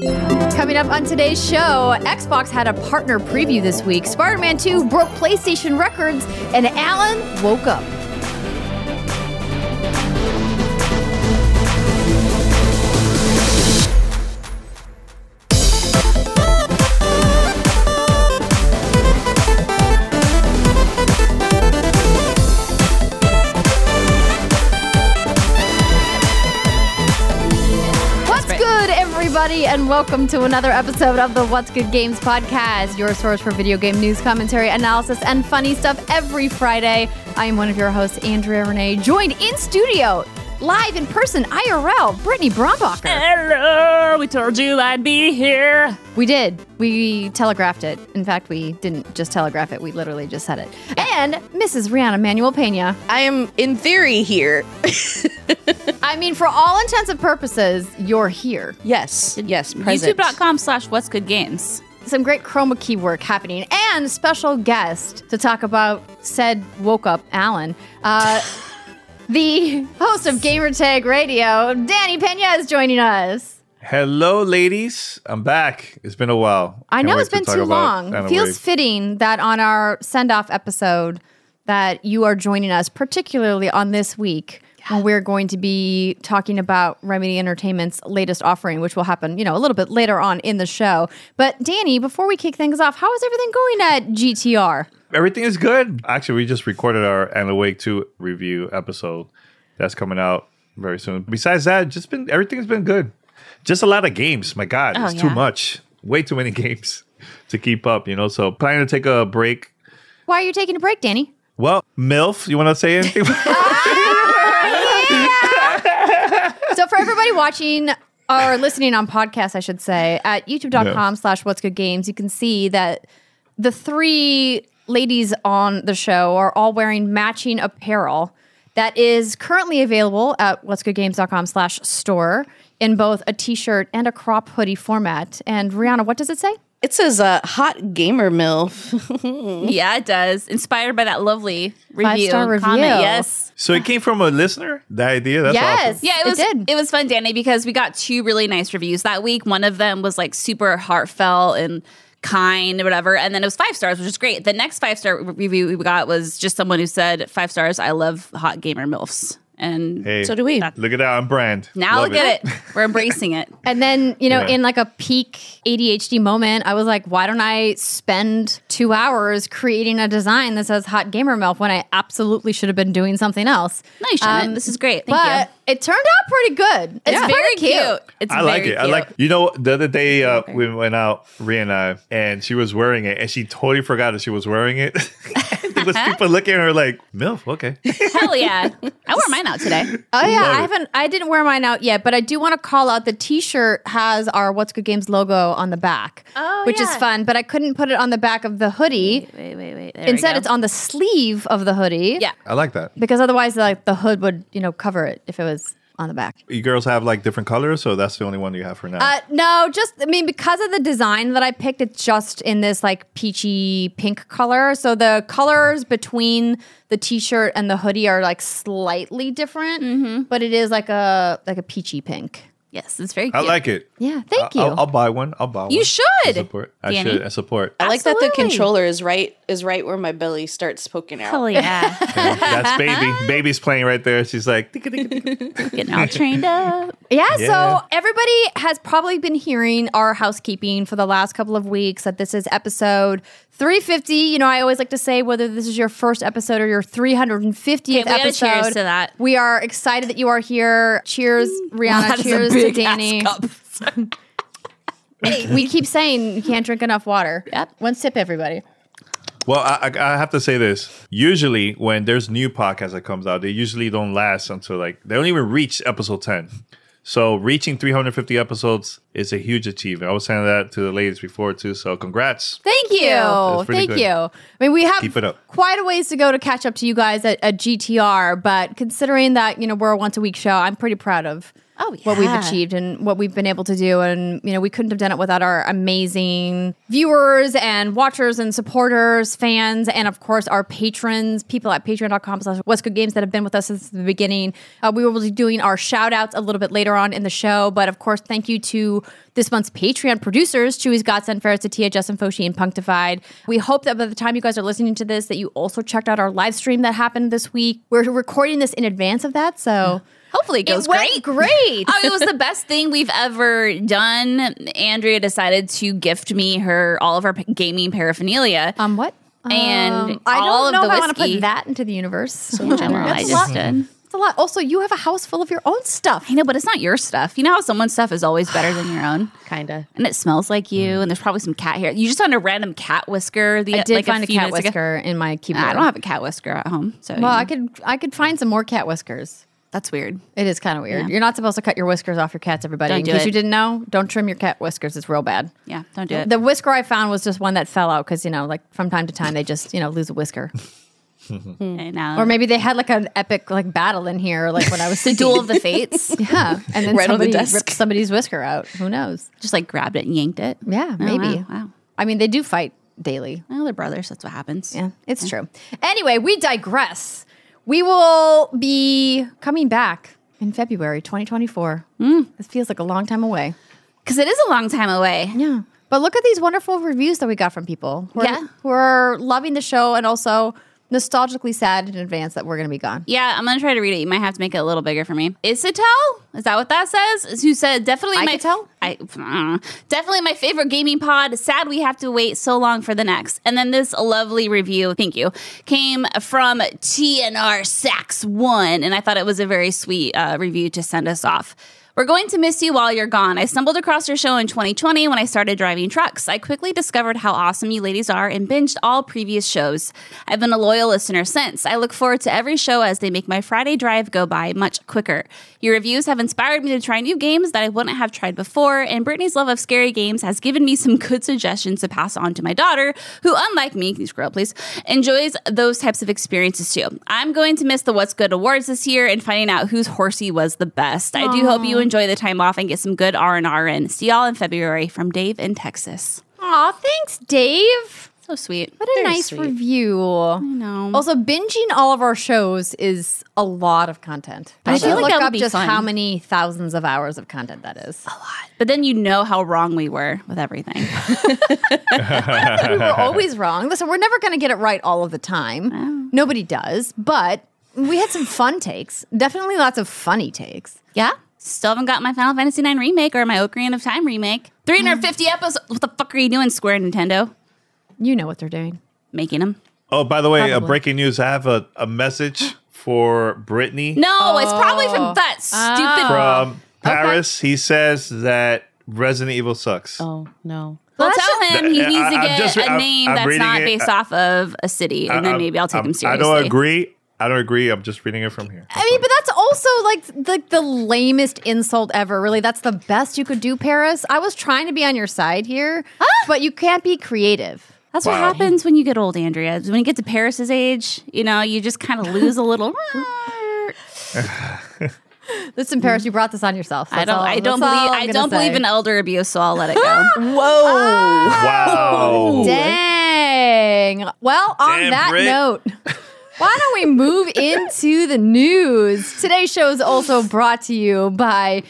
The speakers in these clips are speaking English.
Coming up on today's show, Xbox had a partner preview this week. Spider Man 2 broke PlayStation records, and Alan woke up. Everybody, and welcome to another episode of the What's Good Games podcast, your source for video game news, commentary, analysis, and funny stuff every Friday. I am one of your hosts, Andrea Renee, joined in studio, live in person, IRL, Brittany Brombacher. Hello, we told you I'd be here. We did. We telegraphed it. In fact, we didn't just telegraph it, we literally just said it. And Mrs. Rihanna Manuel Pena. I am, in theory, here. I mean, for all intents and purposes, you're here. yes, yes, present. YouTube.com slash what's good games. some great chroma key work happening and special guest to talk about said woke up alan uh, the host of gamertag radio danny pena is joining us Hello, ladies. I'm back. It's been a while. i Can't know it's been to too long Anna feels Wave. fitting that on our send-off episode that you are joining us particularly on this week we're going to be talking about Remedy Entertainment's latest offering, which will happen, you know, a little bit later on in the show. But Danny, before we kick things off, how is everything going at GTR? Everything is good. Actually, we just recorded our Alan Wake 2 review episode. That's coming out very soon. Besides that, just been everything's been good. Just a lot of games. My God, Oh, it's too much. Way too many games to keep up, you know. So planning to take a break. Why are you taking a break, Danny? Well, MILF, you want to say anything? So for everybody watching or listening on podcast, I should say, at youtube.com slash what's good games, you can see that the three ladies on the show are all wearing matching apparel that is currently available at what's goodgames.com slash store in both a t-shirt and a crop hoodie format. And Rihanna, what does it say? It says uh, hot gamer milf. Yeah, it does. Inspired by that lovely review. Five-star review. Comment. Yes. so it came from a listener. The idea. That's Yes. awesome. Yeah, it It was did. it was fun, Danny, because we got two really nice reviews that week. One of them was like super heartfelt and kind or whatever, and then it was five stars, which is great. The next five star review we got was just someone who said five stars. I love hot gamer milfs, and Hey, so do we. Look at that on brand. now Love look at it. We're embracing it. And then, you know, Yeah. in like a peak ADHD moment, I was like, why don't I spend two hours creating a design that says hot gamer milk when I absolutely should have been doing something else? No, you shouldn't. Um, this is great. Thank but you. It turned out pretty good. It's It's pretty very cute. cute. It's I like very it. I like. You know, the other day uh, we went out, Rhea and I, and she was wearing it, and she totally forgot that she was wearing it. there was people looking at her like, "Milf, okay." Hell yeah! I wore mine out today. Oh yeah, Love I haven't. I didn't wear mine out yet, but I do want to call out the T-shirt has our What's Good Games logo on the back, Oh, which is fun. But I couldn't put it on the back of the hoodie. Wait, wait, wait. There Instead, it's on the sleeve of the hoodie. Yeah. I like that. because otherwise, like the hood would you know cover it if it was on the back. You girls have like different colors, so that's the only one you have for now. Uh, no, just I mean because of the design that I picked, it's just in this like peachy pink color. So the colors between the t-shirt and the hoodie are like slightly different, Mm-hmm. but it is like a like a peachy pink. Yes, it's very I like it. Yeah, thank you. I'll, I'll buy one. I'll buy one. You should. I support. I Danny. should. I support. I like that the controller is right is right where my belly starts poking out. Hell yeah. That's baby. Baby's playing right there. She's like, "Ticka, ticka, ticka." Getting all trained up. Yeah, Yeah. so everybody has probably been hearing our housekeeping for the last couple of weeks that this is episode 350. You know, I always like to say whether this is your first episode or your 350th Okay, we episode. cheers to that. We are excited that you are here. Cheers, Rihanna. That is a cheers to big ass Danny. cup. Hey, we keep saying you can't drink enough water. Yep. One sip, everybody. Well, I, I, I have to say this. Usually, when there's new podcast that comes out, they usually don't last until like they don't even reach episode ten. So reaching 350 episodes is a huge achievement. I was saying that to the ladies before too. So congrats. Thank you. Thank good. you. I mean, we have Keep it up. quite a ways to go to catch up to you guys at, at GTR, but considering that, you know, we're a once a week show, I'm pretty proud of Oh, what we've achieved and what we've been able to do. And, you know, we couldn't have done it without our amazing viewers and watchers and supporters, fans, and of course our patrons, people at patreon.com slash what's good games that have been with us since the beginning. Uh, we will be doing our shout outs a little bit later on in the show. But of course, thank you to this month's Patreon producers, Chewy's Godson, Faris Attieh, Justin Foshee, and Punkdefied. We hope that by the time you guys are listening to this, that you also checked out our live stream that happened this week. We're recording this in advance of that, so Hopefully it goes it went great. great. oh, it was the best thing we've ever done. Andrea decided to gift me her all of her p- gaming paraphernalia. Um, what? And Um, I don't of know the if I want to put that into the universe. So Well, I just did. It's a lot. Also, you have a house full of your own stuff. I know, but it's not your stuff. You know how someone's stuff is always better than your own, Kinda. and it smells like you. And there's probably some cat hair. You just found a random cat whisker. The I did like find a, few cat minutes ago. whisker in my keyboard. I don't have a cat whisker at home, so Well, you I could I could find some more cat whiskers. That's weird. It is kind of weird. Yeah. You're not supposed to cut your whiskers off your cats, everybody. Don't in case it. you didn't know, don't trim your cat whiskers. It's real bad. Yeah, don't do it. The whisker I found was just one that fell out because you know, like from time to time, they just you know lose a whisker, now, or maybe they had like an epic like battle in here, like when I was the duel of the fates. Yeah, and then Right the somebody desk. ripped somebody's whisker out. Who knows? just like grabbed it and yanked it. Yeah, Oh, maybe. wow, wow. I mean, they do fight daily. Well, they're brothers. That's what happens. Yeah, it's true. Anyway, we digress. We will be coming back in February 2024. Mm. This feels like a long time away. because it is a long time away. Yeah. But look at these wonderful reviews that we got from people who are, Yeah. who are loving the show and also nostalgically sad in advance that we're going to be gone. Yeah, I'm gonna try to read it. You might have to make it a little bigger for me. Isatel? Is that what that says? Who said definitely I my tell. I uh, definitely my favorite gaming pod. Sad we have to wait so long for the next. And then this lovely review, thank you, came from TNR Sax One, and I thought it was a very sweet uh, review to send us off. We're going to miss you while you're gone. I stumbled across your show in 2020 when I started driving trucks. I quickly discovered how awesome you ladies are and binged all previous shows. I've been a loyal listener since. I look forward to every show as they make my Friday drive go by much quicker. Your reviews have inspired me to try new games that I wouldn't have tried before, and Brittany's love of scary games has given me some good suggestions to pass on to my daughter, who, unlike me, can you scroll please, enjoys those types of experiences too. I'm going to miss the What's Good Awards this year and finding out whose horsey was the best. I do hope you enjoy the time off and get some good R&R in. See y'all in February from Dave in Texas. Aw, thanks, Dave. So sweet. What a Very nice sweet. review. I know. Also, binging all of our shows is a lot of content. I feel like look up just fun. how many thousands of hours of content that is. A lot. But then you know how wrong we were with everything. we were always wrong. Listen, we're never going to get it right all of the time. Nobody does, but we had some fun takes. Definitely lots of funny takes. yeah. Still haven't got my Final Fantasy IX remake or my Ocarina of Time remake. 350 episodes. What the fuck are you doing, Square Nintendo? You know what they're doing. Making them. Oh, by the way, uh, Probably. breaking news. I have a, a message for Brittany No, it's probably from that stupid. from Paris. He says that Resident Evil sucks. Oh no. Well, Well, tell him he I- needs to I'm get just- a I'm- name I'm that's reading not it. based off of a city, and then I'm- maybe I'll take I'm- him seriously. I don't agree. I don't agree. I'm just reading it from here. I mean, but that's also like the, the lamest insult ever. Really, that's the best you could do, Paris. I was trying to be on your side here, but you can't be creative. That's what happens when you get old, Andrea. When you get to Paris's age, you know, you just kind of lose a little. Listen, Paris, you brought this on yourself. I don't. all- I don't believe. I'm I gonna don't believe in elder abuse, so I'll let it go. Whoa. Wow. Dang. Well, on Damn, that Brit. note, why don't we move into the news? Today's show is also brought to you by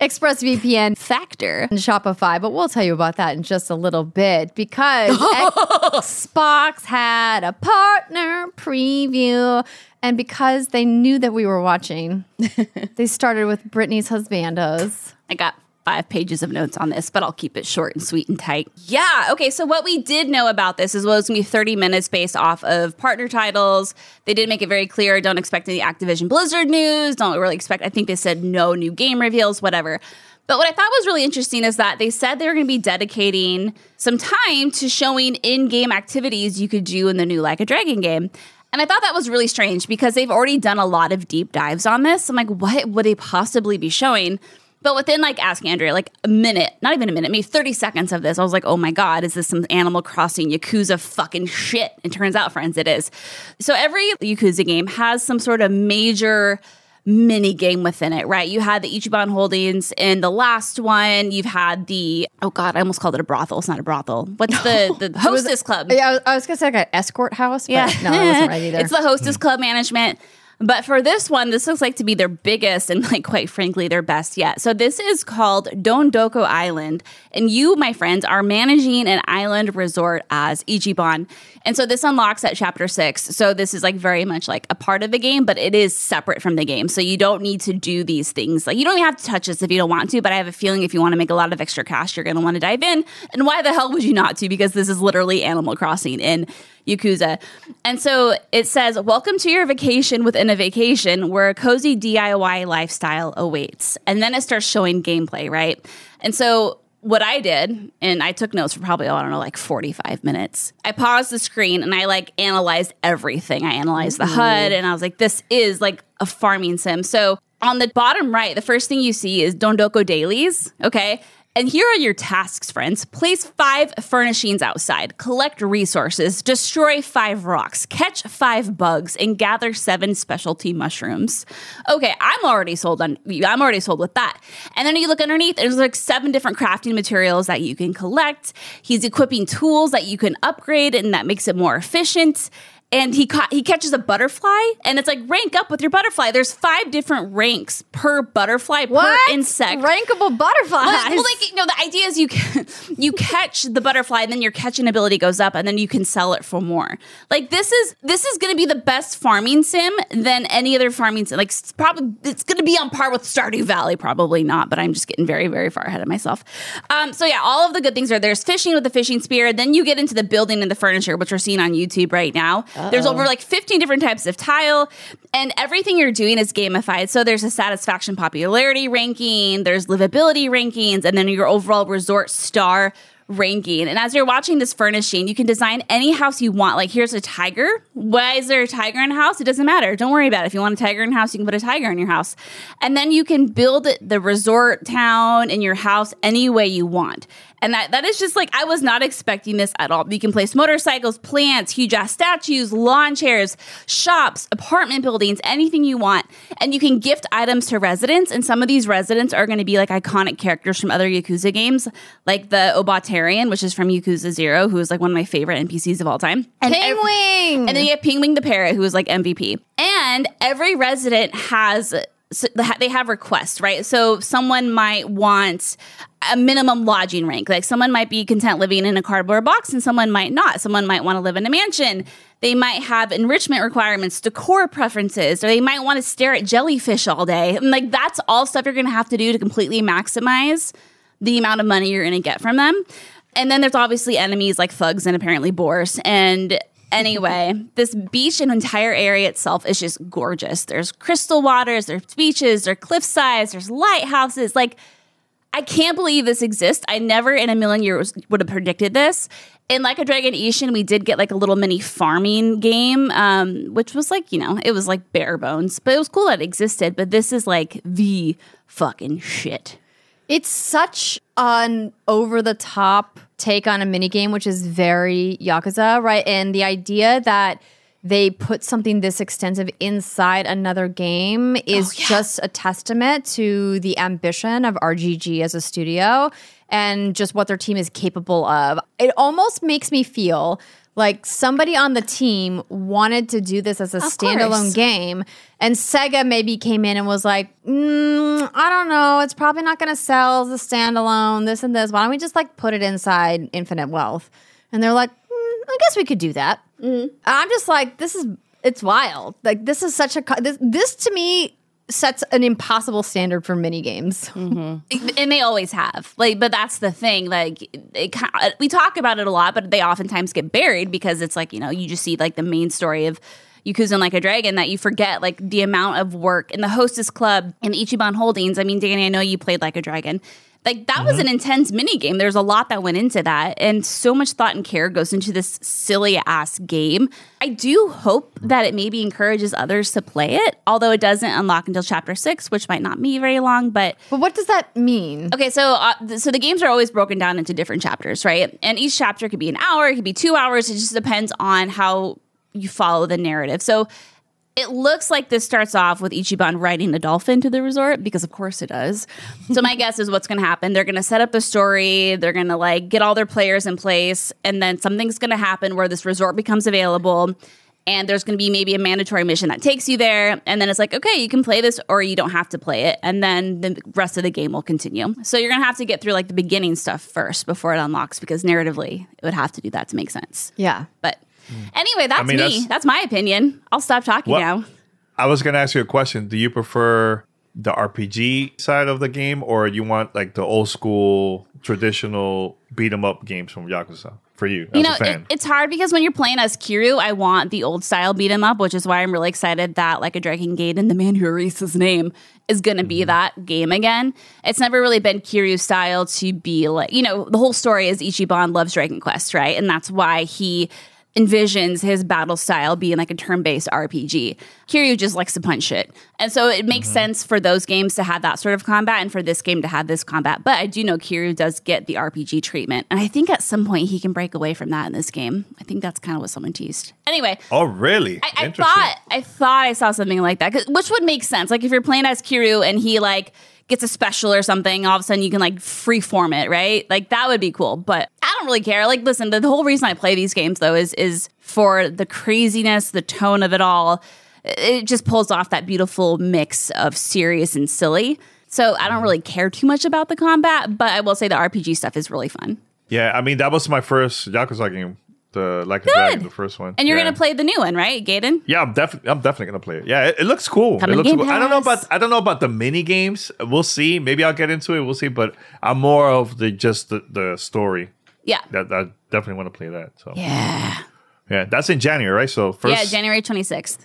ExpressVPN Factor and Shopify, but we'll tell you about that in just a little bit because Xbox had a partner preview. And because they knew that we were watching, they started with Brittany's husbandos. I got five pages of notes on this, but I'll keep it short and sweet and tight. Yeah. Okay. So what we did know about this is well, it's gonna be 30 minutes based off of partner titles. They did make it very clear. Don't expect any Activision Blizzard news. Don't really expect. I think they said no new game reveals. Whatever. But what I thought was really interesting is that they said they were going to be dedicating some time to showing in-game activities you could do in the new Like a Dragon game. And I thought that was really strange because they've already done a lot of deep dives on this. I'm like, what would they possibly be showing? But within like Ask Andrea, like a minute, not even a minute, maybe 30 seconds of this, I was like, oh my God, is this some Animal Crossing Yakuza fucking shit? It turns out, friends, it is. So every Yakuza game has some sort of major mini game within it, right? You had the Ichiban Holdings in the last one. You've had the oh god, I almost called it a brothel. It's not a brothel. What's the the hostess club? Yeah, I was, I was gonna say like an escort house. But Yeah, no, that wasn't right either. it's the hostess club management. But for this one, this looks like to be their biggest and, like, quite frankly, their best yet. So this is called Dondoko Island, and you, my friends, are managing an island resort as Ichiban. And so this unlocks at chapter six. So this is like very much like a part of the game, but it is separate from the game. So you don't need to do these things. Like you don't even have to touch this if you don't want to. But I have a feeling if you want to make a lot of extra cash, you're going to want to dive in. And why the hell would you not to? Because this is literally Animal Crossing in Yakuza. And so it says, Welcome to your vacation within a vacation where a cozy DIY lifestyle awaits. And then it starts showing gameplay, right? And so what I did, and I took notes for probably, oh, I don't know, like 45 minutes. I paused the screen and I like analyzed everything. I analyzed the mm-hmm. HUD and I was like, this is like a farming sim. So on the bottom right, the first thing you see is Dondoko dailies. Okay. And here are your tasks, friends. Place five furnishings outside, collect resources, destroy five rocks, catch five bugs, and gather seven specialty mushrooms. Okay, I'm already sold on I'm already sold with that. And then you look underneath, there's like seven different crafting materials that you can collect. He's equipping tools that you can upgrade and that makes it more efficient and he ca- he catches a butterfly and it's like rank up with your butterfly there's five different ranks per butterfly what per insect rankable butterflies? well, well, like you know, the idea is you you catch the butterfly, and then your catching ability goes up, and then you can sell it for more. Like this is this is going to be the best farming sim than any other farming sim. Like it's probably it's going to be on par with Stardew Valley, probably not, but I'm just getting very very far ahead of myself. Um, so yeah, all of the good things are there's fishing with the fishing spear. Then you get into the building and the furniture, which we're seeing on YouTube right now. There's over like 15 different types of tile, and everything you're doing is gamified. So there's a satisfaction popularity ranking, there's livability rankings, and then your overall resort star ranking. And as you're watching this furnishing, you can design any house you want. Like here's a tiger. Why is there a tiger in a house? It doesn't matter. Don't worry about it. If you want a tiger in a house, you can put a tiger in your house. And then you can build the resort town in your house any way you want. And that, that is just like, I was not expecting this at all. You can place motorcycles, plants, huge ass statues, lawn chairs, shops, apartment buildings, anything you want. And you can gift items to residents. And some of these residents are going to be like iconic characters from other Yakuza games, like the Obatarian, which is from Yakuza Zero, who is like one of my favorite NPCs of all time. And ev- Pingwing. and then you have Pingwing the parrot, who is like MVP. And every resident has so they have requests, right? So someone might want a minimum lodging rank. Like someone might be content living in a cardboard box and someone might not. Someone might want to live in a mansion. They might have enrichment requirements, decor preferences, or they might want to stare at jellyfish all day. And like that's all stuff you're going to have to do to completely maximize the amount of money you're going to get from them. And then there's obviously enemies like thugs and apparently boars. And anyway, this beach and entire area itself is just gorgeous. There's crystal waters, there's beaches, there's cliff sides, there's lighthouses. Like, I can't believe this exists. I never in a million years would have predicted this. In Like a Dragon Ishin, we did get like a little mini farming game, um, which was like, you know, it was like bare bones, but it was cool that it existed. But this is like the fucking shit. It's such an over the top take on a minigame, which is very Yakuza, right? And the idea that they put something this extensive inside another game oh, is just a testament to the ambition of RGG as a studio and just what their team is capable of. It almost makes me feel like somebody on the team wanted to do this as a standalone course. game, and Sega maybe came in and was like, mm, I don't know, it's probably not going to sell as a standalone, this and this. Why don't we just like put it inside Infinite Wealth? And they're like, mm, I guess we could do that. I'm just like, this is it's wild. Like this is such a this this to me sets an impossible standard for mini games. Mm-hmm. and they always have. Like but that's the thing. Like it, ki- uh, we talk about it a lot but they oftentimes get buried because it's like you know you just see like the main story of Yakuza and Like a Dragon that you forget like the amount of work in the Hostess Club and Ichiban Holdings. I mean, Danny, I know you played Like a Dragon. Like that was an intense mini game. There's a lot that went into that, and so much thought and care goes into this silly ass game. I do hope that it maybe encourages others to play it, although it doesn't unlock until chapter six, which might not be very long. But But what does that mean? Okay, so uh, th- so the games are always broken down into different chapters, right? And each chapter could be an hour, it could be two hours. It just depends on how you follow the narrative. So it looks like this starts off with Ichiban riding the dolphin to the resort because, of course, it does. So my guess is what's going to happen. They're going to set up the story. They're going to like get all their players in place, and then something's going to happen where this resort becomes available. And there's going to be maybe a mandatory mission that takes you there. And then it's like, okay, you can play this or you don't have to play it. And then the rest of the game will continue. So you're going to have to get through like the beginning stuff first before it unlocks because narratively it would have to do that to make sense. Yeah. But anyway, that's mean, me. that's- That's, my opinion. I'll stop talking What- now. I was gonna ask you a question. Do you prefer the RPG side of the game, or you want like the old school traditional beat 'em up games from Yakuza for you as You know, a fan? it, it's hard because when you're playing as Kiryu, I want the old style beat 'em up, which is why I'm really excited that like a Dragon Gaiden and the man who erased his name is going to Mm-hmm. be that game again. It's never really been Kiryu style to be like, you know, the whole story is Ichiban loves Dragon Quest, right? And that's why he envisions his battle style being like a turn-based RPG. Kiryu just likes to punch shit. And so it makes Mm-hmm. sense for those games to have that sort of combat and for this game to have this combat. But I do know Kiryu does get the RPG treatment. And I think at some point he can break away from that in this game. I think that's kind of what someone teased. Anyway, oh, really? I, I thought I thought I saw something like that. which would make sense. Like if you're playing as Kiryu and he like gets a special or something, all of a sudden you can like freeform it, right? Like that would be cool. But I don't really care. Like, listen, the, the whole reason I play these games though is is for the craziness, the tone of it all. It just pulls off that beautiful mix of serious and silly. So I don't really care too much about the combat, but I will say the RPG stuff is really fun. Yeah, I mean that was my first Yakuza game. The like a dragon, the first one. And you're Yeah. gonna play the new one, right, Gaiden? Yeah, I'm definitely I'm definitely gonna play it. Yeah, it, it looks cool. Coming it looks cool. I don't know about I don't know about the mini games. We'll see. Maybe I'll get into it. We'll see. But I'm more of the just the, the story. Yeah. That I definitely want to play that. So Yeah. yeah, that's in January, right? So first, yeah, January 26th.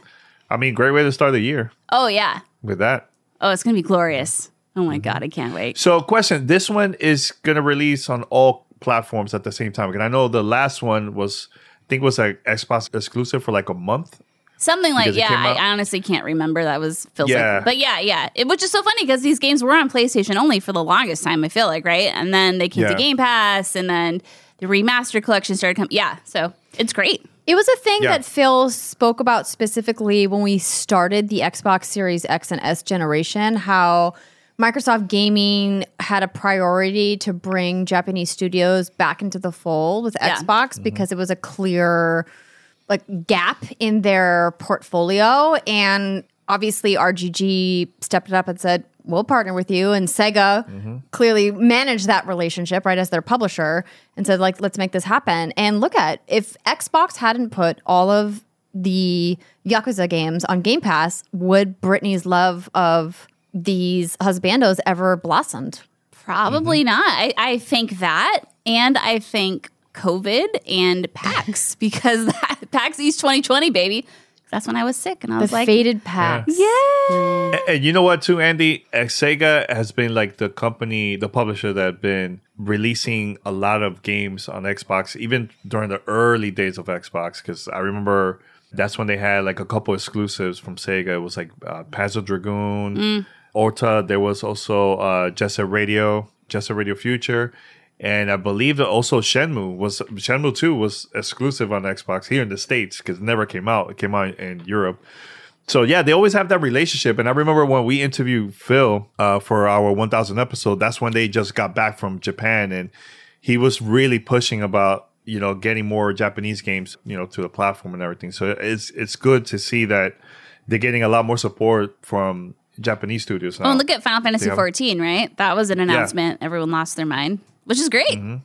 I mean, great way to start the year Oh, yeah. with that. Oh, it's going to be glorious. Oh my God, I can't wait. So, question: This one is gonna release on all platforms at the same time. And I know the last one was, I think, was like Xbox exclusive for like a month. Something like, yeah, I, honestly can't remember. That was feels Yeah. like, but yeah, yeah. It, which is so funny because these games were on PlayStation only for the longest time, I feel like, right? And then they came to Game Pass and then the remaster collection started coming. Yeah, so it's great. It was a thing Yeah. that Phil spoke about specifically when we started the Xbox Series X and S generation, how Microsoft Gaming had a priority to bring Japanese studios back into the fold with Yeah. Xbox mm-hmm. because it was a clear like gap in their portfolio. And obviously RGG stepped it up and said we'll partner with you. And Sega mm-hmm. clearly managed that relationship right as their publisher and said like let's make this happen. And look at if Xbox hadn't put all of the Yakuza games on Game Pass would Britney's love of these husbandos ever blossomed Probably not. I, I think that. And I think COVID and PAX because that, PAX East 2020, baby. That's when I was sick and I the was like, faded packs yeah. And, and you know what, too, Andy? Uh, Sega has been like the company, the publisher that have been releasing a lot of games on Xbox, even during the early days of Xbox. Because I remember that's when they had like a couple exclusives from Sega. It was like uh, Panzer Dragoon, Orta. There was also uh, Radio, Jet Set Radio Future. And I believe that also Shenmue was Shenmue 2 was exclusive on Xbox here in the States because it never came out. It came out in Europe. So yeah, they always have that relationship. And I remember when we interviewed Phil uh, for our 1000 episode, that's when they just got back from Japan, and he was really pushing about you know getting more Japanese games you know to the platform and everything. So it's it's good to see that they're getting a lot more support from Japanese studios now. Oh, and look at Final Fantasy They have- 14, right? That was an announcement. Everyone lost their mind, which is great. Mm-hmm.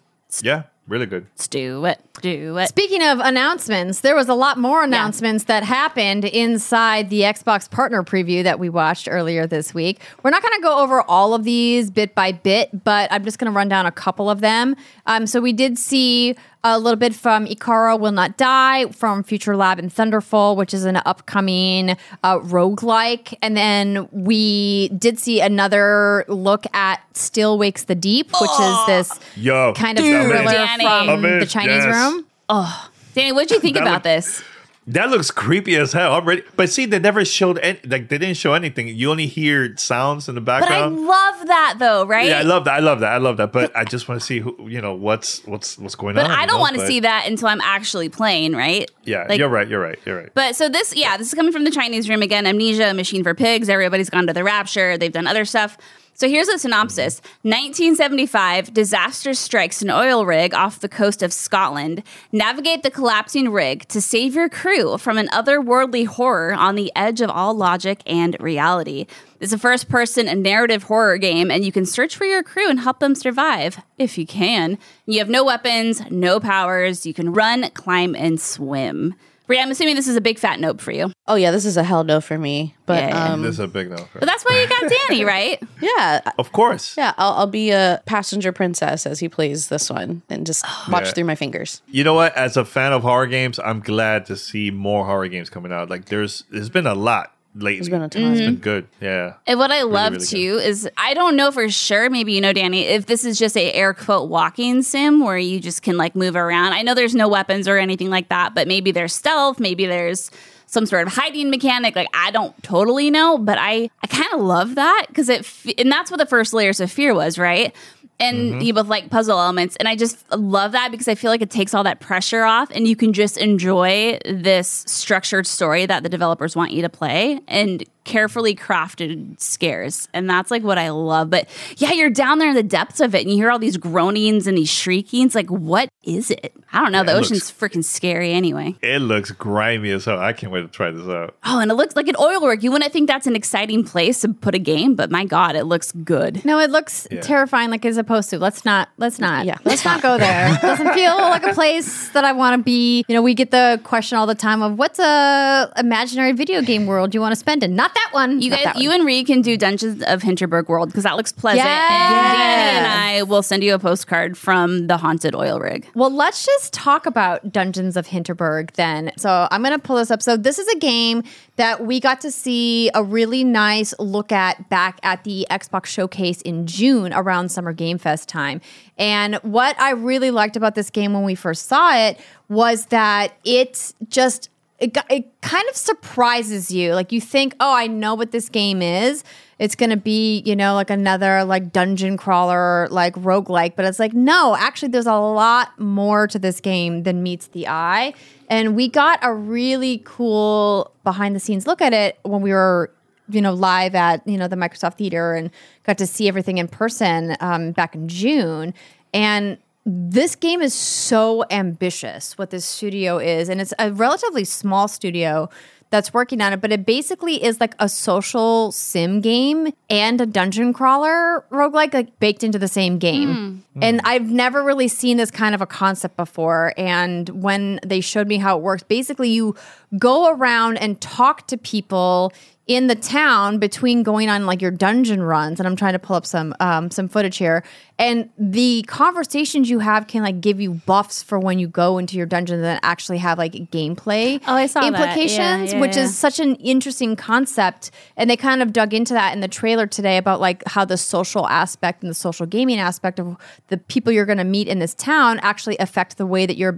yeah, really good. Let's do it. Do it. Speaking of announcements, there was a lot more announcements that happened inside the Xbox partner preview that we watched earlier this week. We're not going to go over all of these bit by bit, but I'm just going to run down a couple of them. Um, so we did see a little bit from Ikara Will Not Die from Future Lab and Thunderfall, which is an upcoming uh, roguelike. And then we did see another look at Still Wakes the Deep, which is this Yo, kind of Dude. thriller Danny. from the Chinese yes. room. Oh, Danny, what did you think That about look- this? That looks creepy as hell. I'm ready. But see, they never showed any, like they didn't show anything. You only hear sounds in the background. But I love that though, right? yeah, I love that. I love that. I love that. But I just want to see who you know what's what's what's going But on. I don't want to see that until I'm actually playing, right? Yeah, Like- you're right. You're right. You're right. But so this, yeah, this is coming from the Chinese room again. Amnesia, Machine for Pigs. Everybody's gone to the Rapture. They've done other stuff. So here's a synopsis 1975, disaster strikes an oil rig off the coast of Scotland. Navigate the collapsing rig to save your crew from an otherworldly horror on the edge of all logic and reality. It's a first person narrative horror game, and you can search for your crew and help them survive if you can. You have no weapons, no powers. You can run, climb, and swim. Bria, I'm assuming this is a big fat nope for you. Oh yeah, this is a hell no for me. But Yeah. um, this is a big no. But that's why you got Danny, right? yeah, Of course. yeah, I'll, I'll be a passenger princess as he plays this one, and just watch Yeah. through my fingers. You know what? As a fan of horror games, I'm glad to see more horror games coming out. Like there's there's been a lot lately. There's been a ton. It's been mm-hmm. good. Yeah. And what I love really too is I don't know for sure, maybe you know, Danny, if this is just a air quote walking sim where you just can like move around. I know there's no weapons or anything like that, but maybe there's stealth, maybe there's some sort of hiding mechanic. Like I don't totally know, but I I kind of love that because it f- and that's what the first layers of fear was, right? And mm-hmm. you both like puzzle elements, and I just love that because I feel like it takes all that pressure off, and you can just enjoy this structured story that the developers want you to play, and carefully crafted scares. And that's like what I love. But yeah, you're down there in the depths of it and you hear all these groanings and these shriekings. Like, what is it? I don't know. the it ocean's looks- freaking scary anyway. It looks grimy as hell. I can't wait to try this out. Oh, and it looks like an oil rig. You wouldn't think that's an exciting place to put a game, but my God, it looks good. No, it looks Yeah. terrifying like it's supposed to. Let's not let's not. Yeah, Let's not go there. It doesn't feel like a place that I want to be. You know, we get the question all the time of what's a imaginary video game world you want to spend in? Not that one. You Not guys, one. you and Reed can do Dungeons of Hinterberg World because that looks pleasant. Yes. And Danny and I will send you a postcard from the haunted oil rig. Well, let's just talk about Dungeons of Hinterberg then. So I'm going to pull this up. So this is a game that we got to see a really nice look at back at the Xbox Showcase in June around Summer Game Fest time. And what I really liked about this game when we first saw it was that it just it, it kind of surprises you. Like you think, oh, I know what this game is. It's gonna be, you know, like another like dungeon crawler, like roguelike. But it's like, no, actually there's a lot more to this game than meets the eye. And we got a really cool behind the scenes look at it when we were you know live at you know the Microsoft Theater and got to see everything in person um, back in June. And this game is so ambitious. What this studio is, and it's a relatively small studio that's working on it, but it basically is like a social sim game and a dungeon crawler roguelike like baked into the same game. Hmm. And hmm. I've never really seen this kind of a concept before. And when they showed me how it works, basically you go around and talk to people in the town between going on like your dungeon runs and i'm trying to pull up some um, some footage here and the conversations you have can like give you buffs for when you go into your dungeon that actually have like gameplay Oh, I saw that. Yeah, implications yeah, which yeah. is such an interesting concept and they kind of dug into that in the trailer today about like how the social aspect and the social gaming aspect of the people you're going to meet in this town actually affect the way that you're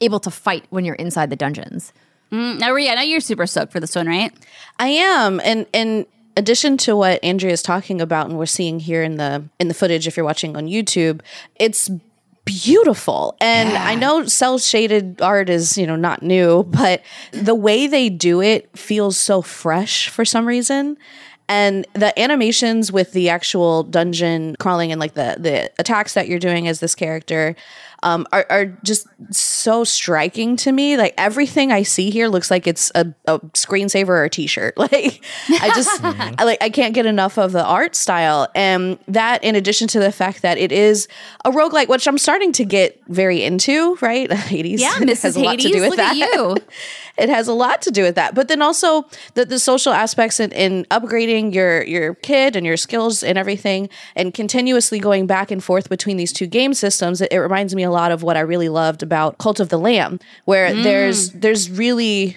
able to fight when you're inside the dungeons Mm, now, Rhea, I know you're super stoked for this one, right? I am, and in addition to what Andrea is talking about, and we're seeing here in the in the footage, if you're watching on YouTube, it's beautiful. And I know cell shaded art is you know not new, but the way they do it feels so fresh for some reason. And the animations with the actual dungeon crawling and like the the attacks that you're doing as this character um, are, are just so striking to me. Like everything I see here looks like it's a, a screensaver or a t-shirt. Like I just I, like I can't get enough of the art style. And that in addition to the fact that it is a roguelike, which I'm starting to get very into, right? Hades. Yeah, has Mrs. a lot to Hades, do with that. at you. it has a lot to do with that. But then also the, the social aspects in, in upgrading your your kid and your skills and everything, and continuously going back and forth between these two game systems. It, it reminds me a lot of what I really loved about Cult of the Lamb, where mm. there's there's really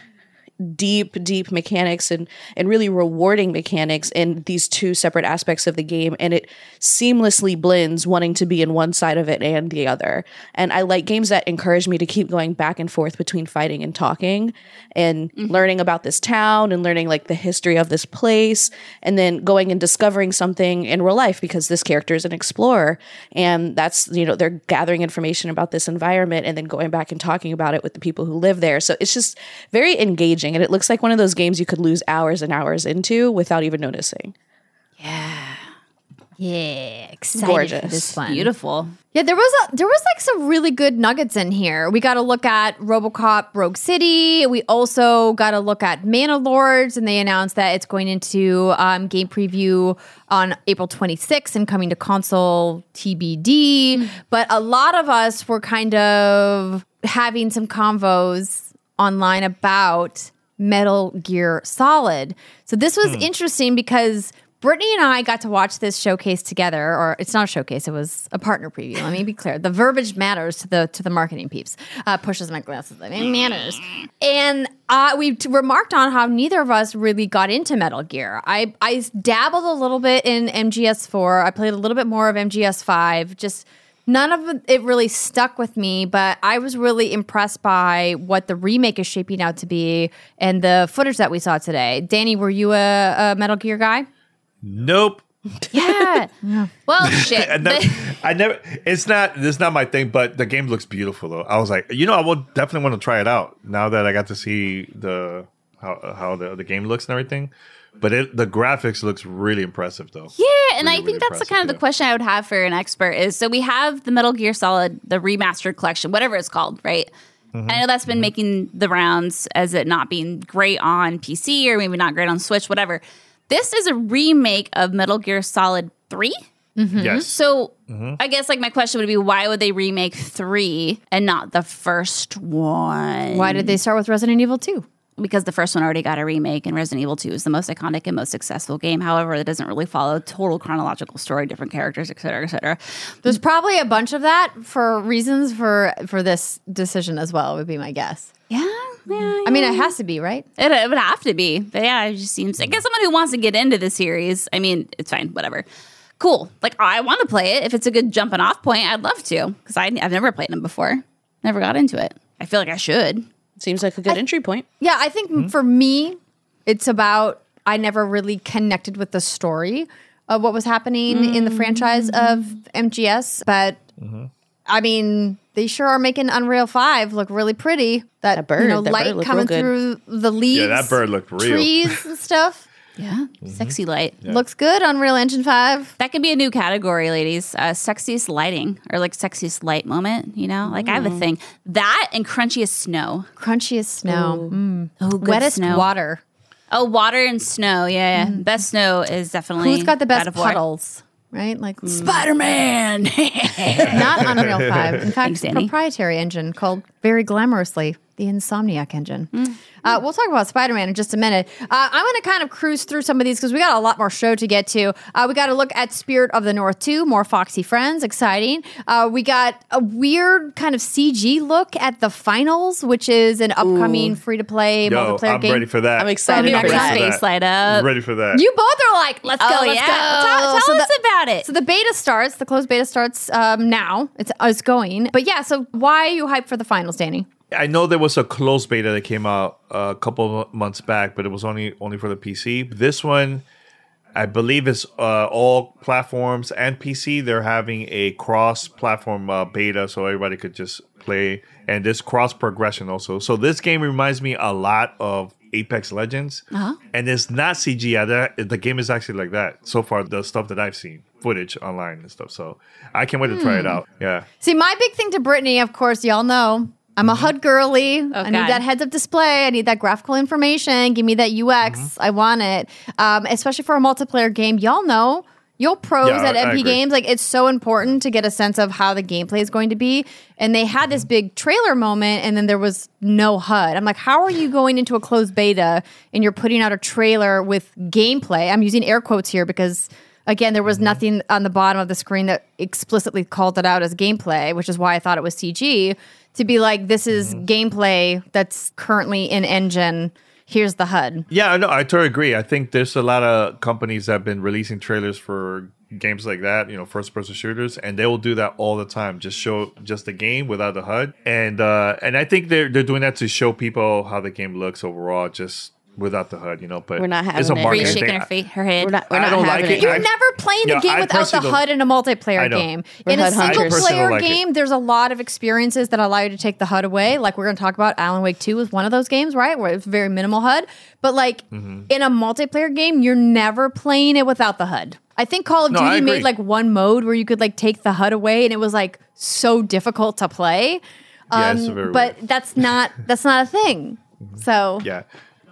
deep deep mechanics and and really rewarding mechanics in these two separate aspects of the game and it seamlessly blends wanting to be in one side of it and the other. And i like games that encourage me to keep going back and forth between fighting and talking and mm-hmm. learning about this town and learning like the history of this place and then going and discovering something in real life because this character is an explorer and that's you know they're gathering information about this environment and then going back and talking about it with the people who live there. So it's just very engaging and it looks like one of those games you could lose hours and hours into without even noticing Yeah, Yeah, excited Gorgeous. for this one. Beautiful. Yeah, there was a there was like some really good nuggets in here. We got to look at RoboCop Rogue City. We also got to look at Manor Lords, and they announced that it's going into um, game preview on April 26th and coming to console TBD. But a lot of us were kind of having some convos online about Metal Gear Solid. So this was interesting because Brittany and I got to watch this showcase together, or it's not a showcase; it was a partner preview. Let me be clear: the verbiage matters to the to the marketing peeps. Uh, pushes my glasses; it matters. And uh, we t- remarked on how neither of us really got into Metal Gear. I I dabbled a little bit in MGS4. I played a little bit more of MGS5. Just none of it really stuck with me, but I was really impressed by what the remake is shaping out to be and the footage that we saw today. Danny, were you a, a Metal Gear guy? Nope. Yeah. Well, shit. And that- I never. It's not. This is not my thing. But the game looks beautiful, though. I was like, you know, I will definitely want to try it out now that I got to see the how how the, the game looks and everything. But it the graphics looks really impressive, though. Yeah, and Really, I think really that's the kind of the question I would have for an expert is so we have the Metal Gear Solid, the remastered collection, whatever it's called, right? Mm-hmm. I know that's been making the rounds as it not being great on PC or maybe not great on Switch, whatever. This is a remake of Metal Gear Solid 3. Yes. So Mm-hmm. I guess like my question would be why would they remake 3 and not the first one? Why did they start with Resident Evil 2? Because the first one already got a remake and Resident Evil 2 is the most iconic and most successful game. However, it doesn't really follow a total chronological story, different characters, et cetera, et cetera. There's probably a bunch of that for reasons for for this decision as well. Would be my guess. Yeah, yeah. I mean, it has to be right. It, it would have to be. But yeah, it just seems, I guess someone who wants to get into the series, I mean, it's fine, whatever. Cool. Like, I want to play it. If it's a good jumping off point, I'd love to because I I've never played them before. Never got into it. I feel like I should. Seems like a good entry point Yeah, I think hmm? for me, it's about I never really connected with the story of what was happening in the franchise mm. of MGS, but mm-hmm. I mean, they sure are making Unreal Five look really pretty. That, That bird- you know, that light looked coming through the leaves. Yeah, that bird looked real. Trees and stuff. Yeah. Mm-hmm. Sexy light. Looks good. Unreal Engine Five. That could be a new category, ladies. Uh, sexiest lighting or like sexiest light moment, you know? Like I have a mm. thing. That and crunchiest snow. Crunchiest snow. Mm. Oh, good Wettest snow. water. Oh, water and snow. Yeah, yeah. Mm. Best snow is definitely. Who's got the best of War. puddles? Right? Like mm. Spider Man. not on Unreal 5. In fact, Thanks, it's a Danny. proprietary engine called very glamorously the Insomniac engine. Uh, we'll talk about Spider Man in just a minute. Uh, I'm going to kind of cruise through some of these because we got a lot more show to get to. Uh, we got to look at Spirit of the North 2, more Foxy Friends, exciting. Uh, we got a weird kind of CG look at the finals, which is an upcoming free to play Yo, multiplayer I'm game. ready for that. I'm excited I'm for ready that. for Space light up. I'm ready for that. You both are like, let's go, Oh, let's yeah. go. Tell, tell So us the- about it. so the beta starts, the closed beta starts um, now. It's, it's going. But yeah, so why are you hyped for the finals, Danny? I know there was a closed beta that came out a couple of months back, but it was only only for the PC. This one, I believe, is uh, all platforms and PC. They're having a cross-platform uh, beta, so everybody could just play, and this cross progression also. So this game reminds me a lot of Apex Legends, and it's not CGI. That the game is actually like that so far. The stuff that I've seen, footage online and stuff. So I can't wait to try it out. Yeah. See, my big thing to Brittany, of course, y'all know. I'm a HUD girly. I need God. that heads up display. I need that graphical information. Give me that UX. Mm-hmm. I want it. Um, especially for a multiplayer game. Y'all know, y'all pros Yeah, at MP games, like it's so important to get a sense of how the gameplay is going to be. And they had Mm-hmm. this big trailer moment, and then there was no HUD. I'm like, how are you going into a closed beta and you're putting out a trailer with gameplay? I'm using air quotes here because Again, there Mm-hmm. was nothing on the bottom of the screen that explicitly called it out as gameplay, which is why I thought it was CG. To be like, this is Mm-hmm. gameplay that's currently in engine. Here's the HUD. Yeah, I know. I totally agree. I think there's a lot of companies that have been releasing trailers for games like that, you know, first person shooters, and they will do that all the time. Just show just the game without the HUD. And uh and I think they're they're doing that to show people how the game looks overall, just without the HUD, you know. But We're not it's a having it. marketing Bree's thing. shaking her feet, her head. We're not. We're I not don't having like it. it. You're I- never playing the Yeah, game I without the HUD in a multiplayer game. We're in a single hunters. I personally player don't like it. game, there's a lot of experiences that allow you to take the HUD away. Like we're going to talk about Alan Wake 2 is one of those games, right? Where it's very minimal HUD. But like Mm-hmm. in a multiplayer game, you're never playing it without the HUD. I think Call of No, Duty made like one mode where you could like take the HUD away and it was like so difficult to play. Yeah, it's Um, very but weird. that's not that's not a thing. So Yeah.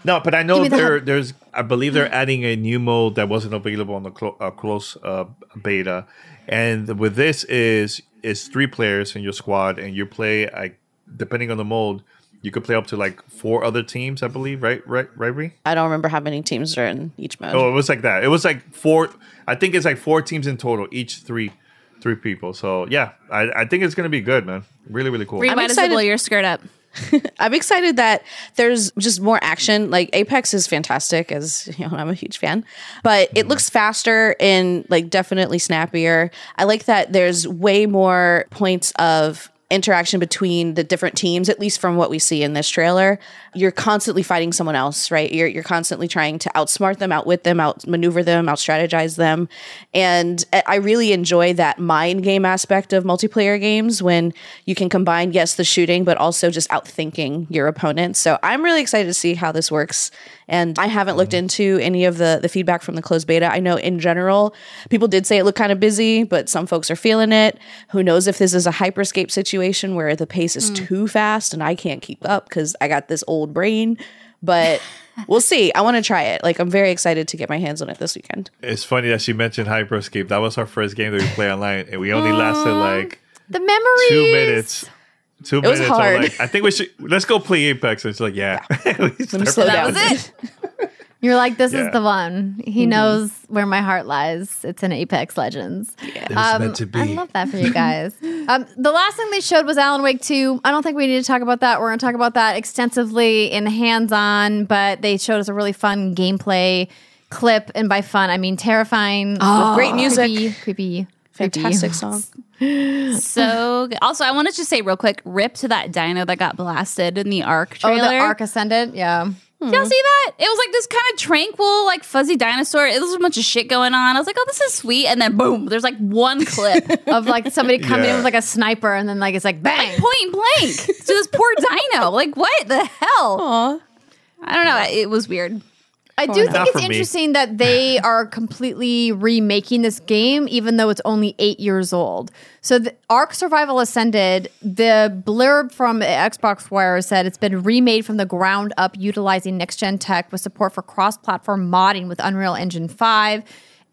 No, but I Give know me the there's. I believe they're adding a new mode that wasn't available on the clo- uh, close uh, beta, and with this is is three players in your squad, and you play like depending on the mode, you could play up to like four other teams. I believe, right? Right? Right? Bree? I don't remember how many teams are in each mode. Oh, it was like that. It was like four. I think it's like four teams in total, each three three people. So yeah, I, I think it's gonna be good, man. Really, really cool. Bree I'm might as well excited- blow your skirt up. I'm excited that there's just more action. Like Apex is fantastic, as you know, I'm a huge fan. But it looks faster and like definitely snappier. I like that there's way more points of interaction between the different teams, at least from what we see in this trailer. You're constantly fighting someone else, right? You're you're constantly trying to outsmart them, outwit them, outmaneuver them, out strategize them. And I- I really enjoy that mind game aspect of multiplayer games when you can combine, yes, the shooting, but also just outthinking your opponent. So I'm really excited to see how this works. And I haven't looked mm-hmm. into any of the the feedback from the closed beta. I know in general, people did say it looked kind of busy, but some folks are feeling it. Who knows if this is a hyperscape situation where the pace is mm. too fast and I can't keep up because I got this old brain. But we'll see. I want to try it. Like I'm very excited to get my hands on it this weekend. It's funny that she mentioned Hyperscape. That was our first game that we play online, and we only lasted like the memories. two minutes. Two was minutes. I'm hard. like, I think we should let's go play Apex. And it's like, yeah. We Let me slow playing. down. was it. You're like, this Yeah. is the one. He knows where my heart lies. It's in Apex Legends. Um, meant to be. I love that for you guys. um, the last thing they showed was Alan Wake 2. I don't think we need to talk about that. We're going to talk about that extensively in hands on, but they showed us a really fun gameplay clip. And by fun, I mean terrifying. With great music. Creepy. creepy Fantastic song. So also, I wanted to say real quick, rip to that dino that got blasted in the Ark trailer. Oh, the Ark Ascendant? Yeah. Did y'all see that? It was like this kind of tranquil, like fuzzy dinosaur. It was a bunch of shit going on. I was like, oh, this is sweet. And then boom, there's like one clip, Of like somebody coming in Yeah. with like a sniper and then like it's like bang. point blank, to this poor dino. Like, what the hell? Aw. I don't know. It was weird. I oh, do think it's for me. interesting that they are completely remaking this game, even though it's only eight years old. So, the Ark Survival Ascended, the blurb from Xbox Wire said it's been remade from the ground up, utilizing next gen tech with support for cross platform modding with Unreal Engine 5,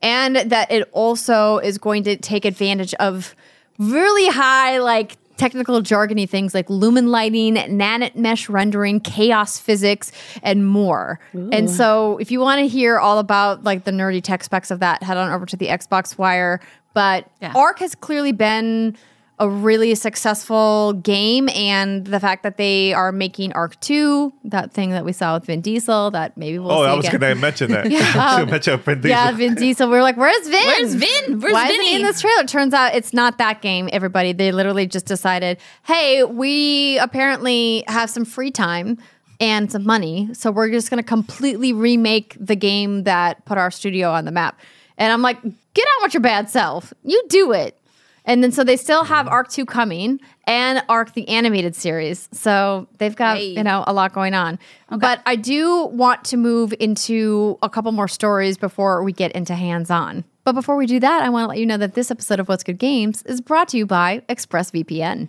and that it also is going to take advantage of really high, like, technical jargony things like lumen lighting, nanite mesh rendering, chaos physics, and more. And so if you want to hear all about like the nerdy tech specs of that, head on over to the Xbox Wire. But Yeah. Ark has clearly been a really successful game and the fact that they are making Ark 2, that thing that we saw with Vin Diesel, that maybe we'll Oh, see I was again. gonna mention that. I was gonna mention Vin Diesel. Yeah, Vin Diesel. We were like, "Where's Vin? Where's Vin? Where's Why isn't he in this trailer?" Turns out it's not that game. Everybody, they literally just decided, "Hey, we apparently have some free time and some money, so we're just going to completely remake the game that put our studio on the map." And I'm like, "Get on with your bad self. You do it." And then so they still have Ark 2 coming and Ark the animated series. So they've got, Hey. you know, a lot going on. But I do want to move into a couple more stories before we get into hands on. But before we do that, I want to let you know that this episode of What's Good Games is brought to you by ExpressVPN.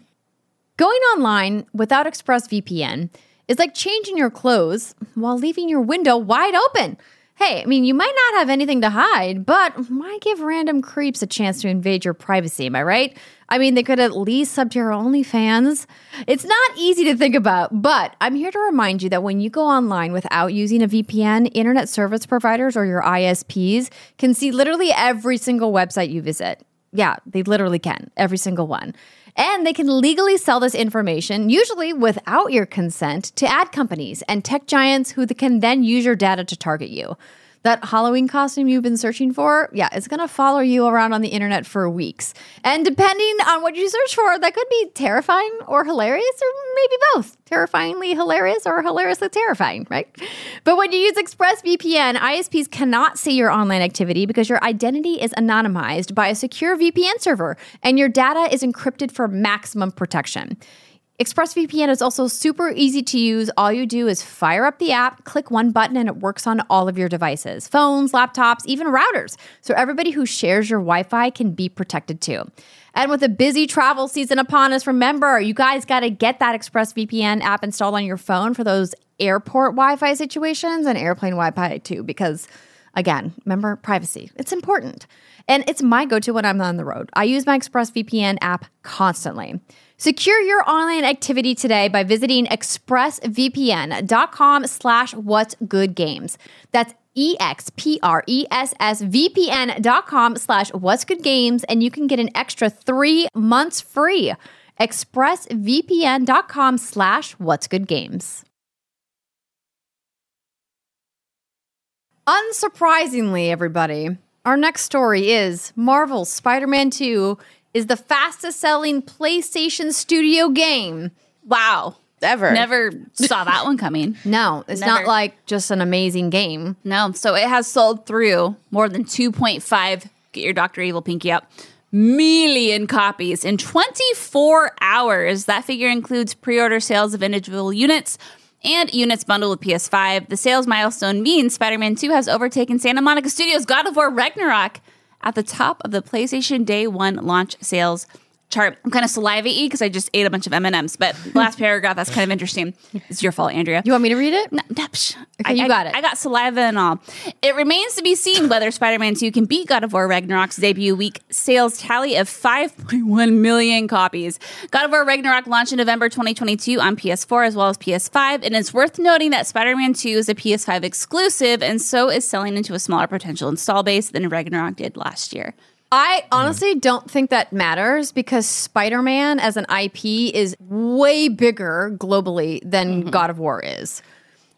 Going online without ExpressVPN is like changing your clothes while leaving your window wide open. Hey, I mean, you might not have anything to hide, but why give random creeps a chance to invade your privacy? Am I right? I mean, they could at least sub to your OnlyFans. It's not easy to think about, but I'm here to remind you that when you go online without using a VPN, internet service providers or your ISPs can see literally every single website you visit. Yeah, they literally can, every single one. And they can legally sell this information, usually without your consent, to ad companies and tech giants who can then use your data to target you. That Halloween costume you've been searching for, yeah, it's gonna follow you around on the internet for weeks. And depending on what you search for, that could be terrifying or hilarious, or maybe both. Terrifyingly hilarious or hilariously terrifying, right? But when you use ExpressVPN, ISPs cannot see your online activity because your identity is anonymized by a secure VPN server and your data is encrypted for maximum protection. ExpressVPN is also super easy to use. All you do is fire up the app, click one button, and it works on all of your devices phones, laptops, even routers. So everybody who shares your Wi Fi can be protected too. And with a busy travel season upon us, remember, you guys got to get that ExpressVPN app installed on your phone for those airport Wi Fi situations and airplane Wi Fi too, because again, remember privacy. It's important. And it's my go to when I'm on the road. I use my ExpressVPN app constantly. Secure your online activity today by visiting expressvpn.com slash what's good games. That's E-X-P-R-E-S-S-V-P-N dot com slash what's good games, and you can get an extra three months free. expressvpn.com slash what's good games. Unsurprisingly, everybody, our next story is Marvel's Spider-Man 2 is the fastest selling PlayStation Studio game. Wow. Ever. Never saw that one coming. No, it's Never. not like just an amazing game. No. So it has sold through more than 2.5, get your Dr. Evil pinky up, million copies in 24 hours. That figure includes pre order sales of individual units and units bundled with PS5. The sales milestone means Spider Man 2 has overtaken Santa Monica Studios' God of War Ragnarok at the top of the PlayStation Day 1 launch sales chart. I'm kind of salivate because I just ate a bunch of M&Ms, but last paragraph, that's kind of interesting. It's your fault, Andrea. You want me to read it? No, no, psh. Okay, you I- got it. I got saliva and all. It remains to be seen whether Spider Man 2 can beat God of War Ragnarok's debut week sales tally of 5.1 million copies. God of War Ragnarok launched in November 2022 on PS4 as well as PS5, and it's worth noting that Spider Man 2 is a PS5 exclusive and so is selling into a smaller potential install base than Ragnarok did last year. I honestly don't think that matters because Spider Man as an IP is way bigger globally than mm-hmm. God of War is.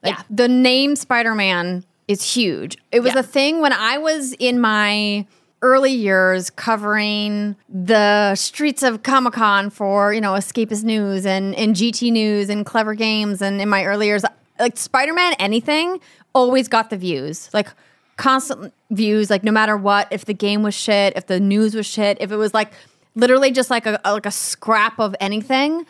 Like, Yeah. The name Spider Man is huge. It was Yeah. a thing when I was in my early years covering the streets of Comic Con for, you know, Escapist News and, and GT News and Clever Games. And in my early years, like Spider Man, anything always got the views. Like, constant views like no matter what if the game was shit if the news was shit if it was like literally just like a, a- like a scrap of anything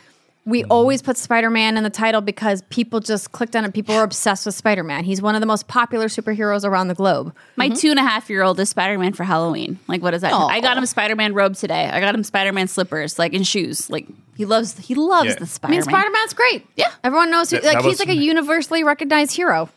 we mm-hmm. always put spider-man in the title because people just clicked on it people were obsessed with spider-man he's one of the most popular superheroes around the globe My mm-hmm. two and a half year old is Spider Man for Halloween. Like, what is that? I got him a Spider Man robe today. I got him Spider Man slippers, like in shoes. Like he loves he loves Yeah. the i Spider mean Man. spider-man's great Yeah. everyone knows who That- like that he's was- like a universally recognized hero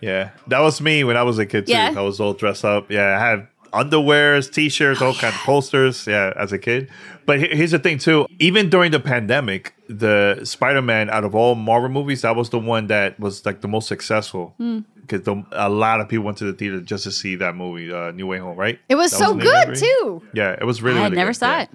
Yeah. Yeah, that was me when I was a kid too. Yeah. I was all dressed up. Yeah, I had underwears, t-shirts, all kinds of posters. Yeah, as a kid. But here's the thing too. Even during the pandemic, the Spider-Man out of all Marvel movies, that was the one that was like the most successful Hmm. Because a lot of people went to the theater just to see that movie, uh, No Way Home. Right? it was That so New Way good too Yeah, it was really. I had really never good. saw Yeah. it.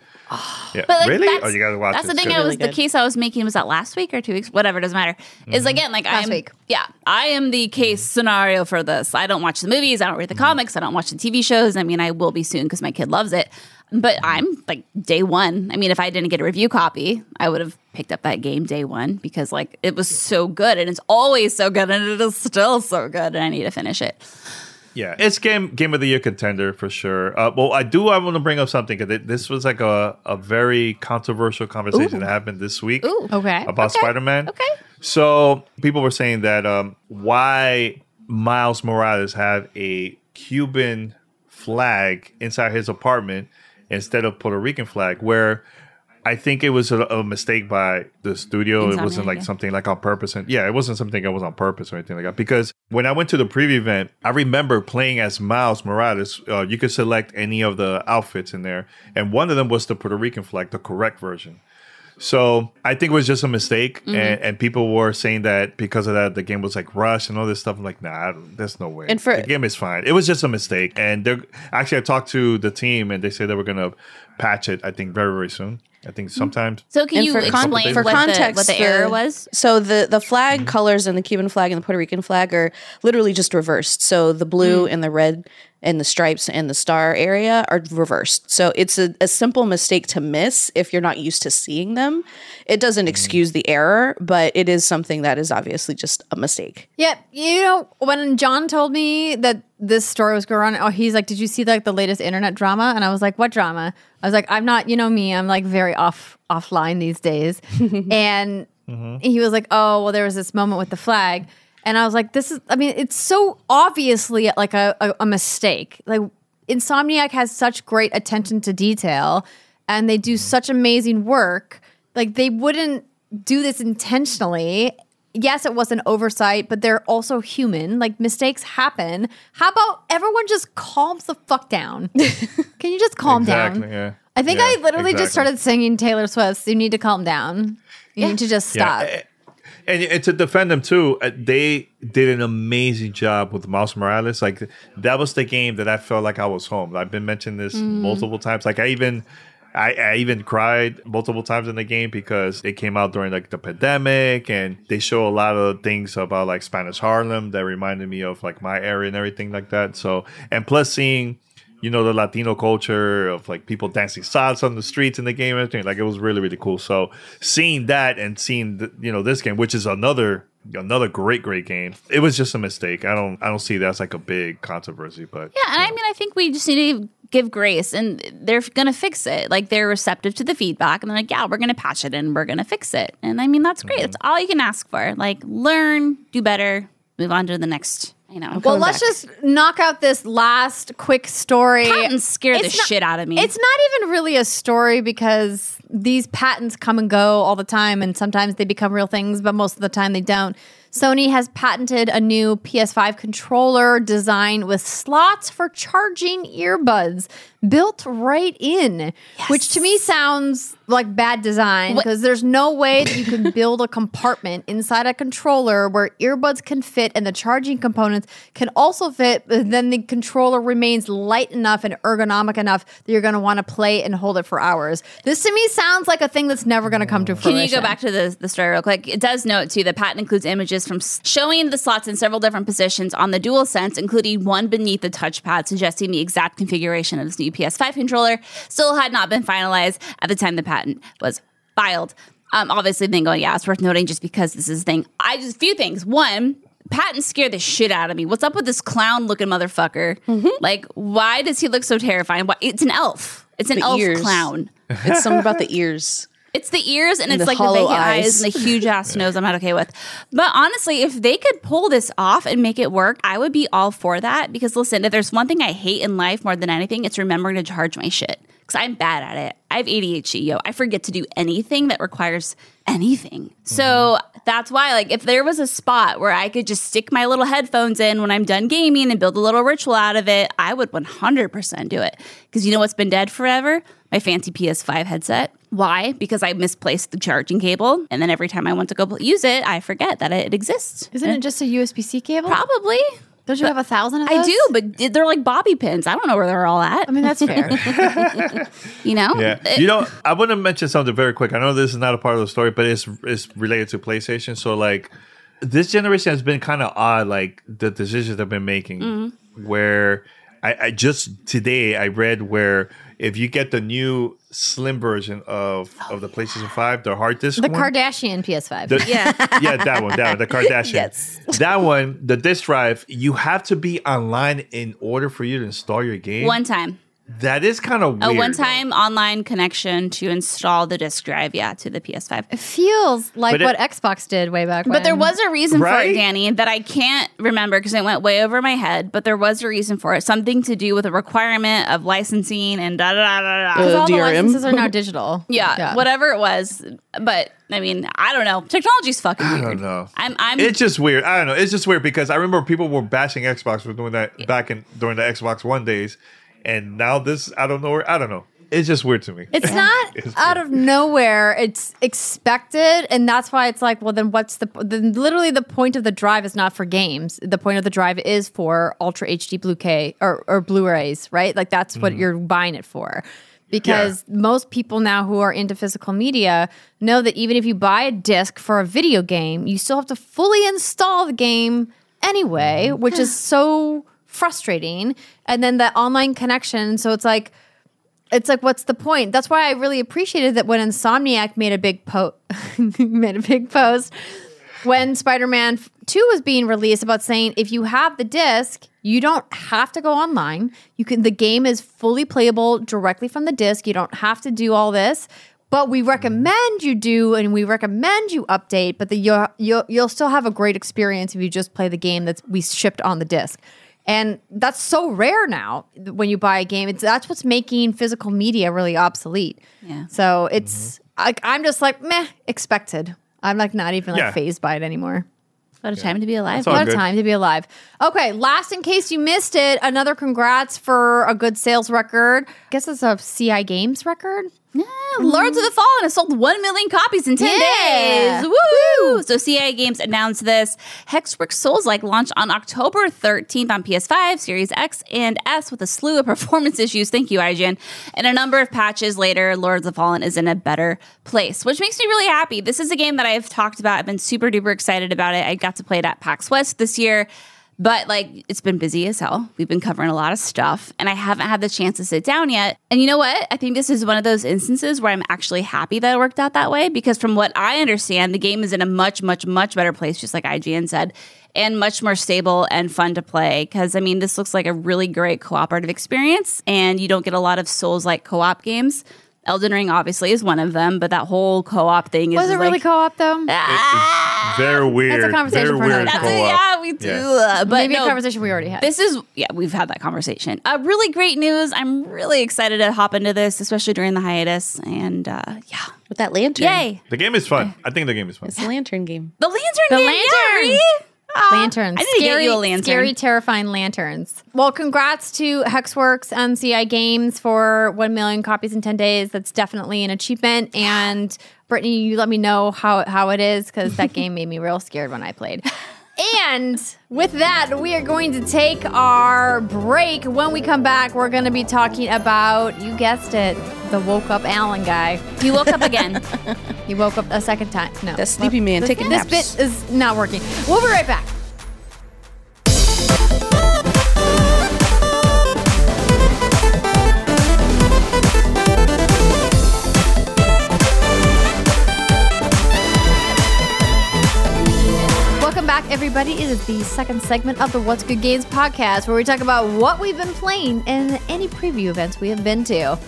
Yeah, But like, really? That's, Oh, you gotta watch. That's it. the thing. good. I was Really the case I was making was that last week or two weeks, whatever. Doesn't matter. Is Mm-hmm. again like Last I'm. week. Yeah, I am the case scenario for this. I don't watch the movies. I don't read the comics. I don't watch the TV shows. I mean, I will be soon because my kid loves it. But I'm like day one. I mean, if I didn't get a review copy, I would have picked up that game day one because like it was so good and it's always so good and it is still so good and I need to finish it. Yeah, it's game game of the year contender for sure. Uh, well, I do. I want to bring up something because this was like a, a very controversial conversation that happened this week. Ooh. okay about Okay. Spider Man. Okay. So people were saying that um, why Miles Morales have a Cuban flag inside his apartment instead of Puerto Rican flag, where I think it was a, a mistake by the studio. it wasn't like yeah. something like on purpose. And yeah, it wasn't something that was on purpose or anything like that. Because when I went to the preview event, I remember playing as Miles Morales. Uh, you could select any of the outfits in there, and one of them was the Puerto Rican flag, the correct version. So I think it was just a mistake, Mm-hmm. and, and people were saying that because of that, the game was like rushed and all this stuff. I'm like, nah, there's no way. And for- the game is fine. It was just a mistake, and they're actually I talked to the team, and they said they were gonna patch it. I think very very soon. I think sometimes. So can And you for explain for what, context, the, what the error was? So the the flag colors and the Cuban flag and the Puerto Rican flag are literally just reversed. So the blue hmm. and the red and the stripes and the star area are reversed. So it's a, a simple mistake to miss if you're not used to seeing them. It doesn't hmm. excuse the error, but it is something that is obviously just a mistake. Yeah, you know, when John told me that this story was going on, oh, he's like, "Did you see like the latest internet drama?" And I was like, "What drama?" I was like, "I'm not, you know me, I'm like very off offline these days." and mm-hmm. he was like, "Oh, well, there was this moment with the flag," and I was like, "This is, I mean, it's so obviously like a, a, a mistake. Like Insomniac has such great attention to detail, and they do such amazing work. Like they wouldn't do this intentionally." Yes, it was an oversight, but they're also human. Like mistakes happen. How about everyone just calms the fuck down? Can you just calm Exactly, down? yeah. I think Yeah, I literally just started singing Taylor Swift's "You Need to Calm Down." You need to just stop. Yeah, and, and to defend them too, uh, they did an amazing job with Miles Morales. Like that was the game that I felt like I was home. I've been mentioning this mm. multiple times. Like I even. I, I even cried multiple times in the game because it came out during like the pandemic and they show a lot of things about like Spanish Harlem that reminded me of like my area and everything like that. So and plus seeing you know the Latino culture of like people dancing salsa on the streets in the game and everything. Like it was really really cool. So seeing that and seeing the, you know this game, which is another another great great game, it was just a mistake. I don't I don't see that as like a big controversy, but Yeah, and I mean, I think we just need to give grace, and they're to fix it. Like they're receptive to the feedback, and they're like, "Yeah, we're to patch it, and we're to fix it." And I mean, that's great. Mm-hmm. That's all you can ask for. Like, learn, do better, move on to the next. You know, well, let's just knock out this last quick story. patents scare the not- shit out of me. It's not even really a story because these patents come and go all the time, and sometimes they become real things, but most of the time they don't. Sony has patented a new PS5 controller designed with slots for charging earbuds built right in, which to me sounds like bad design because there's no way that you can build a compartment inside a controller where earbuds can fit and the charging components can also fit, but then the controller remains light enough and ergonomic enough that you're going to want to play and hold it for hours. This to me sounds like a thing that's never going to come to fruition. Can you go back to the, the story real quick? It does note too the patent includes images from showing the slots in several different positions on the DualSense, including one beneath the touchpad, suggesting the exact configuration of this new PS5 controller still had not been finalized at the time the patent was filed. Um, obviously, then going, yeah, it's worth noting just because this is a thing. I just a few things. One, patents scare the shit out of me. What's up with this clown looking motherfucker? Like, why does he look so terrifying? Why, it's an elf. It's an The elf ears. clown. It's something about the ears. It's the ears and it's the like the vacant eyes. eyes. and the huge ass nose. I'm not okay with. But honestly, if they could pull this off and make it work, I would be all for that. Because listen, if there's one thing I hate in life more than anything, it's remembering to charge my shit. Because I'm bad at it. I have ADHD, yo. I forget to do anything that requires anything. So that's why, like, if there was a spot where I could just stick my little headphones in when I'm done gaming and build a little ritual out of it, I would 100% do it. Because you know what's been dead forever? My fancy PS5 headset. Why? Because I misplaced the charging cable, and then every time I want to go use it, I forget that it exists. Isn't it just a USB C cable? Probably. Don't you have a thousand of I do, but they're like bobby pins. I don't know where they're all at. I mean, that's fair. you know? Yeah, It- you know, I want to mention something very quick. I know this is not a part of the story, but it's it's related to PlayStation. So like, this generation has been kind of odd. Like the decisions they've been making, Mm-hmm. where I, I just today I read where if you get the new slim version of oh, of the PlayStation Five, the hard disk, the one, Kardashian PS5. the- Yeah. yeah, that one, that one, the Kardashian. Yes. That one, the disk drive, you have to be online in order for you to install your game. One time. That is kind of A one-time online connection to install the disk drive, yeah, to the PS5. It feels like But it- what Xbox did way back when. But there was a reason for Right? it, Danny, that I can't remember because it went way over my head. But there was a reason for it. Something to do with a requirement of licensing and da da da da da. because Uh, all the DRM? licenses are now digital. yeah, whatever it was. But I mean, I don't know. Technology's fucking weird. I don't know. I'm I'm It's just weird. I don't know. It's just weird because I remember people were bashing Xbox for doing that back in during the Xbox One days, and now this out of nowhere. I don't know. It's just weird to me. It's not It's out weird. of nowhere. It's expected, and that's why it's like, well, then what's the? Then literally, the point of the drive is not for games. The point of the drive is for Ultra HD Blue K or, or Blu-rays, right? Like that's what mm-hmm. you're buying it for. Because most people now who are into physical media know that even if you buy a disc for a video game, you still have to fully install the game anyway, mm-hmm. which is so frustrating. And then the online connection, so it's like it's like what's the point? That's why i really appreciated that when insomniac made a big post made a big post when spider-man 2 was being released about saying if you have the disc you don't have to go online. You can the game is fully playable directly from the disc. You don't have to do all this. But we recommend you do and we recommend you update but the, you'll, you'll, you'll still have a great experience if you just play the game that's we shipped on the disc and that's so rare now when you buy a game. It's that's what's making physical media really obsolete. Yeah. So it's like I'm just like meh, expected. I'm like not even like Yeah. fazed by it anymore. what a time to be alive. That's all What a time to be alive. Okay, last in case you missed it, another congrats for a good sales record. I guess it's a CI Games record. Yeah, Lords of the Fallen has sold 1 million copies in 10 Yeah. days. Woo! So CI Games announced this. Hexworks Souls like launched on October 13th on PS5, Series X, and S with a slew of performance issues. Thank you, IGN. And a number of patches later, Lords of the Fallen is in a better place, which makes me really happy. This is a game that I've talked about. I've been super duper excited about it. I got to play it at PAX West this year. But like it's been busy as hell. We've been covering a lot of stuff and I haven't had the chance to sit down yet. And you know what? I think this is one of those instances where I'm actually happy that it worked out that way because from what I understand, the game is in a much, much, much better place, just like IGN said, and much more stable and fun to play. Cause I mean, this looks like a really great cooperative experience and you don't get a lot of Souls like co op games. Elden Ring obviously is one of them, but that whole co op thing is Was it really co-op though? Very weird. conversation very for another weird time. That's it, co-op. yeah, we do. Yeah. uh, But Maybe no, a conversation we already had. this is yeah, we've had that conversation. Uh, really great news. I'm really excited to hop into this, especially during the hiatus. And uh, yeah, with that lantern. yay! The game is fun. I think the game is fun. It's a lantern game. The lantern, The game, lantern. yeah, really? Aw, Uh, lanterns. I need to get you a lantern. Scary, terrifying lanterns. Well, congrats to Hexworks and CI Games for 1 million copies in 10 days. That's definitely an achievement. And Brittany, you let me know how, how it is because that game made me real scared when I played. And with that, we are going to take our break. When we come back, we're going to be talking about, you guessed it, the woke up Alan guy. He woke up again. He woke up a second time. No. The sleepy man this, taking this bit is not working. We'll be right back. Everybody. It is the second segment of the What's Good Games podcast, where we talk about what we've been playing and any preview events we have been to.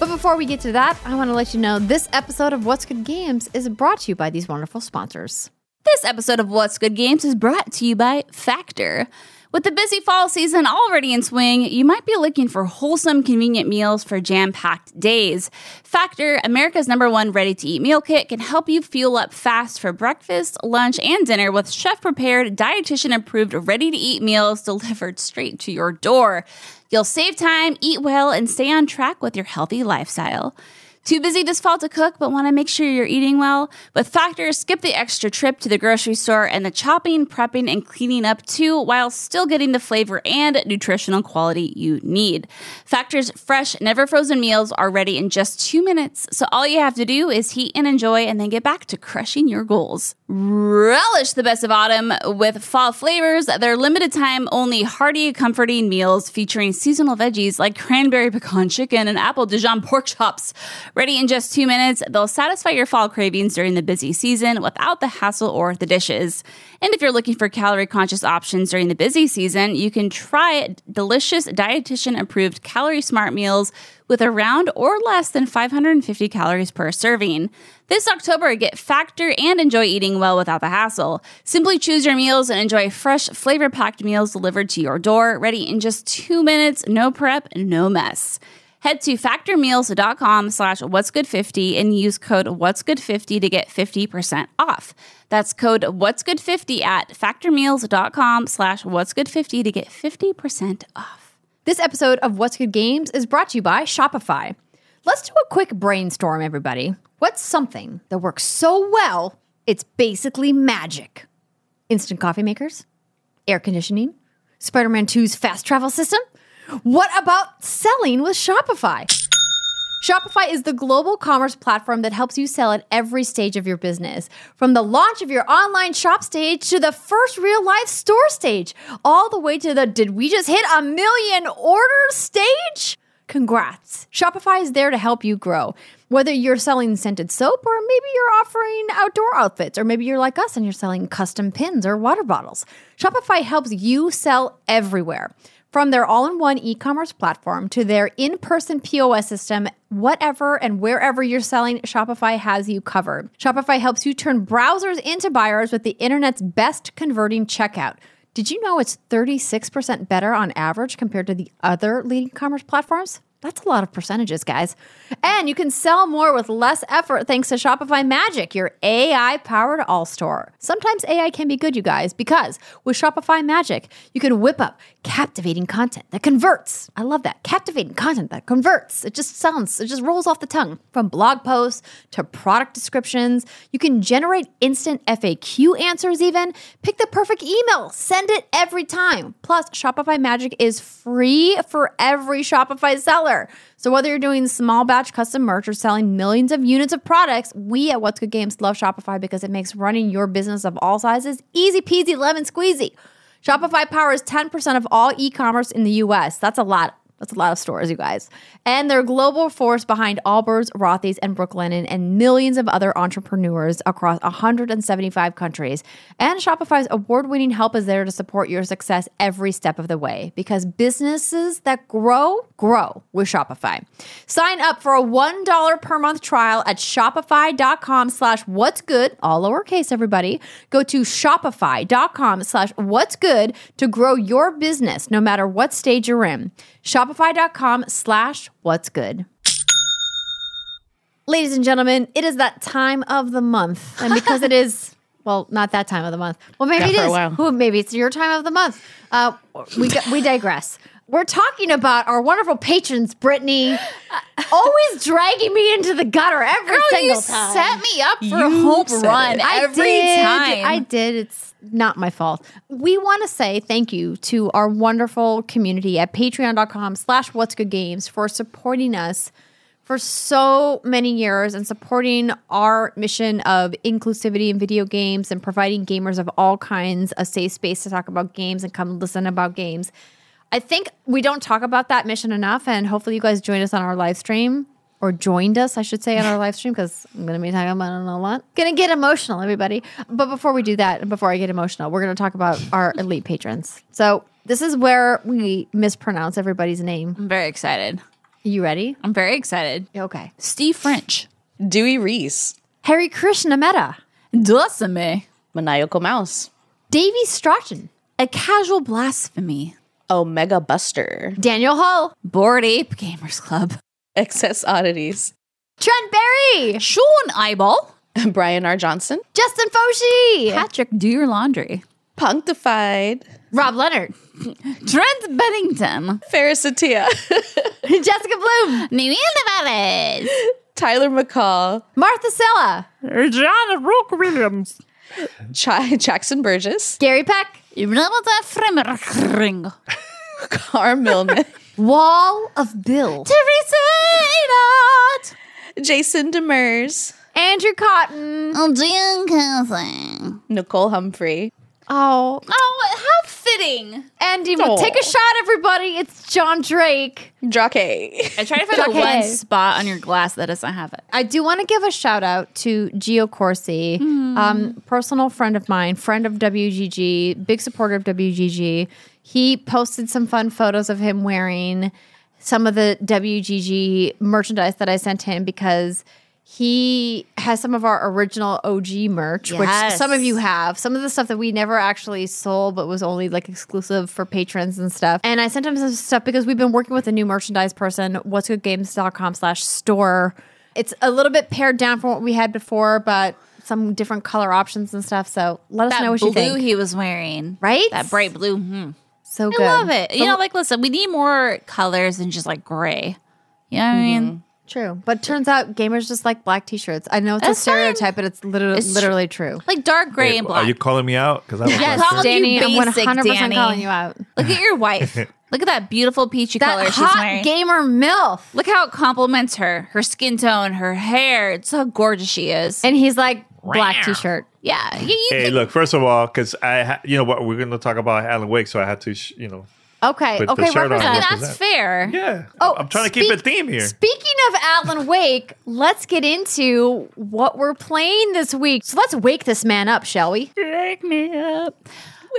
But before we get to that, I want to let you know this episode of What's Good Games is brought to you by these wonderful sponsors. This episode of What's Good Games is brought to you by Factor. With the busy fall season already in swing, you might be looking for wholesome, convenient meals for jam packed days. Factor, America's number one ready to eat meal kit, can help you fuel up fast for breakfast, lunch, and dinner with chef prepared, dietitian approved, ready to eat meals delivered straight to your door. You'll save time, eat well, and stay on track with your healthy lifestyle. Too busy this fall to cook, but want to make sure you're eating well? With Factor, skip the extra trip to the grocery store and the chopping, prepping, and cleaning up too, while still getting the flavor and nutritional quality you need. Factor's fresh, never frozen meals are ready in just two minutes, so all you have to do is heat and enjoy, and then get back to crushing your goals. Relish the best of autumn with fall flavors. They're limited time only hearty, comforting meals featuring seasonal veggies like cranberry pecan chicken and apple Dijon pork chops. Ready in just two minutes, they'll satisfy your fall cravings during the busy season without the hassle or the dishes. And if you're looking for calorie conscious options during the busy season, you can try delicious dietitian approved calorie smart meals with around or less than 550 calories per serving. This October, get Factor and enjoy eating well without the hassle. Simply choose your meals and enjoy fresh, flavor packed meals delivered to your door, ready in just two minutes, no prep, no mess. Head to factormeals.com slash what's good 50 and use code what's good 50 to get 50% off. That's code what's good 50 at factormeals.com slash what's good 50 to get 50% off. This episode of What's Good Games is brought to you by Shopify. Let's do a quick brainstorm, everybody. What's something that works so well, it's basically magic? Instant coffee makers? Air conditioning? Spider Man 2's fast travel system? What about selling with Shopify? Shopify is the global commerce platform that helps you sell at every stage of your business. From the launch of your online shop stage to the first real life store stage, all the way to the did we just hit a million orders stage? Congrats. Shopify is there to help you grow. Whether you're selling scented soap or maybe you're offering outdoor outfits or maybe you're like us and you're selling custom pins or water bottles. Shopify helps you sell everywhere. From their all in one e commerce platform to their in person POS system, whatever and wherever you're selling, Shopify has you covered. Shopify helps you turn browsers into buyers with the internet's best converting checkout. Did you know it's 36% better on average compared to the other leading commerce platforms? That's a lot of percentages, guys. And you can sell more with less effort thanks to Shopify Magic, your AI powered all store. Sometimes AI can be good, you guys, because with Shopify Magic, you can whip up captivating content that converts. I love that. Captivating content that converts. It just sounds, it just rolls off the tongue. From blog posts to product descriptions, you can generate instant FAQ answers, even. Pick the perfect email, send it every time. Plus, Shopify Magic is free for every Shopify seller. So whether you're doing small batch custom merch or selling millions of units of products, we at What's Good Games love Shopify because it makes running your business of all sizes easy peasy lemon squeezy. Shopify powers 10% of all e-commerce in the US. That's a lot. That's a lot of stores, you guys. And they're global force behind Allbirds, Rothy's, and Brooklinen, and millions of other entrepreneurs across 175 countries. And Shopify's award winning help is there to support your success every step of the way because businesses that grow, grow with Shopify. Sign up for a $1 per month trial at shopify.com slash what's good, all lowercase, everybody. Go to shopify.com slash what's good to grow your business no matter what stage you're in. Shopify.com slash what's good. Ladies and gentlemen, it is that time of the month. And because it is, well, not that time of the month. Well, maybe Yeah, it for a is. while. Who- maybe it's your time of the month. Uh, we, we digress. We're talking about our wonderful patrons, Brittany, always dragging me into the gutter every Girl, single you time. set me up for a You hope said run it. every did. time. I did. It's not my fault. We want to say thank you to our wonderful community at patreon.com slash what's good games for supporting us for so many years and supporting our mission of inclusivity in video games and providing gamers of all kinds a safe space to talk about games and come listen about games. I think we don't talk about that mission enough, and hopefully, you guys joined us on our live stream or joined us, I should say, on our live stream because I'm going to be talking about it a lot. Going to get emotional, everybody. But before we do that, and before I get emotional, we're going to talk about our elite patrons. So this is where we mispronounce everybody's name. I'm very excited. you ready? I'm very excited. Okay. Steve French. Dewey Reese, Harry Krishna Mehta, Dulcime. Maniacal Mouse, Davy Strachan, A casual blasphemy. Omega Buster, Daniel Hull, Bored Ape Gamers Club. Excess Oddities, Trent Berry, Sean Eyeball. Brian R. Johnson, Justin Foshee, Patrick, do your laundry. Punkdefied, Rob Leonard, Trent Bennington. Faris Attieh, Jessica Bloom, Nini Nevares. Tyler McCall, Martha Sella, John Rook Williams. Ch- Jackson Burgess, Gary Peck, Renata er Fremering. Carr Millman, Wall of Bill, Teresa Adot. Jason Demers, Andrew Cotton. Jean Cousin. Nicole Humphrey, Oh, Oh, how fitting. Andy, we'll take a shot, everybody. It's John Drake. Drake. I try to find the one spot on your glass that doesn't have it. I do want to give a shout out to Gio Corsi, um, personal friend of mine, friend of WGG, big supporter of WGG. He posted some fun photos of him wearing some of the WGG merchandise that I sent him because he has some of our original OG merch, which some of you have. Some of the stuff that we never actually sold, but was only like exclusive for patrons and stuff. And I sent him some stuff because we've been working with a new merchandise person, what's goodgames.com slash store. It's a little bit pared down from what we had before, but some different color options and stuff. So let us know what you think. blue he was wearing, Right? That bright blue. hmm. so I good. love it. You know, like listen, we need more colors than just like gray. You know what I mean? True. But turns out gamers just like black t shirts. I know it's That's a stereotype, but it's literally, It's literally true. Like dark gray Wait, and black. Are you calling me out? Because I don't Yes, like call that. Danny, I'm 100% calling you out. Look at your wife. Look at that beautiful peachy That color she's hot wearing. gamer MILF. Look how it complements her. Her skin tone, her hair. It's how gorgeous she is. And he's like, black t shirt. yeah. You, you Hey, could- look. First of all, because I, ha- you know what, we're going to talk about Alan Wake, so I had to, sh- you know, Okay. Put the okay. shirt. I mean, Represent. that's fair. yeah. Oh, I'm trying to keep speak- a theme here. Speaking of Alan Wake, let's get into what we're playing this week. So let's wake this man up, shall we? Wake me up.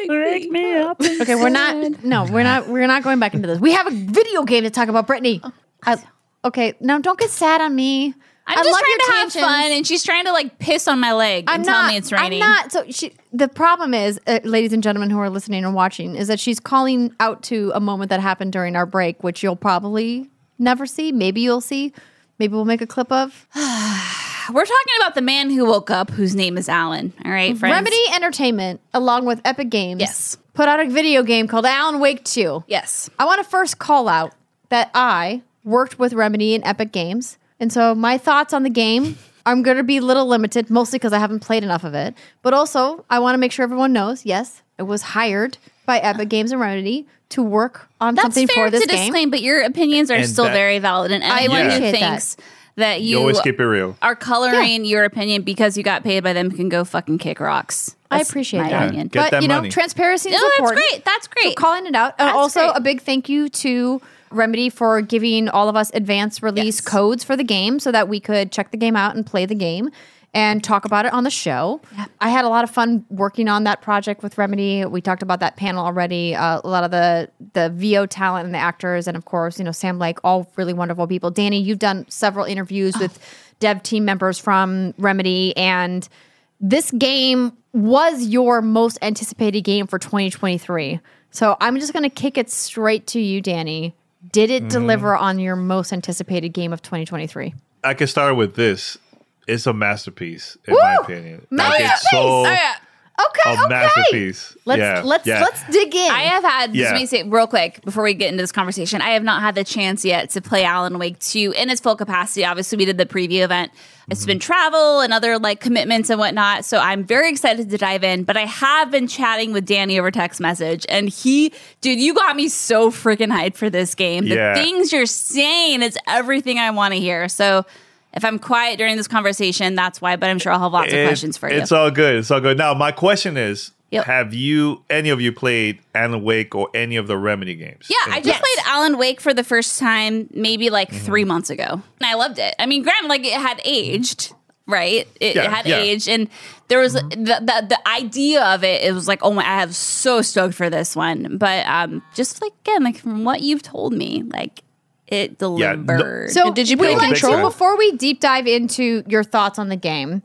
Wake me up. Okay, we're not. No, we're not. We're not going back into this. We have a video game to talk about, Brittany. Oh, I- okay, no, don't get sad on me. I'm I just trying to have fun, and she's trying to like piss on my leg I'm and not. tell me it's raining. I'm not. So she, the problem is, uh, ladies and gentlemen who are listening and watching, is that she's calling out to a moment that happened during our break, which you'll probably never see. Maybe you'll see. Maybe we'll make a clip of. We're talking about the man who woke up, whose name is Alan. All right, friends. Remedy Entertainment, along with Epic Games, Yes. put out a video game called Alan Wake 2. Yes. I want to first call out that I worked with Remedy and Epic Games. And so my thoughts on the game I'm going to be a little limited, mostly because I haven't played enough of it. But also, I want to make sure everyone knows yes, I was hired by Epic Games and Remedy to work on That's something fair for this to game. disclaim, but your opinions are And still that- very valid. And I anyone who appreciate that. thinks that, You you, always keep it real. are coloring your opinion because you got paid by them can go fucking kick rocks. I appreciate my that. opinion. But, that you know, money. transparency is No, that's great. That's great. So calling it out. And That's also great. a big thank you to Remedy for giving all of us advance release Yes. codes for the game so that we could check the game out and play the game and talk about it on the show. I had a lot of fun working on that project with Remedy. We talked about that panel already. Uh, a lot of the the VO talent and the actors, and of course, you know Sam Lake, all really wonderful people. Danny, you've done several interviews with dev team members from Remedy, and this game was your most anticipated game for 2023. So I'm just going to kick it straight to you, Danny. Did Mm-hmm. it deliver on your most anticipated game of 2023? I can start with this. It's a masterpiece, in my opinion. Masterpiece! Like, it's so Oh, yeah. Okay, a okay. masterpiece. Let's yeah, let's yeah. let's dig in. I have had, Yeah. just let me say real quick before we get into this conversation, I have not had the chance yet to play Alan Wake 2 in its full capacity. Obviously, we did the preview event. It's Mm-hmm. been travel and other like commitments and whatnot. So I'm very excited to dive in. But I have been chatting with Danny over text message. And he, dude, you got me so freaking hyped for this game. The Yeah. things you're saying, it's everything I want to hear. So if I'm quiet during this conversation, that's why. But I'm sure I'll have lots of questions for you. It's all good. It's all good. Now, my question is Yep. Have you, any of you, played Alan Wake or any of the Remedy games? Yeah, I just played Alan Wake for the first time maybe like Mm-hmm. three months ago. And I loved it. I mean, granted, like it had aged, right? It, Yeah, it had yeah. aged. And there was Mm-hmm. the, the the idea of it, it was like, oh my, I have so stoked for this one. But um, just like, again, like from what you've told me, like it Yeah, no- delivered. So Did you play like Control? before we deep dive into your thoughts on the game?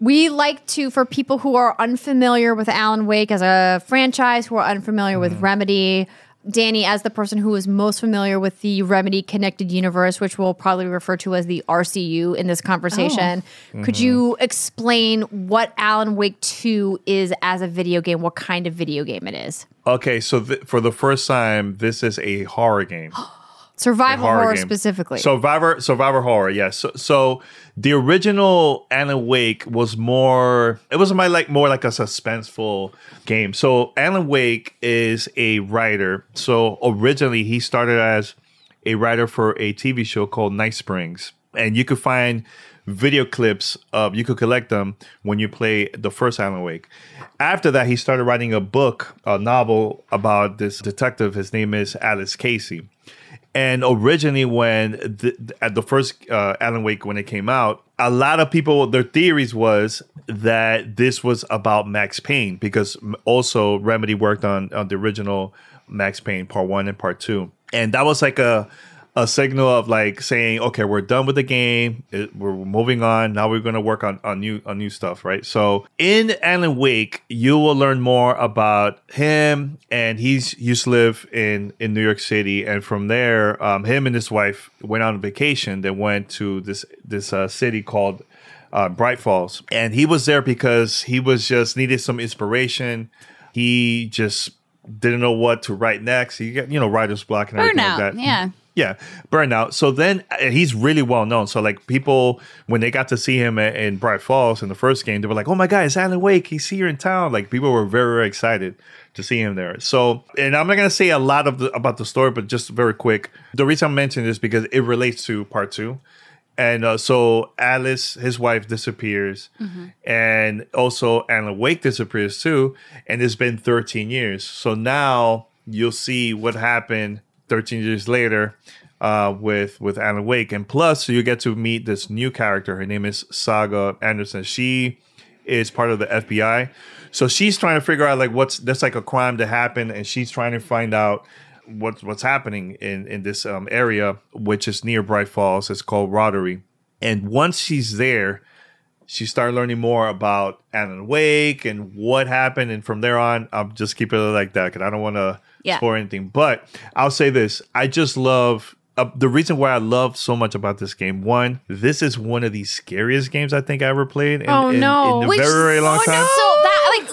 We like to, for people who are unfamiliar with Alan Wake as a franchise, who are unfamiliar Mm-hmm. with Remedy, Danny, as the person who is most familiar with the Remedy connected universe, which we'll probably refer to as the RCU in this conversation, Oh. could Mm-hmm. you explain what Alan Wake 2 is as a video game, what kind of video game it is? Okay, so th- for the first time, this is a horror game. Survival horror horror, specifically. Survivor Survivor horror, yes. So, so the original Alan Wake was more it was my like more like a suspenseful game. So Alan Wake is a writer. So originally he started as a writer for a TV show called Night Springs. And you could find video clips of you could collect them when you play the first Alan Wake. After that, he started writing a book, a novel about this detective. His name is Alex Casey. And originally, when the, at the first uh, Alan Wake when it came out, a lot of people their theories was that this was about Max Payne because also Remedy worked on on the original Max Payne Part One and Part Two, and that was like a a signal of like saying, okay, we're done with the game. It, we're moving on. Now we're going to work on, on new on new stuff, right? So in Alan Wake, you will learn more about him, and he's used to live in in New York City, and from there, um, him and his wife went on vacation. They went to this this uh, city called uh, Bright Falls, and he was there because he was just needed some inspiration. He just didn't know what to write next. He got you know writer's block and everything Burnout, like that. yeah. Yeah, burnout. So then he's really well known. So like people when they got to see him in, in Bright Falls in the first game, they were like, "Oh my god, it's Alan Wake! He's here in town!" Like people were very very excited to see him there. So and I'm not gonna say a lot of the, about the story, but just very quick. The reason I'm mentioning this because it relates to part two. And uh, so Alice, his wife, disappears, and also Alan Wake disappears too. And it's been 13 years. So now you'll see what happened 13 years later uh, with with Alan Wake, and plus you get to meet this new character. Her name is Saga Anderson. She is part of the FBI, so she's trying to figure out like what's that's like a crime that happened, and she's trying to find out what's what's happening in in this um, area, which is near Bright Falls. It's called Watery, and once she's there, she started learning more about Alan Wake and what happened, and from there on, I'll just keep it like that because I don't want to Yeah. spoil anything. But I'll say this: I just love. Uh, the reason why I love so much about this game, one, this is one of the scariest games I think I ever played. In, Oh, in, no. in a Which- very, very long oh, time. no.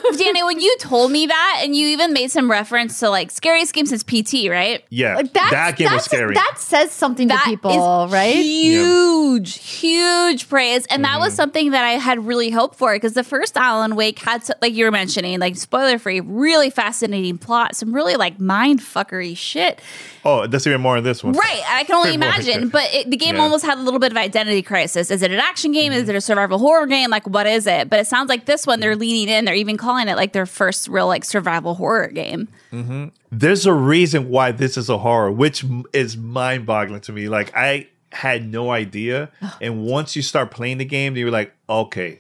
So that like Danny, when you told me that, and you even made some reference to like scariest game since PT, right? Yeah, Like that's, that game was scary. That says something That to is people, right? Huge, huge praise, and that Mm-hmm. was something that I had really hoped for because the first Alan Wake had, so- like you were mentioning, like spoiler free, really fascinating plot, some really like mind fuckery shit. oh, there's even more in this one. Right, I can only imagine. But it, the game Yeah. almost had a little bit of identity crisis. Is it an action game? Is it a survival horror game? Like, what is it? But it sounds like this one they're leaning in. They're even calling it like their first real like survival horror game. Mm-hmm. there's a reason why this is a horror, which is mind boggling to me. Like I had no idea, and once you start playing the game, you're like, okay,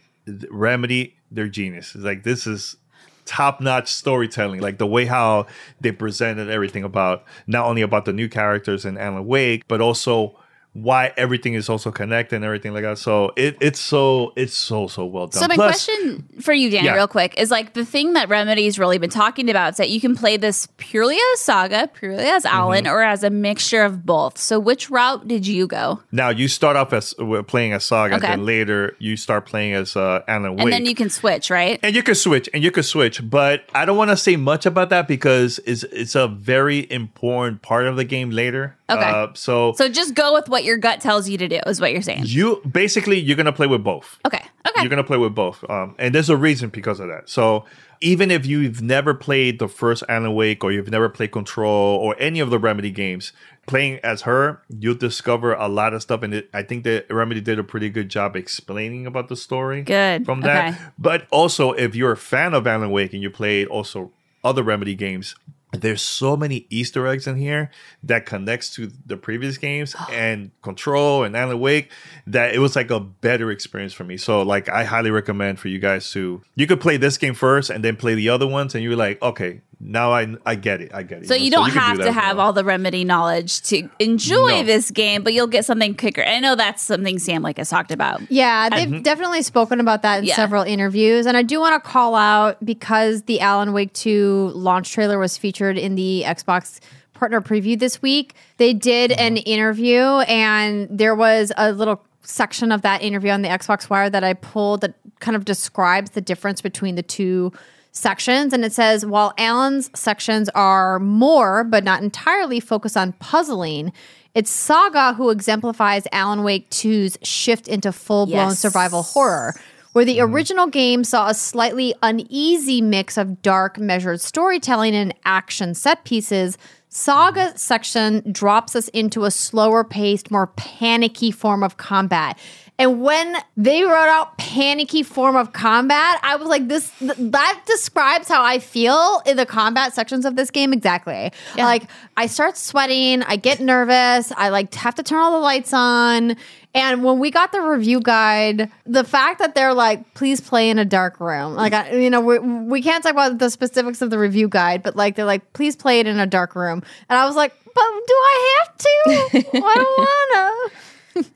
Remedy, they're genius. It's like this is top notch storytelling. Like the way how they presented everything about not only about the new characters in Alan Wake, but also why everything is also connected and everything like that. So it, it's so it's so so well done. So my Plus- question for you, Danny, Yeah. real quick, is like the thing that Remedy's really been talking about is that you can play this purely as Saga, purely as Mm-hmm. Alan, or as a mixture of both. So which route did you go? Now you start off as uh, playing as Saga, Okay. then later you start playing as uh, Alan Wake. And then you can switch, right? And you can switch, and you can switch, but I don't want to say much about that because it's it's a very important part of the game later. Okay. Uh, so, So just go with what your gut tells you to do, is what you're saying. you basically you're gonna play with both. Okay. Okay. You're gonna play with both, um, and there's a reason because of that. So even if you've never played the first Alan Wake or you've never played Control or any of the Remedy games, playing as her, you'll discover a lot of stuff. And it, I think that Remedy did a pretty good job explaining about the story. Good. from that. Okay. But also, if you're a fan of Alan Wake and you played also other Remedy games. There's so many Easter eggs in here that connects to the previous games and Control and Alan Wake that it was like a better experience for me. So like I highly recommend for you guys to you could play this game first and then play the other ones and you're like, okay, now I I get it. I get it. So know? you don't can do have that to have all the remedy knowledge to enjoy No. this game, but you'll get something quicker. I know that's something Sam Lake has talked about. Yeah, they've definitely spoken about that in Yeah. several interviews. And I do want to call out because the Alan Wake 2 launch trailer was featured in the Xbox partner preview this week. They did mm-hmm. an interview, and there was a little section of that interview on the Xbox Wire that I pulled that kind of describes the difference between the two sections. And it says while Alan's sections are more, but not entirely, focused on puzzling, it's Saga who exemplifies Alan Wake 2's shift into full blown Yes. survival horror. Where the mm-hmm. original game saw a slightly uneasy mix of dark, measured storytelling and action set pieces, Saga section drops us into a slower paced, more panicky form of combat. And when they wrote out panicky form of combat, I was like, this th- that describes how I feel in the combat sections of this game exactly. Like I start sweating, I get nervous, I like have to turn all the lights on. And when we got the review guide, the fact that they're like, please play in a dark room, like, I, you know, we, we can't talk about the specifics of the review guide, but like, they're like, please play it in a dark room. And I was like, but do I have to? I don't wanna.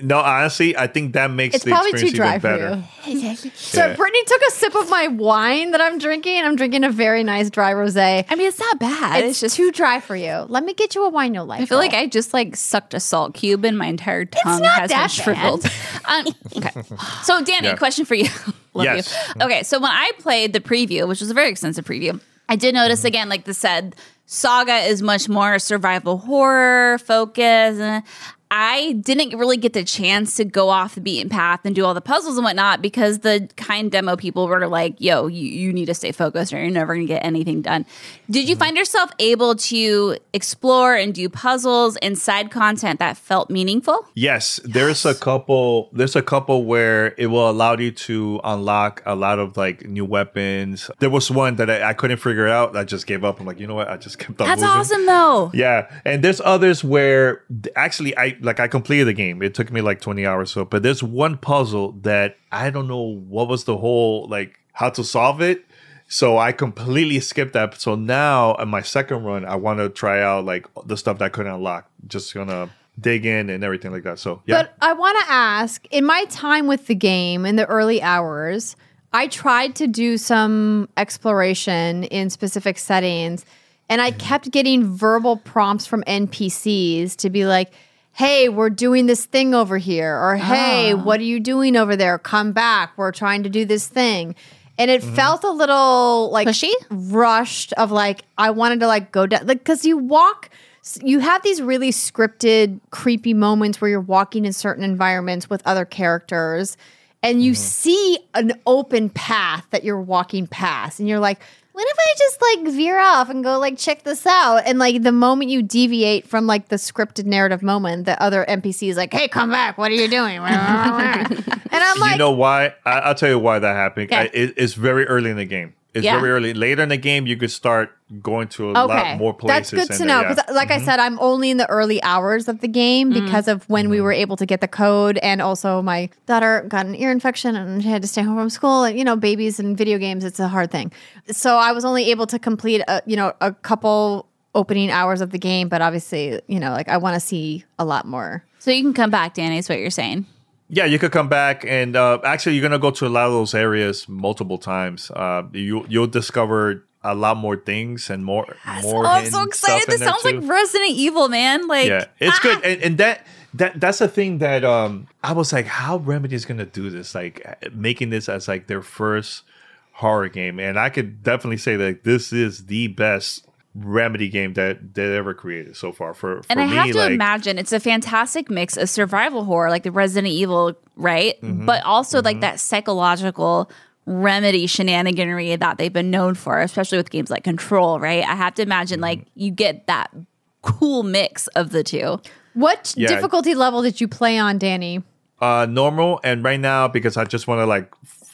No, honestly, I think that makes It's the probably experience too dry even for better. you. So Yeah. Brittany took a sip of my wine that I'm drinking. I'm drinking a very nice dry rosé. I mean, it's not bad. It's, It's, just too dry for you. Let me get you a wine you'll like. I feel like I just like sucked a salt cube and my entire tongue not has that been shriveled. um, okay. So, Danny, Yeah. question for you. Love Yes. you. Okay. So, when I played the preview, which was a very extensive preview, I did notice again, like the said, Saga is much more survival horror focus. I didn't really get the chance to go off the beaten path and do all the puzzles and whatnot because the kind demo people were like, yo, you, you need to stay focused or you're never going to get anything done. Did you mm-hmm. find yourself able to explore and do puzzles and side content that felt meaningful? Yes, there's a couple. There's a couple where it will allow you to unlock a lot of like new weapons. There was one that I, I couldn't figure out. I just gave up. I'm like, you know what? I just kept on. That's moving. awesome though. Yeah, and there's others where actually I like I completed the game. It took me like 20 hours so, but there's one puzzle that I don't know what was the whole like how to solve it. So I completely skipped that. So now in my second run, I want to try out like the stuff that I couldn't unlock. Just gonna dig in and everything like that. So yeah, But I want to ask in my time with the game in the early hours, I tried to do some exploration in specific settings and I kept getting verbal prompts from NPCs to be like, hey, we're doing this thing over here, or ah. hey, what are you doing over there? Come back. We're trying to do this thing. And it mm-hmm. felt a little like Pushy? rushed of like I wanted to like go down like because you walk you have these really scripted creepy moments where you're walking in certain environments with other characters and you mm-hmm. see an open path that you're walking past and you're like what if I just like veer off and go like check this out? And like the moment you deviate from like the scripted narrative moment, the other NPC is like, "Hey, come back! What are you doing?" and I'm like, you know why? I, I'll tell you why that happened. Okay. I, it, it's very early in the game. It's Yeah. very early. Later in the game, you could start going to a Okay, lot more places. that's places. good to know uh, yeah. because, like I said, I'm only in the early hours of the game because of when we were able to get the code, and also my daughter got an ear infection and she had to stay home from school. And you know, babies and video games, it's a hard thing. So I was only able to complete, a, you know, a couple opening hours of the game, but obviously, you know, like I want to see a lot more. So you can come back, Danny, is what you're saying. Yeah, you could come back and uh, actually you're gonna go to a lot of those areas multiple times. Uh, you you'll discover a lot more things and more more. Oh, I'm so excited. This sounds too. like Resident Evil, man. Like, yeah, it's ah! good, and, and that that that's the thing that um I was like, how Remedy is gonna do this, like making this as like their first horror game, and I could definitely say that this is the best Remedy game that they ever created so far. For, for And I me, have to like, imagine it's a fantastic mix of survival horror, like the Resident Evil, right? Mm-hmm. But also like that psychological remedy shenaniganery that they've been known for, especially with games like Control, right? I have to imagine Mm-hmm. like you get that cool mix of the two. What Yeah. difficulty level did you play on, Danny? uh normal and right now because i just want to like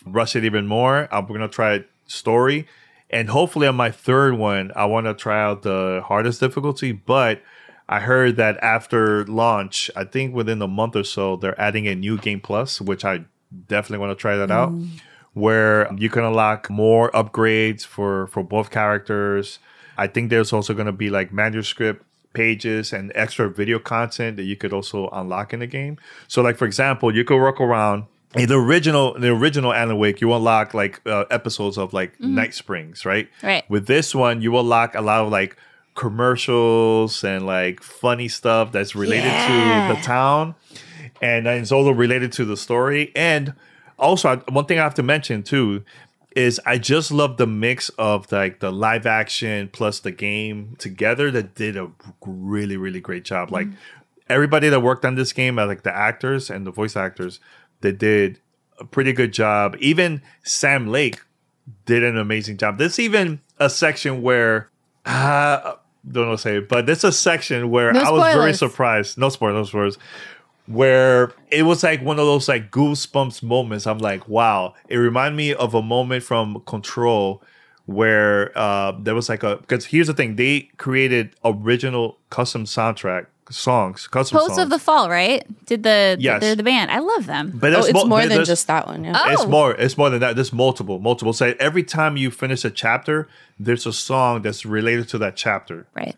rush it even more i'm gonna try story and hopefully on my third one i want to try out the hardest difficulty but i heard that after launch i think within a month or so they're adding a new game plus which i definitely want to try that out mm. where you can unlock more upgrades for for both characters i think there's also going to be like manuscript pages and extra video content that you could also unlock in the game. So, like for example, you could walk around the original, the original Alan Wake, you unlock like uh, episodes of like Night Springs, right? Right. With this one, you unlock a lot of like commercials and like funny stuff that's related to the town, and it's also related to the story. And also, I- one thing I have to mention too is I just love the mix of like the live action plus the game together that did a really really great job. Like everybody that worked on this game, like the actors and the voice actors, they did a pretty good job. Even Sam Lake did an amazing job. There's even a section where uh don't know say, but there's a section where No I was very surprised. No spoilers, no spoilers. where it was like one of those like goosebumps moments. I'm like, wow. It reminded me of a moment from Control where uh, there was like a because here's the thing they created original custom soundtrack songs, custom Post songs. of the Fall, right? Did the Yes. they're the band? I love them. but Oh, it's mo- more than just that one. Yeah. It's Oh. more. It's more than that. There's multiple, multiple. So every time you finish a chapter, there's a song that's related to that chapter. Right.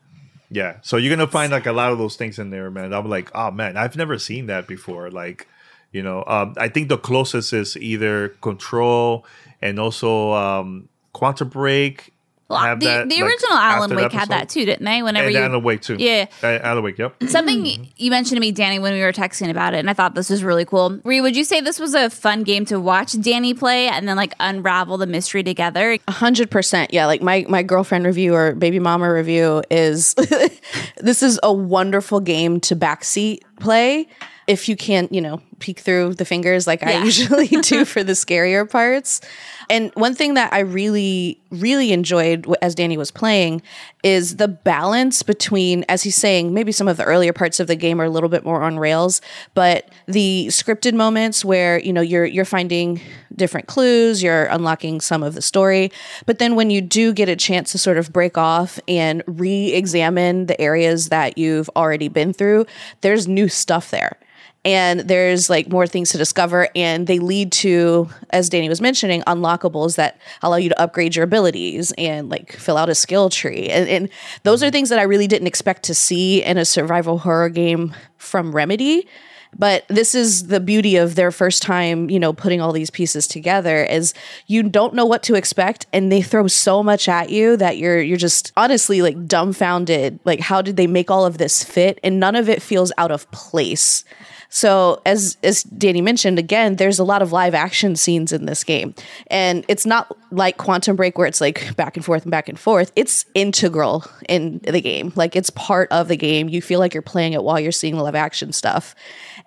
Yeah. So you're gonna find like a lot of those things in there, man. I'm like, oh man, I've never seen that before. Like, you know, um, I think the closest is either Control and also um, Quantum Break. Well, have the, that, the like, original Alan after Wake the had that too, didn't they? Whenever And you Alan Wake too. Yeah. Uh, Alan Wake. Yep. Something you mentioned to me, Danny, when we were texting about it, and I thought this was really cool. Ri, would you say this was a fun game to watch Danny play and then like unravel the mystery together? A hundred percent. Yeah. Like my, my girlfriend review or baby mama review is this is a wonderful game to backseat play. If you can't, you know, peek through the fingers like I usually do for the scarier parts. And one thing that I really, really enjoyed as Danny was playing is the balance between, as he's saying, maybe some of the earlier parts of the game are a little bit more on rails, but the scripted moments where you know you're you're finding different clues, you're unlocking some of the story, but then when you do get a chance to sort of break off and re-examine the areas that you've already been through, there's new stuff there and there's like more things to discover and they lead to as danny was mentioning unlockables that allow you to upgrade your abilities and like fill out a skill tree. And, and those are things that i really didn't expect to see in a survival horror game from remedy. But this is the beauty of their first time you know putting all these pieces together is you don't know what to expect and they throw so much at you that you're you're just honestly like dumbfounded. Like how did they make all of this fit? And none of it feels out of place so as as Danny mentioned again, there's a lot of live action scenes in this game. And it's not like Quantum Break where it's like back and forth and back and forth. It's integral in the game. Like it's part of the game. You feel like you're playing it while you're seeing the live action stuff.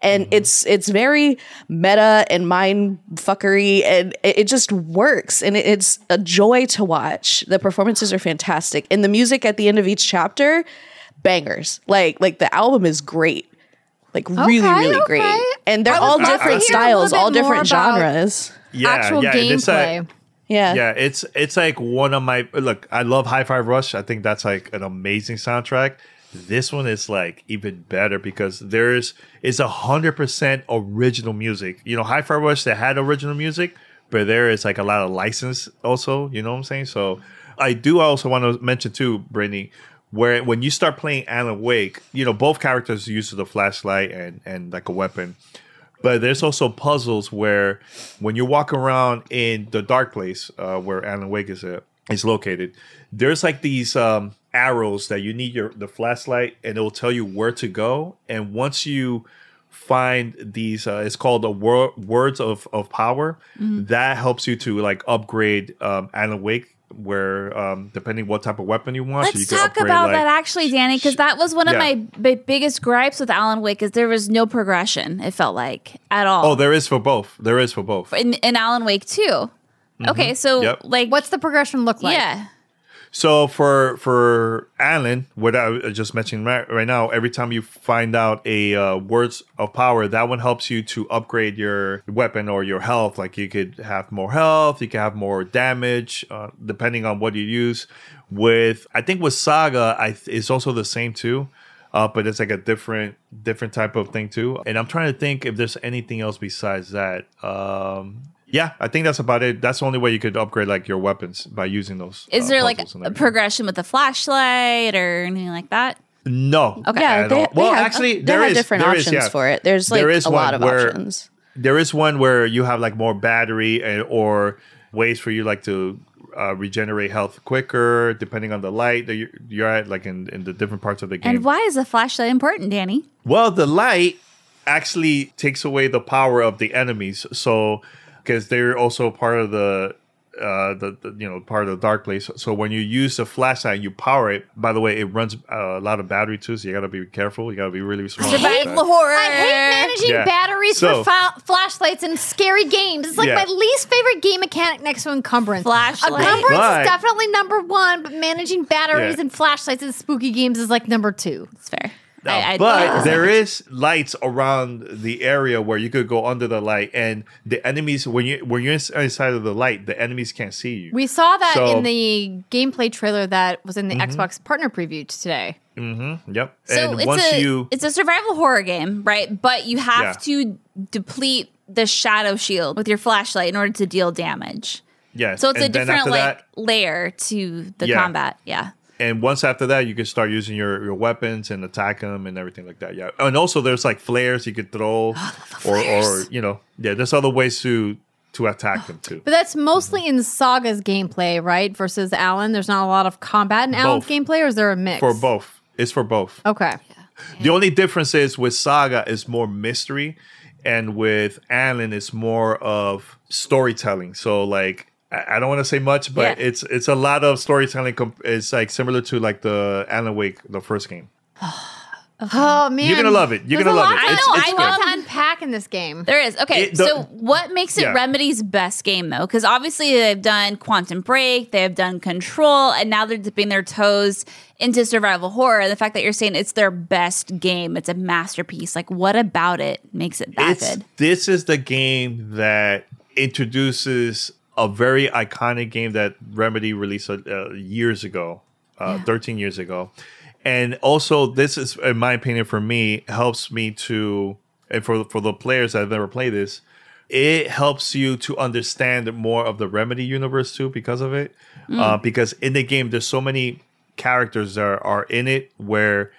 And mm-hmm. it's it's very meta and mind fuckery and it, it just works and it, it's a joy to watch. The performances are fantastic. And the music at the end of each chapter, bangers. Like like the album is great like really Okay, really okay. great and they're all different hear a little styles all different genres Yeah. Actual yeah. It's gameplay. like, yeah yeah, it's it's like one of my look. I love Hi-Fi Rush. I think that's like an amazing soundtrack. This one is like even better because there's it's a hundred percent original music. You know, Hi-Fi Rush they had original music, but there is like a lot of license also. You know what I'm saying? So I do also want to mention too, Brittany, where when you start playing Alan Wake, you know both characters use the flashlight and and like a weapon. But there's also puzzles where when you walk around in the dark place uh, where Alan Wake is uh, is located, there's like these um, arrows that you need your the flashlight, and it will tell you where to go. And once you find these, uh, it's called the wor- words of of power. That helps you to like upgrade um, Alan Wake. Where um, depending what type of weapon you want, you Let's can talk upgrade, about like- that actually, Danny, because that was one of my b- biggest gripes with Alan Wake is there was no progression. It felt like at all. Oh, there is for both. There is for both. in, in Alan Wake too. Okay, so Mm-hmm. Yep. like What's the progression look like? yeah, So for for Alan, what I was just mentioning right, right now, every time you find out a uh, words of power, that one helps you to upgrade your weapon or your health. Like you could have more health, you can have more damage, uh, depending on what you use. With I think with Saga, I th- it's also the same too. Uh, but it's like a different different type of thing too. And I'm trying to think if there's anything else besides that. Um, yeah, I think that's about it. That's the only way you could upgrade like your weapons by using those. is uh, there like a everything. progression with the flashlight or anything like that? No. Okay. yeah they, they Well, have, actually, they there have is- different there is, options yeah. for it there's like There is a lot of where- options There is one where you have like more battery and or ways for you like to uh, regenerate health quicker depending on the light that you're, you're at, like in, in the different parts of the game. And why is the flashlight important, Danny? Well, the light actually takes away the power of the enemies. So, because they're also part of the, uh, the, the you know part of the dark place. So when you use the flashlight, and you power it. By the way, it runs uh, a lot of battery too, so you got to be careful. You got to be really smart. about that. Survival horror. I hate managing Yeah. batteries So- for fa- flashlights in scary games. It's like Yeah. my least favorite game mechanic next to encumbrance. Flashlight. Encumbrance But- is definitely number one, but managing batteries Yeah. and flashlights in spooky games is like number two. It's fair. No, I- I- but there is lights around the area where you could go under the light, and the enemies when you when you're inside of the light, the enemies can't see you. We saw that So- Mm-hmm. in the gameplay trailer that was in the Xbox partner preview today. Mm-hmm, yep. So and it's once a you it's a survival horror game, right? But you have Yeah. to deplete the shadow shield with your flashlight in order to deal damage. yeah, So it's a and then different like that- layer to the Yeah. combat. Yeah. And once after that, you can start using your, your weapons and attack them and everything like that. Yeah, and also there's like flares you could throw, or or you know, yeah, there's other ways to to attack them too. But that's mostly in Saga's gameplay, right? Versus Alan. There's not a lot of combat in Alan's Both. gameplay, or is there a mix? For both, it's for both. Okay. The only difference is with Saga is more mystery, and with Alan it's more of storytelling. So like. I I don't want to say much, but Yeah. it's it's a lot of storytelling. Comp- it's like similar to like the Alan Wake, the first game. Oh man, You're gonna love it. You're There's gonna a love lot it. to- It's- I it's know. I good. want to unpack in this game. There is. Okay. It- the- so what makes it Yeah. Remedy's best game though? Because obviously they've done Quantum Break, they have done Control, and now they're dipping their toes into survival horror. And the fact that you're saying it's their best game, it's a masterpiece. Like what about it makes it that it's good? this is the game that introduces a very iconic game that Remedy released uh, years ago, uh, 13 years ago. And also, this is, in my opinion, for me, helps me to, and for for the players that have never played this, it helps you to understand more of the Remedy universe too because of it. Uh, because in the game, there's so many characters that are, are in it where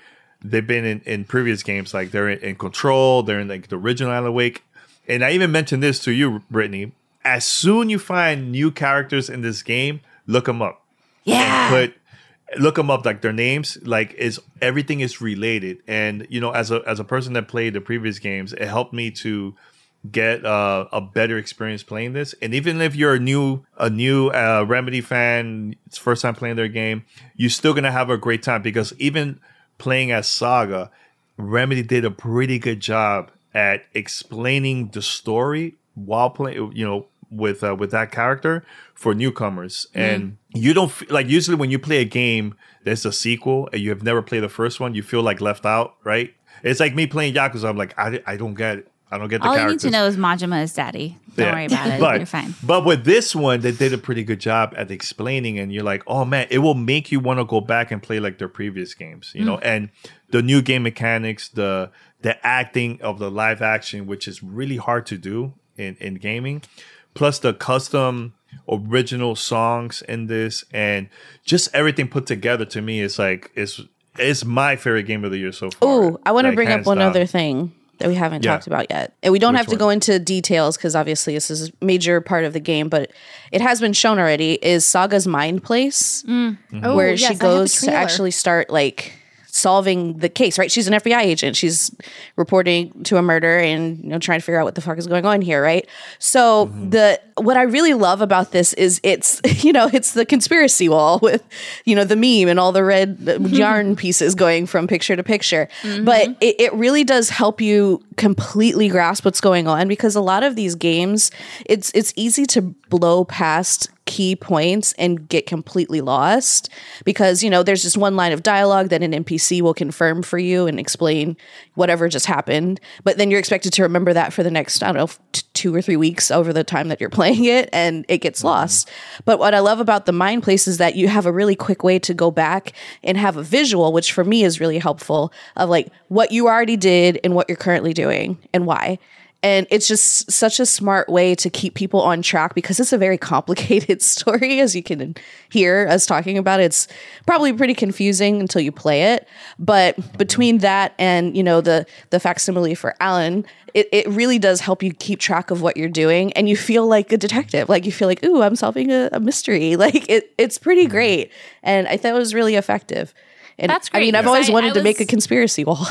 they've been in, in previous games, like they're in, in Control, they're in like the original Alan Wake. And I even mentioned this to you, Brittany. As soon you find new characters in this game, look them up. Yeah. put look them up like their names like is everything is related. And you know as a as a person that played the previous games it helped me to get uh, a better experience playing this. And even if you're a new a new uh, remedy fan it's first time playing their game you're still gonna have a great time because even playing as saga remedy did a pretty good job at explaining the story while playing you know with uh, with that character for newcomers and you don't f- like usually when you play a game there's a sequel and you have never played the first one you feel like left out right it's like me playing yakuza i'm like i, I don't get it i don't get the All you need to know is Majima is daddy. Don't Yeah. worry about it. But, You're fine. But with this one, they did a pretty good job at explaining, and you're like, oh man, it will make you want to go back and play like their previous games, you know. Mm. And the new game mechanics, the the acting of the live action, which is really hard to do in in gaming, plus the custom original songs in this, and just everything put together to me is like it's it's my favorite game of the year so far. Oh, I want to Like, bring up one down. other thing that we haven't Yeah. talked about yet. And we don't Which have to one? go into details because obviously this is a major part of the game, but it has been shown already is Saga's mind place mm. Oh, where yes, she have the goes to actually start like solving the case, right? She's an FBI agent. She's reporting to a murder and you know trying to figure out what the fuck is going on here, right? So mm-hmm. the what I really love about this is it's you know it's the conspiracy wall with you know the meme and all the red yarn pieces going from picture to picture, mm-hmm. but it, it really does help you completely grasp what's going on because a lot of these games it's it's easy to blow past key points and get completely lost because you know there's just one line of dialogue that an NPC will confirm for you and explain whatever just happened. But then you're expected to remember that for the next I don't know t- 2 or 3 weeks over the time that you're playing it and it gets mm-hmm. lost. But what I love about the mind place is that you have a really quick way to go back and have a visual which for me is really helpful of like what you already did and what you're currently doing and why and it's just such a smart way to keep people on track because it's a very complicated story, as you can hear us talking about. It's probably pretty confusing until you play it. But between that and, you know, the the facsimile for Alan, it, it really does help you keep track of what you're doing and you feel like a detective. Like you feel like, ooh, I'm solving a, a mystery. Like it it's pretty mm-hmm. great. And I thought it was really effective. And That's I mean, I've always I- wanted I Oh, to make a conspiracy wall.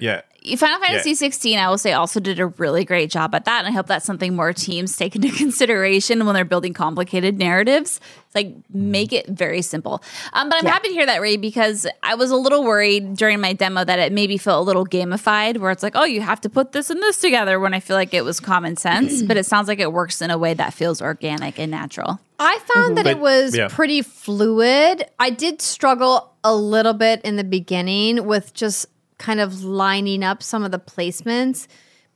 Yeah. Final Fantasy 16, I will say, also did a really great job at that. And I hope that's something more teams take into consideration when they're building complicated narratives. It's like make it very simple. Um, but I'm happy to hear that, Ray, because I was a little worried during my demo that it maybe felt a little gamified, where it's like, oh, you have to put this and this together when I feel like it was common sense. but it sounds like it works in a way that feels organic and natural. I found that it was yeah. pretty fluid. I did struggle a little bit in the beginning with just kind of lining up some of the placements.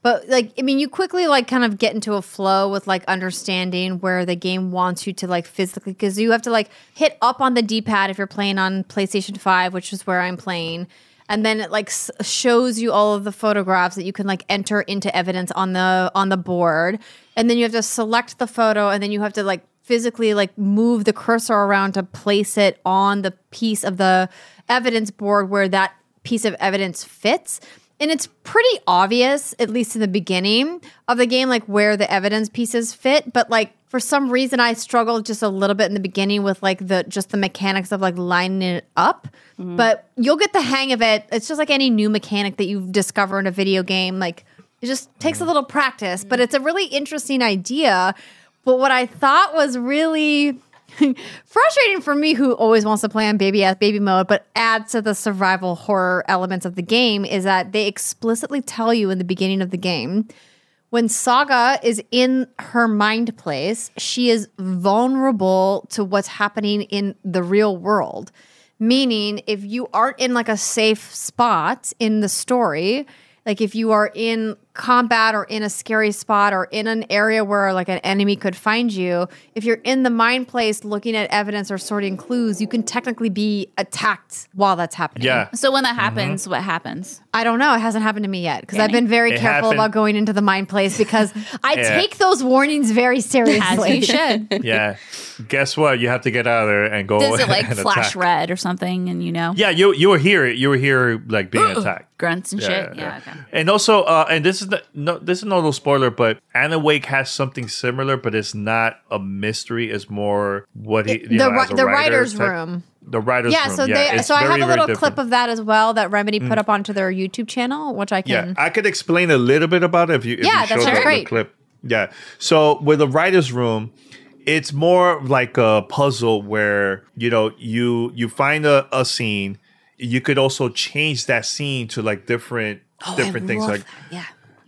But like, I mean, you quickly like kind of get into a flow with like understanding where the game wants you to like physically, because you have to like hit up on the D pad if you're playing on PlayStation 5, which is where I'm playing. And then it like s- shows you all of the photographs that you can like enter into evidence on the on the board. And then you have to select the photo and then you have to like physically like move the cursor around to place it on the piece of the evidence board where that piece of evidence fits. And it's pretty obvious, at least in the beginning of the game, like where the evidence pieces fit. But like for some reason, I struggled just a little bit in the beginning with like the just the mechanics of like lining it up. Mm-hmm. But you'll get the hang of it. It's just like any new mechanic that you discover in a video game. Like it just takes a mm-hmm. little practice, but mm-hmm. it's a really interesting idea. But what I thought was really frustrating for me, who always wants to play on baby ass baby mode, but adds to the survival horror elements of the game, is that they explicitly tell you in the beginning of the game when Saga is in her mind place, she is vulnerable to what's happening in the real world. Meaning, if you aren't in like a safe spot in the story, like if you are in combat or in a scary spot or in an area where like an enemy could find you, if you're in the mind place looking at evidence or sorting clues, you can technically be attacked while that's happening. Yeah. So when that happens, what happens? I don't know. It hasn't happened to me yet because I've been very It careful happened- about going into the mind place because I Yeah. take those warnings very seriously. As you should. Yeah. Guess what? You have to get out of there and go. Does it like and flash attack. red or something? And you know, Yeah, you you were here. You were here, like being attacked. grunts and shit. Yeah. okay. And also, uh, and this is the, no, this is no little spoiler, but Alan Wake has something similar, but it's not a mystery. It's more what he you the know, ri- the writer writers' type- room. The writers' Yeah, room. so yeah, they so I have a little clip of that as well that Remedy put mm. up onto their YouTube channel, which I can. Yeah. I could explain a little bit about it if you if Yeah, you that show the, great. the clip. Yeah. So with the writers' room, it's more like a puzzle where you know you you find a, a scene. You could also change that scene to like different oh, different things. Like Yeah.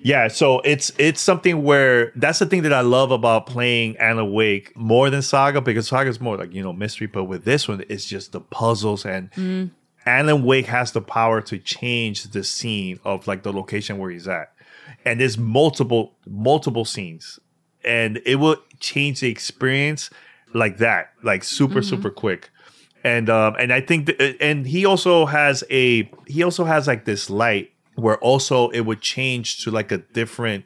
Yeah, so it's it's something where that's the thing that I love about playing Alan Wake more than Saga because Saga is more like you know mystery, but with this one it's just the puzzles and Alan Wake has the power to change the scene of like the location where he's at, and there's multiple multiple scenes, and it will change the experience like that, like super super quick. And um and i think th- and he also has a he also has like this light where also it would change to like a different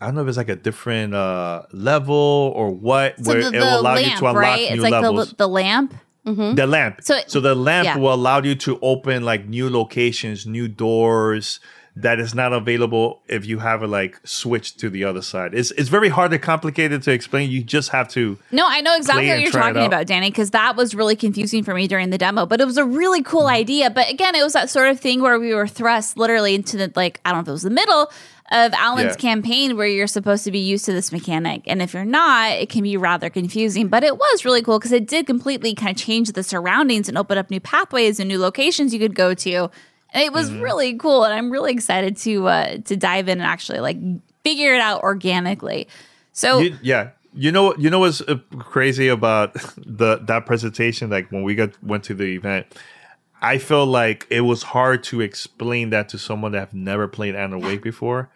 i don't know if it's like a different uh level or what So where the, it will allow lamp, you to unlock right? new It's like levels the the lamp. the lamp So it, so, the lamp yeah. will allow you to open like new locations new doors that is not available if you have it like switched to the other side it's it's very hard and complicated to explain you just have to No, I know exactly what you're talking about, Danny, because that was really confusing for me during the demo. But it was a really cool Mm-hmm. idea. But again, it was that sort of thing where we were thrust literally into the like I don't know if it was the middle of Alan's Yeah. campaign where you're supposed to be used to this mechanic, and if you're not, it can be rather confusing. But it was really cool because it did completely kind of change the surroundings and open up new pathways and new locations you could go to. It was Mm-hmm. really cool, and I'm really excited to uh, to dive in and actually like figure it out organically. So You- yeah. You know you know what's uh, crazy about the that presentation like when we got went to the event I felt like it was hard to explain that to someone that have never played Alan Wake before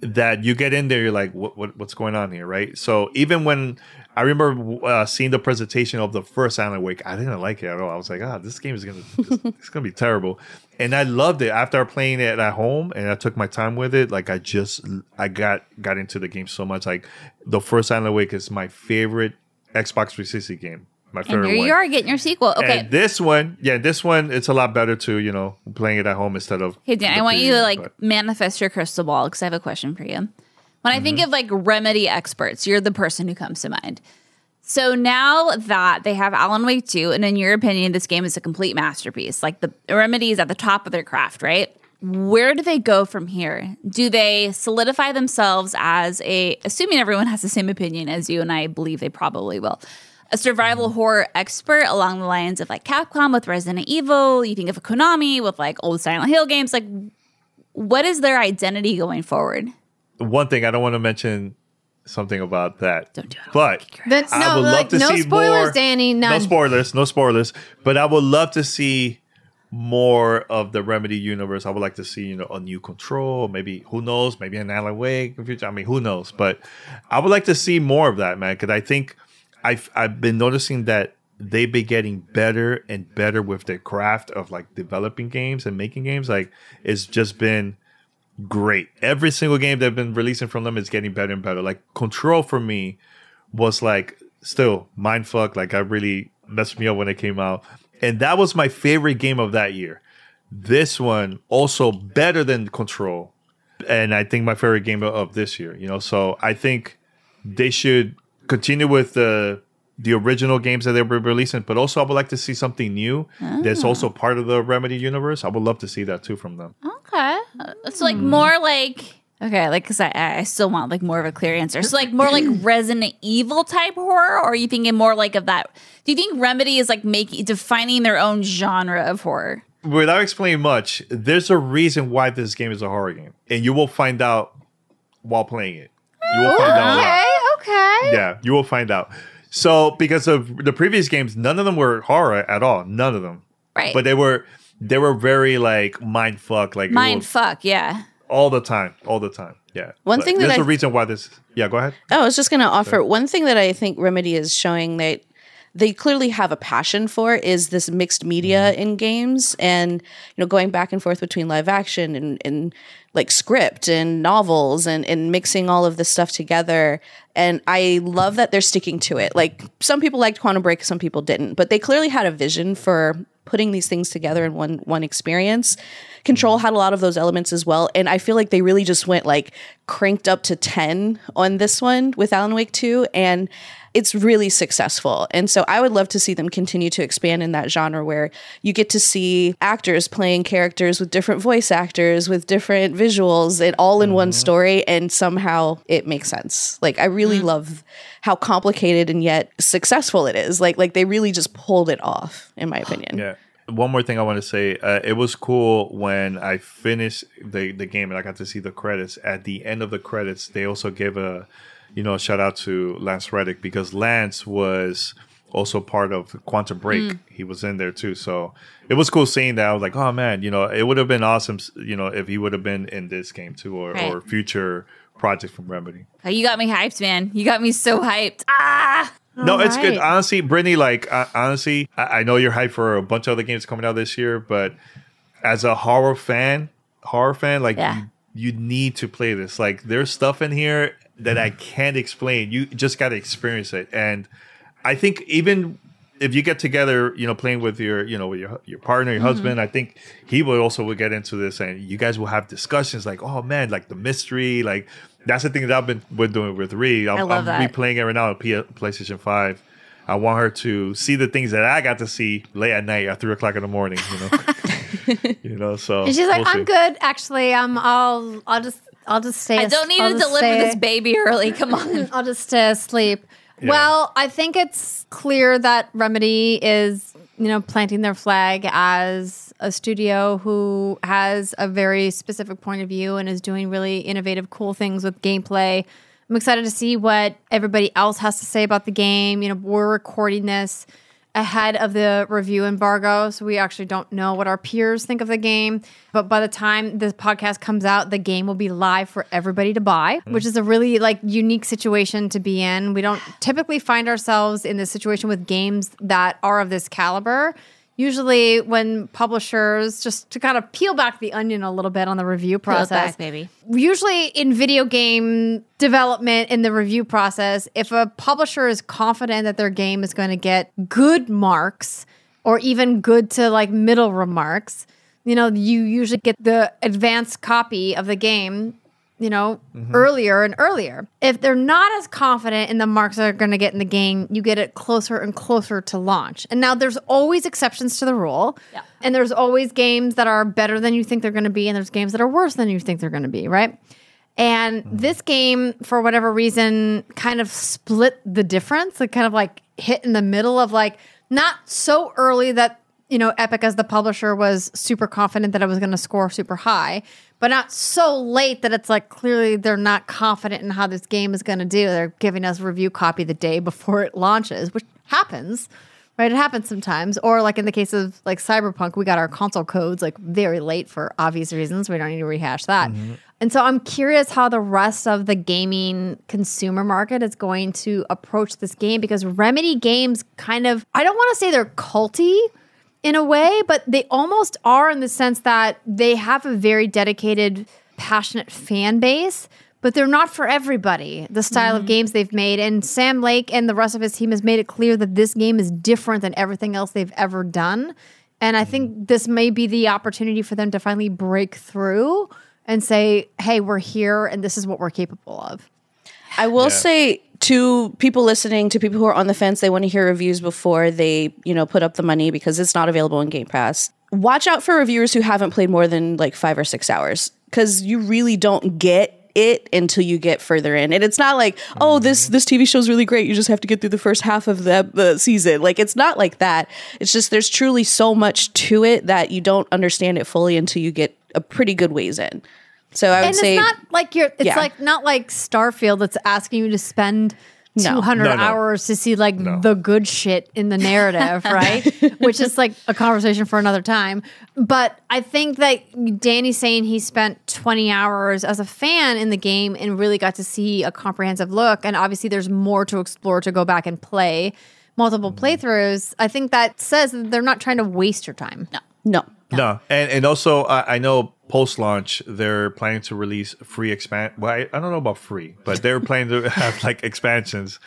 that you get in there you're like what, what what's going on here right so even when I remember uh, seeing the presentation of the first Alan Wake. I didn't like it at all. I was like, "Ah, this game is gonna, it's gonna be terrible." And I loved it after playing it at home, and I took my time with it. Like I just, I got got into the game so much. Like the first Alan Wake is my favorite Xbox 360 game. My and favorite here one. you are getting your sequel. Okay. And this one, yeah, this one, it's a lot better too. You know, playing it at home instead of. Hey Dan, I want you to like but- manifest your crystal ball because I have a question for you. When I think Mm-hmm. of like remedy experts, you're the person who comes to mind. So now that they have Alan Wake 2, and in your opinion, this game is a complete masterpiece, like the remedy is at the top of their craft, right? Where do they go from here? Do they solidify themselves as a, assuming everyone has the same opinion as you, and I believe they probably will, a survival Mm-hmm. horror expert along the lines of like Capcom with Resident Evil? You think of a Konami with like old Silent Hill games? Like, what is their identity going forward? one thing I don't want to mention something about that. Don't do it. But Then- I no, would like, love to no see spoilers, more. Danny, No spoilers. No spoilers. But I would love to see more of the Remedy universe. I would like to see, you know, a new control, maybe who knows, maybe an Alan Wake in future. I mean, who knows? But I would like to see more of that, man, because I think I've I've been noticing that they've been getting better and better with their craft of like developing games and making games. Like it's just been great. Every single game they've been releasing from them is getting better and better. Like Control for me was like still mindfuck. Like I really messed me up when it came out and that was my favorite game of that year. This one also better than Control, and I think my favorite game of this year. You know, so I think they should continue with the the original games that they were releasing, but also I would like to see something new that's also ah. part of the Remedy universe. I would love to see that too from them. Okay. It's like hmm. more like okay, like because I I still want like more of a clear answer. So like more like Resident Evil type horror, or are you thinking more like of that? Do you think Remedy is like making defining their own genre of horror? Without explaining much, there's a reason why this game is a horror game, and you will find out while playing it. You will find out. Okay, okay. Yeah, you will find out. So, because of the previous games, none of them were horror at all. None of them. Right. But they were they were very like mind fuck, like Mind was fuck, yeah. all the time, all the time. Yeah. One But thing that there's a I- reason why this. Yeah, go ahead. Oh, I was just going to offer one thing that I think Remedy is showing that they clearly have a passion for is this mixed media mm-hmm. in games and you know going back and forth between live action and, and like script and novels and, and mixing all of this stuff together. And i love that they're sticking to it. Like some people liked quantum break some people didn't but they clearly had a vision for putting these things together in one one experience. Control mm-hmm. had a lot of those elements as well and i feel like they really just went like cranked up to 10 on this one with alan wake 2 and it's really successful. And so I would love to see them continue to expand in that genre where you get to see actors playing characters with different voice actors, with different visuals, and all in one story, and somehow it makes sense. Like I really love how complicated and yet successful it is. Like like they really just pulled it off, in my opinion. Yeah. One more thing I want to say. Uh, it was cool when I finished the, the game and I got to see the credits. At the end of the credits, they also gave a, you know, shout out to Lance Reddick because Lance was also part of Quantum Break. He was in there too. So it was cool seeing that. I was like, oh man, you know, it would have been awesome, you know, if he would have been in this game too or, Right. or future project from Remedy. Oh, you got me hyped, man. You got me so hyped. Ah, No, it's good. Honestly, Brittany, like uh, honestly, I, I know you're hyped for a bunch of other games coming out this year, but as a horror fan, horror fan, like Yeah. you, you need to play this. Like there's stuff in here that I can't explain. You just got to experience it. And I think even if you get together, you know, playing with your, you know, with your your partner, your Mm-hmm. husband, I think he will also will get into this, and you guys will have discussions like, oh man, like the mystery, like that's the thing that I've been been doing with Ri. I'm, I love I'm that. replaying it right now on P- PlayStation Five. I want her to see the things that I got to see late at night at three o'clock in the morning. You know, you know. So And she's like, we'll I'm see. good. Actually, um, I'll, I'll just, I'll just stay. I don't need I'll to deliver stay- this baby early. Come on. I'll just stay asleep. Well, I think it's clear that Remedy is, you know, planting their flag as a studio who has a very specific point of view and is doing really innovative, cool things with gameplay. I'm excited to see what everybody else has to say about the game. You know, we're recording this ahead of the review embargo, so we actually don't know what our peers think of the game. But by the time this podcast comes out, the game will be live for everybody to buy, hmm. which is a really like unique situation to be in. We don't typically find ourselves in this situation with games that are of this caliber. Usually, when publishers just to kind of peel back the onion a little bit on the review process, back, baby. usually in video game development in the review process if a publisher is confident that their game is going to get good marks or even good to like middle remarks you know you usually get the advanced copy of the game you know mm-hmm. earlier and earlier. If they're not as confident in the marks that are going to get in the game you get it closer and closer to launch. And now there's always exceptions to the rule. Yeah. and there's always games that are better than you think they're going to be and there's games that are worse than you think they're going to be right? And mm-hmm. this game, for whatever reason, kind of split the difference. It kind of like hit in the middle of like not so early that, you know, Epic as the publisher was super confident that it was going to score super high, but not so late that it's like clearly they're not confident in how this game is going to do. They're giving us review copy the day before it launches, which happens Right, it happens sometimes. Or like in the case of like Cyberpunk, we got our console codes like very late for obvious reasons. We don't need to rehash that. Mm-hmm. And so I'm curious how the rest of the gaming consumer market is going to approach this game because Remedy games kind of I don't want to say they're culty in a way, but they almost are in the sense that they have a very dedicated, passionate fan base, but they're not for everybody. The style of mm-hmm. games they've made. And Sam Lake and the rest of his team has made it clear that this game is different than everything else they've ever done. And I think mm-hmm. this may be the opportunity for them to finally break through and say, hey, we're here and this is what we're capable of. I will Yeah. say to people listening, to people who are on the fence, they want to hear reviews before they, you know, put up the money because it's not available in Game Pass. Watch out for reviewers who haven't played more than like five or six hours because you really don't get it until you get further in. And it's not like, oh, this mm-hmm. this TV show is really great. You just have to get through the first half of the, the season. Like it's not like that. It's just there's truly so much to it that you don't understand it fully until you get a pretty good ways in. So I would and say it's not like you're it's Yeah. like not like Starfield that's asking you to spend 200 No, no. hours to see like the good shit in the narrative, right? Which is like a conversation for another time. But I think that Danny saying he spent 20 hours as a fan in the game and really got to see a comprehensive look. And obviously, there's more to explore to go back and play multiple mm-hmm. playthroughs. I think that says that they're not trying to waste your time. No. no. No, and and also I I know post launch they're planning to release free expand. Well, I, I don't know about free, but they're planning to have like expansions,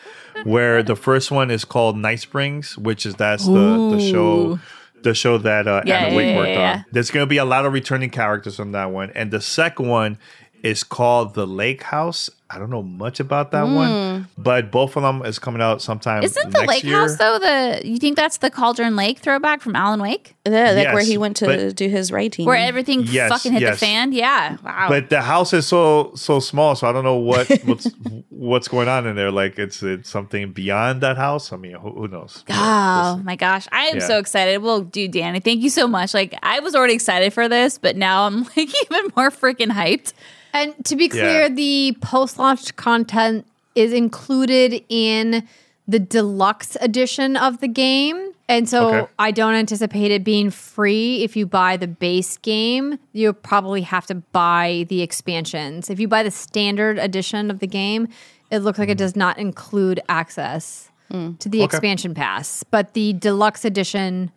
where the first one is called Night Springs, which is that's the the show. The show that uh, Yeah, Alan yeah, Wake yeah, worked on. There's going to be a lot of returning characters from that one, and the second one is called The Lake House. I don't know much about that one, hmm. but both of them is coming out sometime. Isn't the next lake year. house though the you think that's the Cauldron Lake throwback from Alan Wake? Yeah, like where he went to but- do his writing. Where everything Yes, fucking hit yes. the fan? Yeah. Wow. but the house is so so small so i don't know what what's what's going on in there like it's it's something beyond that house i mean who, who knows ah, Oh my gosh. I am Yeah. so excited. Well, dude, Danny, thank you so much. Like, I was already excited for this, but now I'm like even more freaking hyped. And to be clear, Yeah. the post launch content is included in the deluxe edition of the game. And so Okay. I don't anticipate it being free if you buy the base game. you'll probably have to buy the expansions. If you buy the standard edition of the game, it looks like it mm-hmm. does not include access hmm. to the expansion pass. But the deluxe edition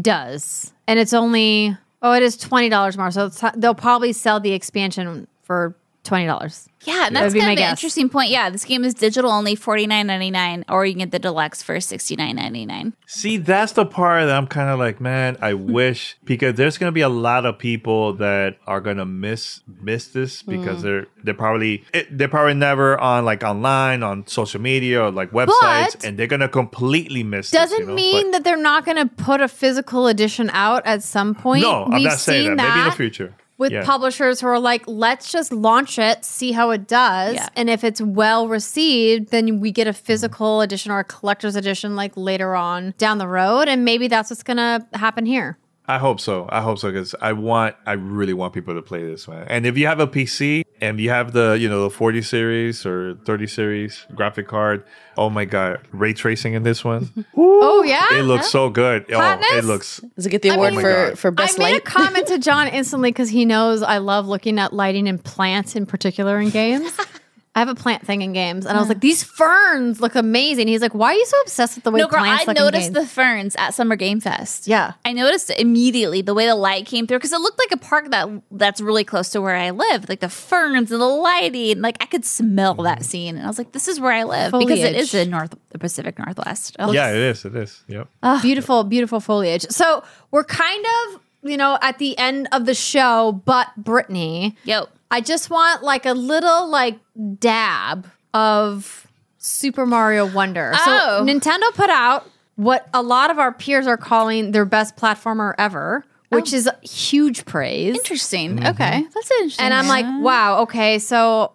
does. And it's only, oh, it is $20 more. So it's, they'll probably sell the expansion for $20. Yeah, and That that's would be kind my of an guess. interesting point. Yeah, this game is digital only forty nine ninety nine, or you can get the deluxe for sixty nine ninety nine. see that's the part that i'm kind of like man i hmm. wish because there's gonna be a lot of people that are gonna miss miss this because hmm. they're they're probably it, they're probably never on like online on social media or like websites But- and they're gonna completely miss this, Doesn't you know? mean But- that they're not going to put a physical edition out at some point. no i'm not saying seen that maybe in the future with Yeah. publishers who are like, let's just launch it, see how it does. Yeah. And if it's well received, then we get a physical mm-hmm. edition or a collector's edition like later on down the road. And maybe that's what's going to happen here. I hope so. I hope so because I want, I really want people to play this, man. And if you have a PC and you have the, you know, the 40 series or 30 series graphic card, oh my god, ray tracing in this one, Oh, yeah. it looks so good. Oh, it looks. Does it get the I award mean- for, Oh my for I best made light? a comment to John instantly because he knows I love looking at lighting and plants in particular in games. I have a plant thing in games, and I was like, "These ferns look amazing." He's like, "Why are you so obsessed with the way No, girl, plants I look in noticed games?" the ferns at Summer Game Fest. Yeah. I noticed it immediately the way the light came through because it looked like a park that that's really close to where I live, like the ferns and the lighting. Like I could smell that mm-hmm. scene, and I was like, "This is where I live," because it is Foliage. the North, the Pacific Northwest. Oh, Yeah, it is. It is. Yep. beautiful, beautiful foliage. So we're kind of, you know, at the end of the show, but Brittany, Yo, I just want like a little like dab of Super Mario Wonder. Oh. So Nintendo put out what a lot of our peers are calling their best platformer ever, which oh. is huge praise. interesting. Mm-hmm. Okay, that's interesting. And I'm like, wow, okay, so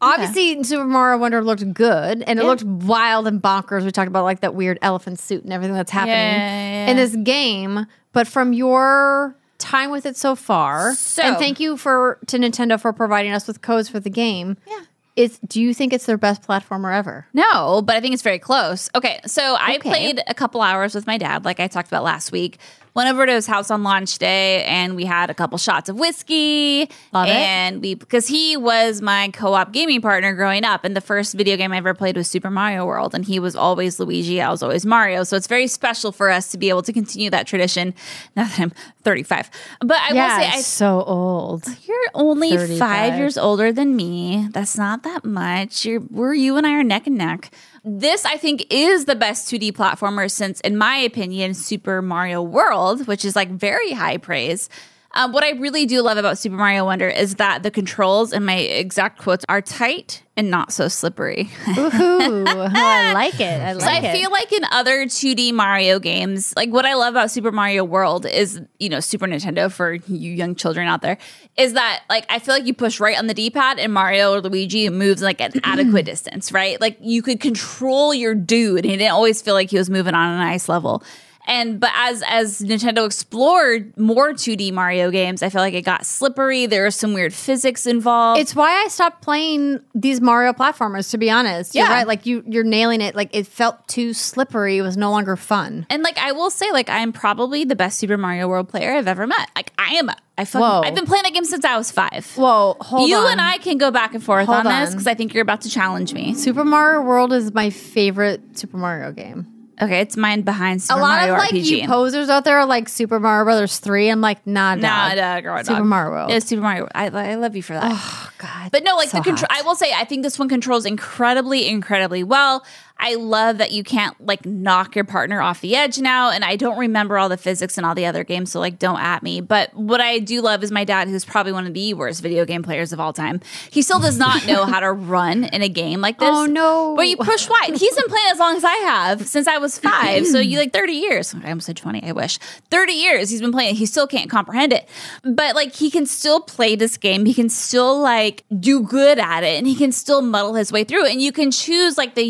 obviously Super Mario Wonder looked good and it looked wild and bonkers. We talked about like that weird elephant suit and everything that's happening Yeah, yeah, in this game. But from your time with it so far, So- and thank you for to Nintendo for providing us with codes for the game. Yeah. Is do you think it's their best platformer ever? No, but I think it's very close. Okay, so I Okay. played a couple hours with my dad, like I talked about last week. Went over to his house on launch day, and we had a couple shots of whiskey. Love it. and we because he was my co-op gaming partner growing up, and the first video game I ever played was Super Mario World, and he was always Luigi, I was always Mario. So it's very special for us to be able to continue that tradition. Now that I'm 35, but I will say I'm so old. you're only 35. five years older than me. That's not that much. You're, we're you and I are neck and neck. This, I think, is the best 2D platformer since, in my opinion, Super Mario World, which is like very high praise. Um, what I really do love about Super Mario Wonder is that the controls, and my exact quotes, are tight and not so slippery. Ooh, I like it. I like So I it. feel like in other 2D Mario games, like what I love about Super Mario World is, you know, Super Nintendo for you young children out there, is that like I feel like you push right on the D-pad and Mario or Luigi moves like an adequate distance, right? Like you could control your dude. He didn't always feel like he was moving on an ice level. And but as as Nintendo explored more 2D Mario games, I feel like it got slippery. There was some weird physics involved. It's why I stopped playing these Mario platformers. To be honest, you're Yeah. right. Like you, you're nailing it. Like it felt too slippery. It was no longer fun. And like I will say, like I'm probably the best Super Mario World player I've ever met. Like I am. I fucking, Whoa. I've been playing that game since I was five. Whoa, hold you on. and I can go back and forth Hold on this because I think you're about to challenge me. Super Mario World is my favorite Super Mario game. Okay, it's mine behind Super a lot Mario of like RPG. you posers out there are like Super Mario Brothers three. I'm like, nah, Nah, dog. nah, girl, Super dog. Mario World. Yeah, Super Mario. I, I love you for that. Oh God, But no, like so the control. I will say, I think this one controls incredibly, incredibly well. I love that you can't like knock your partner off the edge now, and I don't remember all the physics in all the other games, so like don't at me. But what I do love is my dad, who's probably one of the worst video game players of all time. He still does not know how to run in a game like this. Oh, no. Where you push wide. He's been playing as long as I have since I was five. so you like thirty years. I almost said twenty. I wish thirty years. He's been playing. He still can't comprehend it, but like he can still play this game. He can still like do good at it, and he can still muddle his way through. And you can choose like the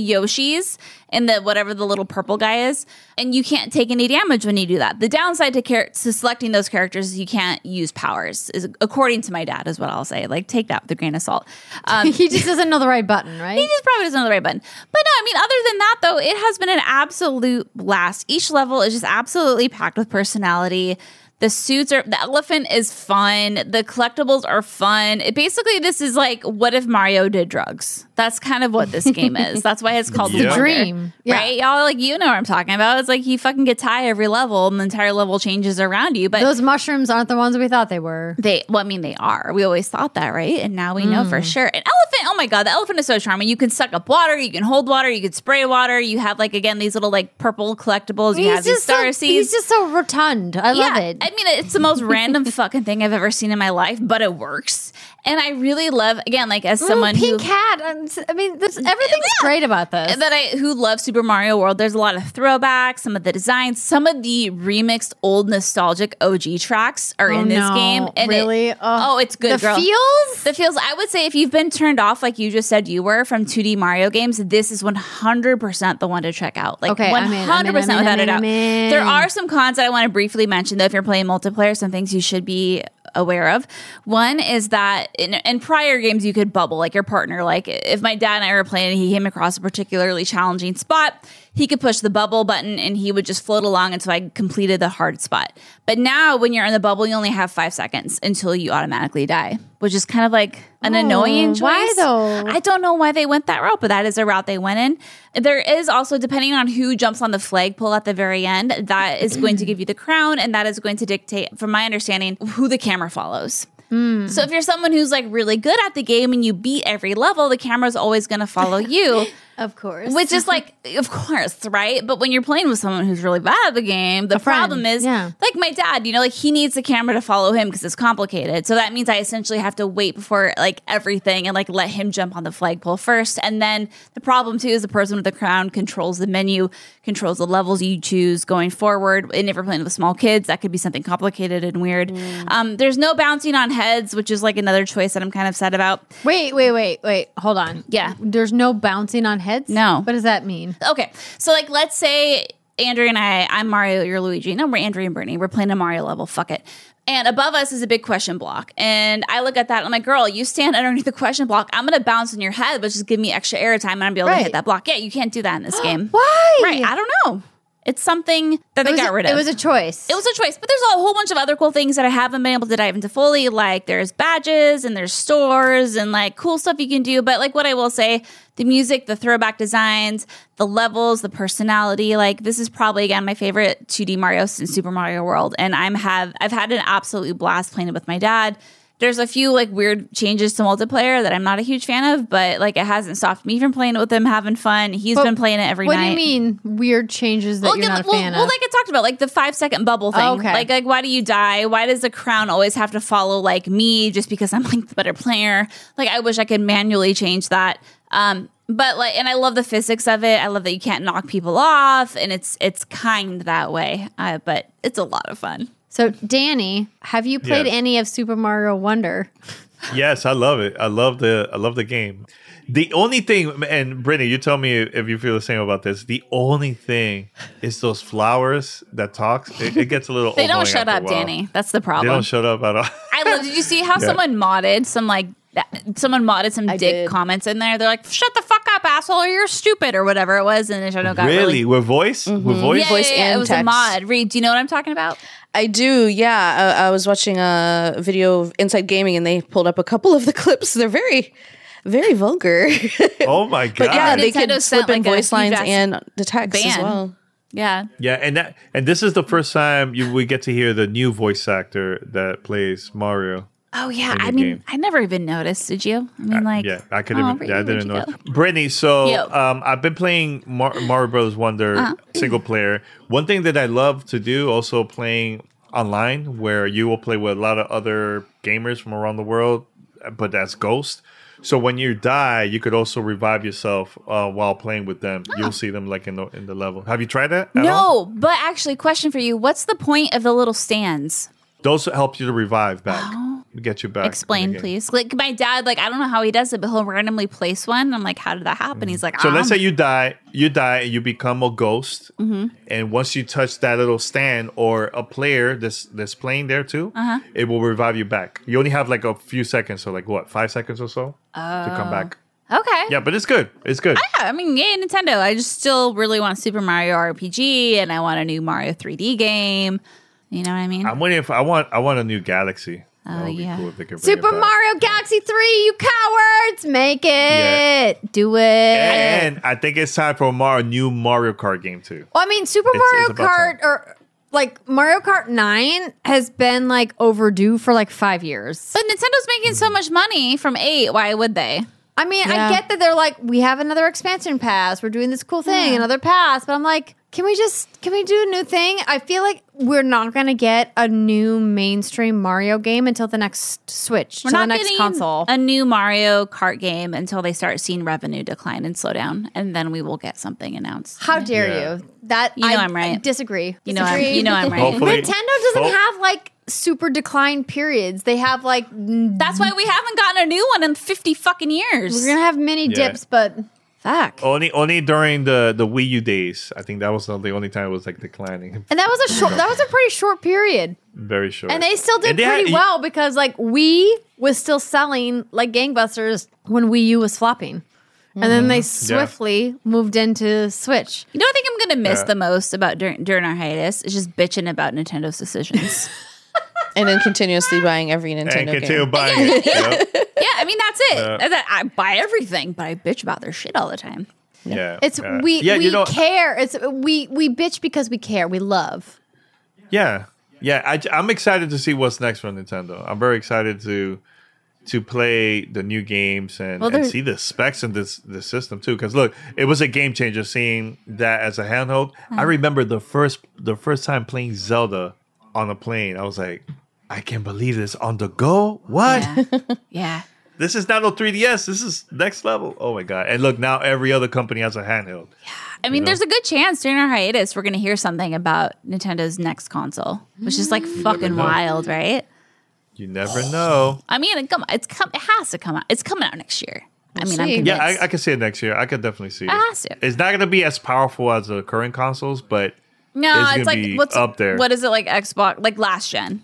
Yoshis and the whatever the little purple guy is, and you can't take any damage when you do that. The downside to, char- to selecting those characters is you can't use powers. Is according to my dad, is what I'll say. Like take that with a grain of salt. Um, he just doesn't know the right button, right? he just probably doesn't know the right button. But no, I mean, other than that, though, it has been an absolute blast. Each level is just absolutely packed with personality. The suits are the elephant is fun. The collectibles are fun. It basically this is like what if Mario did drugs? That's kind of what this game is. That's why it's called The dream. Yeah. right? Y'all like you know what I'm talking about. It's like you fucking get high every level, and the entire level changes around you. But Those mushrooms aren't the ones we thought they were. they, well, I mean, they are. We always thought that, right? And now we know Mm. for sure. An elephant, oh my God, the elephant is so charming. You can suck up water, you can hold water, you can spray water. You have, like, again, these little, like, purple collectibles. You have these star so, seeds. he's just so rotund. I love it. I mean, it's the most random fucking thing I've ever seen in my life, but it works. And I really love, again, like, as Ooh, someone pink who. cat. um, I mean, this, everything's great about this. that I who love Super Mario World. There's a lot of throwbacks, some of the designs, some of the remixed old nostalgic OG tracks are Oh, in this no. game. Really? it- oh, it's good, The girl. feels? The feels. I would say if you've been turned off, like you just said you were from 2D Mario games, this is 100% the one to check out. Like Okay, 100% I'm I'm in, I'm without a doubt. There are some cons that I want to briefly mention though. If you're playing multiplayer, some things you should be aware of. One is that in, in prior games you could bubble like your partner. Like if my dad and I were playing and he came across a particularly challenging spot, he could push the bubble button and he would just float along until I completed the hard spot. But now when you're in the bubble, you only have five seconds until you automatically die, which is kind of like an Oh, annoying choice. why though? I don't know why they went that route, but that is a route they went in. There is also, depending on who jumps on the flagpole at the very end, that is going to give you the crown, and that is going to dictate, from my understanding, who the camera follows. Hmm. So if you're someone who's like really good at the game and you beat every level, the camera's always going to follow you. of course. Which is like, of course, right? But when you're playing with someone who's really bad at the game, the friend, problem is, yeah. like my dad, you know, like he needs the camera to follow him because it's complicated. So that means I essentially have to wait before like everything and like let him jump on the flagpole first. And then the problem too is the person with the crown controls the menu, controls the levels you choose going forward. And if you're playing with small kids, that could be something complicated and weird. Mm. Um, there's no bouncing on heads, which is like another choice that I'm kind of sad about. wait, wait, wait, wait. Hold on. Yeah. There's no bouncing on heads? No. What does that mean? Okay. So like let's say Andrew and I, I'm Mario, you're Luigi. No, we're Andrew and Brittany. We're playing a Mario level. Fuck it. And above us is a big question block. And I look at that, I'm like, girl, you stand underneath the question block. I'm gonna bounce in your head, but just give me extra air time and I'm going to be able to hit that block. Yeah, you can't do that in this game. Why? Right. I don't know. It's something that they It was, got a, rid of. it was a choice. It was a choice, but there's a whole bunch of other cool things that I haven't been able to dive into fully. Like there's badges and there's stores and like cool stuff you can do. But like what I will say, the music, the throwback designs, the levels, the personality, like this is probably again my favorite 2D Mario since Super Mario World. And I'm have I've had an absolute blast playing it with my dad. There's a few like weird changes to multiplayer that I'm not a huge fan of, but like it hasn't stopped me from playing it with him, having fun. He's But been playing it every what night. do you mean weird changes that Well, you're not a well, fan well, of? like I talked about, like the five second bubble thing. Okay. Like, like why do you die? Why does the crown always have to follow like me just because I'm like the better player? Like I wish I could manually change that. Um, but like, and I love the physics of it. I love that you can't knock people off, and it's it's kind that way. Uh, but it's a lot of fun. So, Danny, have you played Yes. any of Super Mario Wonder? Yes, I love it. I love the I love the game. The only thing, and Brittany, you tell me if you feel the same about this. The only thing is those flowers that talks. It, it gets a little. They don't shut up. Danny. That's the problem. They don't shut up at all. I love. Did you see how Yeah. someone modded some like that- someone modded some I dick did. comments in there? They're like, "Shut the fuck up, asshole! Or you're stupid, or whatever it was." And Nintendo got really? really with voice? Mm-hmm. With voice? Yeah, voice yeah, yeah, and it was text. a mod. Reed, do you know what I'm talking about? I do, yeah. I, I was watching a video of Inside Gaming, and they pulled up a couple of the clips. They're very, very vulgar. Oh my god! but yeah, they Nintendo could sent, slip in like, a voice lines and the text as well. Yeah. Yeah, and that and this is the first time you we get to hear the new voice actor that plays Mario. Oh yeah. I mean, game. I never even noticed. Did you? I mean, like, yeah, I could oh, even. Yeah, I didn't know. Brittany, so um, I've been playing Mar- Mario Bros. Wonder Uh-huh. single player. One thing that I love to do, also playing online, where you will play with a lot of other gamers from around the world, but that's Ghost. So when you die, you could also revive yourself uh, while playing with them. You'll see them like in the in the level. Have you tried that? at all? No, but actually, question for you: What's the point of the little stands? those help you to revive back, get you back. Explain, please. Like my dad, like I don't know how he does it, but he'll randomly place one. I'm like, how did that happen? He's like, So let's "Um, say you die, you die, and you become a ghost. Mm-hmm. And once you touch that little stand or a player that's that's playing there too, Uh-huh. it will revive you back. You only have like a few seconds, so like what, five seconds or so to come back. okay, Yeah, but it's good. It's good. Yeah, I mean, yay, Nintendo. I just still really want Super Mario RPG and I want a new Mario 3D game. You know what I mean? I'm waiting for. I want. I want a new Galaxy. Oh, that Oh, yeah. cool if they could bring Super. Mario Galaxy 3, you cowards! Make it! Yeah. Do it! And I think it's time for a Mario, new Mario Kart game too. Well, I mean, Super It's- Mario it's about Kart or like Mario Kart 9 has been like overdue for like five years. but Nintendo's making so mm-hmm. much money from 8. Why would they? I mean, Yeah. I get that they're like, we have another expansion pass. We're doing this cool thing, another pass. But I'm like, can we just can we do a new thing? I feel like we're not gonna get a new mainstream Mario game until the next Switch, We're till the next getting console. a new Mario Kart game until they start seeing revenue decline and slow down, and then we will get something announced. How dare Yeah. you? That You know I, I'm right. I disagree. You know, I'm, you know I'm right. Hopefully- Nintendo doesn't Hope- have like super decline periods. They have like n- That's why we haven't gotten a new one in 50 fucking years. we're gonna have mini Yeah. dips, but Fuck. Only, only during the the Wii U days. I think that was the only time it was like declining. and that was a short. that was a pretty short period. Very short. And they still did And they had- pretty well because like Wii was still selling like gangbusters when Wii U was flopping. And then mm-hmm. they swiftly moved into Switch. You know what I think I'm going to miss Yeah. the most about during, during our hiatus? Is just bitching about Nintendo's decisions. And then continuously buying every and Nintendo continue game. buying it. Yep. yeah, I mean, that's it. Yeah. That's it. I buy everything, but I bitch about their shit all the time. Yeah. It's yeah. we Yeah, we you know, care. It's we we bitch because we care. We love. Yeah, yeah. I, I'm excited to see what's next from Nintendo. I'm very excited to to play the new games and, Well, and see the specs in this this system too. Because look, it was a game changer seeing that as a handheld. I mm-hmm. remember the first the first time playing Zelda on a plane. I was like, I can't believe this on the go. What? Yeah. yeah. This is not no 3DS. This is next level. Oh my god! And look, now every other company has a handheld. Yeah, I mean, know? there's a good chance during our hiatus we're going to hear something about Nintendo's next console, which is like fucking wild, right? You never know. I mean, it come, it's come, it has to come out. It's coming out next year. I mean, I'm convinced. Yeah, I, I can see it next year. I could definitely see it. It has to. It's not going to be as powerful as the current consoles, but No, is it's like be what's up there. What is it like Xbox like last gen?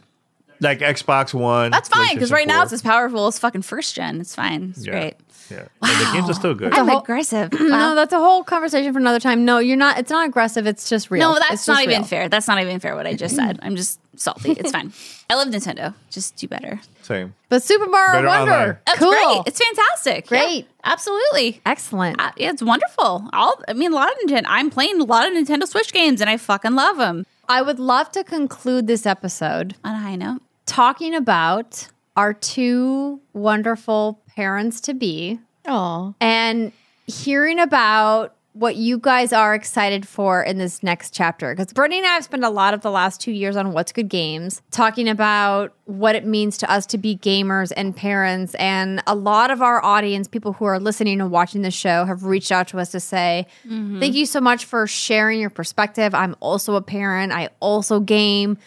Like Xbox One. That's fine because PlayStation right now it's as powerful as fucking first gen. It's fine. It's yeah. great. Yeah, and the games are still good. I'm whole- aggressive. No, that's a whole conversation for another time. No, you're not. It's not aggressive. It's just real. No, that's It's not even real. fair. That's not even fair what I just said. I'm just salty. It's fine. I love Nintendo. Just do better. Same. But Super Mario Better Wonder, online. That's cool, great. It's fantastic. Yeah, Great. absolutely. excellent. Uh, yeah, it's wonderful. All I mean, a lot of Nintendo. I'm playing a lot of Nintendo Switch games, and I fucking love them. I would love to conclude this episode On a high note, talking about our two wonderful parents to be Oh, and hearing about what you guys are excited for in this next chapter. Because Brittany and I have spent a lot of the last two years on What's Good Games talking about what it means to us to be gamers and parents. And a lot of our audience, people who are listening and watching the show, have reached out to us to say, mm-hmm. Thank you so much for sharing your perspective. I'm also a parent, I also game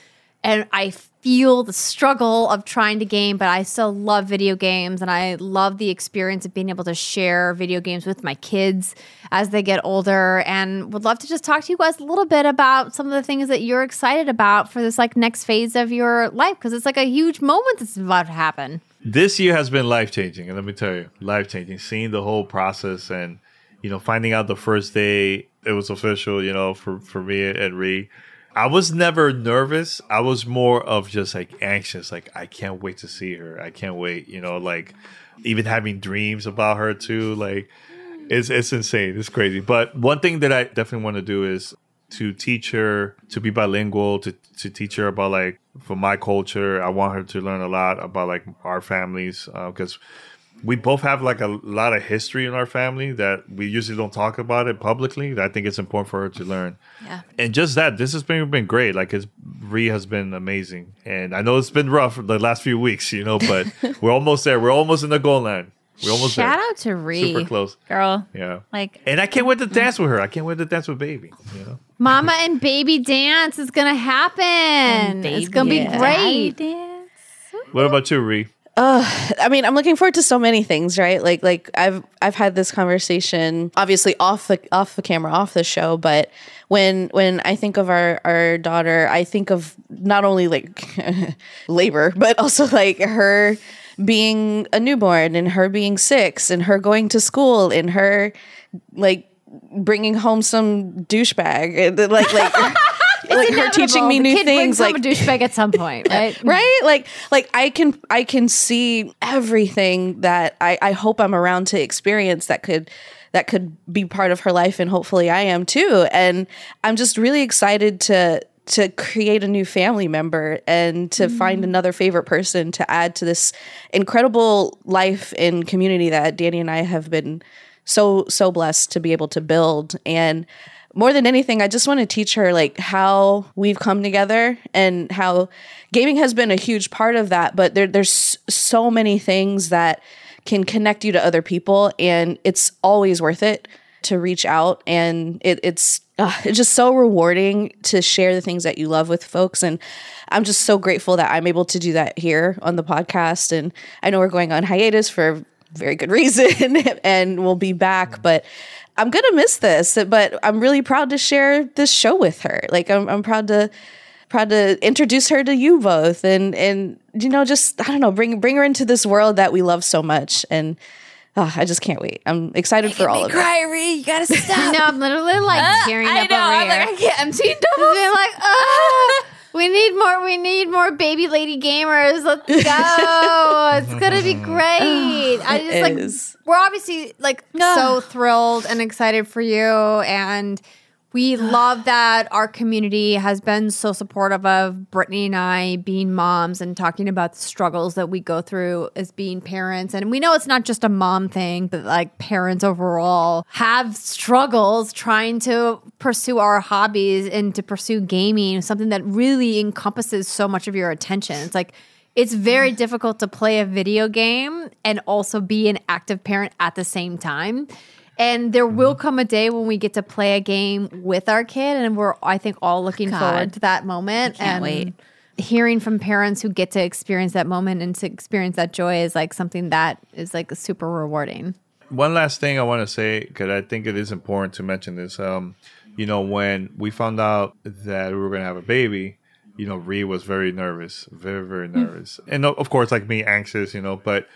and I feel the struggle of trying to game, but I still love video games and I love the experience of being able to share video games with my kids as they get older and would love to just talk to you guys a little bit about some of the things that you're excited about for this like next phase of your life because it's like a huge moment that's about to happen. This year has been life changing, and let me tell you, life changing. Seeing the whole process and you know finding out the first day it was official. You know, for for me and Ri. I was never nervous. I was more of just like anxious. Like I can't wait to see her. I can't wait. You know, like even having dreams about her too. Like it's it's insane. It's crazy. But one thing that I definitely want to do is to teach her to be bilingual. To to teach her about like from my culture. I want her to learn a lot about like our families uh, because we both have like a lot of history in our family that we usually don't talk about it publicly. I think it's important for her to learn. Yeah. And just that, this has been been great. Like his Ri has been amazing, and I know it's been rough the last few weeks, you know, but we're almost there. We're almost in the goal line. We're almost there. shout there. out to Ri, Super close. girl. Yeah. Like And I can't wait to dance with her. I can't wait to dance with baby. You know. Mama and baby dance is going to happen. It's going to be Daddy great. dance. What about you, Ri? I mean, I'm looking forward to so many things, right? Like, like I've I've had this conversation, obviously off the off the camera, off the show, but when when I think of our our daughter, I think of not only like labor, but also like her being a newborn and her being six and her going to school and her like bringing home some douchebag, like like. like her teaching me The new things, like a douchebag at some point, right? right? Like like i can i can see everything that i i hope i'm around to experience that could that could be part of her life and hopefully i am too. And i'm just really excited to to create a new family member and to mm-hmm. find another favorite person to add to this incredible life and community that danny and i have been so so blessed to be able to build. And more than anything i just want to teach her like how we've come together and how gaming has been a huge part of that but there, there's so many things that can connect you to other people and it's always worth it to reach out and it, it's uh, it's just so rewarding to share the things that you love with folks and i'm just so grateful that i'm able to do that here on the podcast and i know we're going on hiatus for very good reason and we'll be back but i'm gonna miss this but i'm really proud to share this show with her like i'm, I'm proud to proud to introduce her to you both and and you know just i don't know bring bring her into this world that we love so much and uh, i just can't wait i'm excited for all of it Cry, Ri. You gotta stop. No, I'm literally like tearing I up know. over I'm here. like, I can't. I'm seeing They're doubles. like, oh, we need more. We need more baby lady gamers. Let's go. it's gonna be great. I just It like is. we're obviously like so thrilled and excited for you, and we love that our community has been so supportive of Brittany and I being moms and talking about the struggles that we go through as being parents. And we know it's not just a mom thing, but like parents overall have struggles trying to pursue our hobbies and to pursue gaming, something that really encompasses so much of your attention. It's like, it's very mm. difficult to play a video game and also be an active parent at the same time. And there will come a day when we get to play a game with our kid, and we're I think all looking God. forward to that moment. can't and wait. Hearing from parents who get to experience that moment and to experience that joy is like something that is like super rewarding. One last thing I want to say because I think it is important to mention this. Um, you know, when we found out that we were gonna have a baby, you know, Ri was very nervous, very very nervous, and of course, like me, anxious, you know. But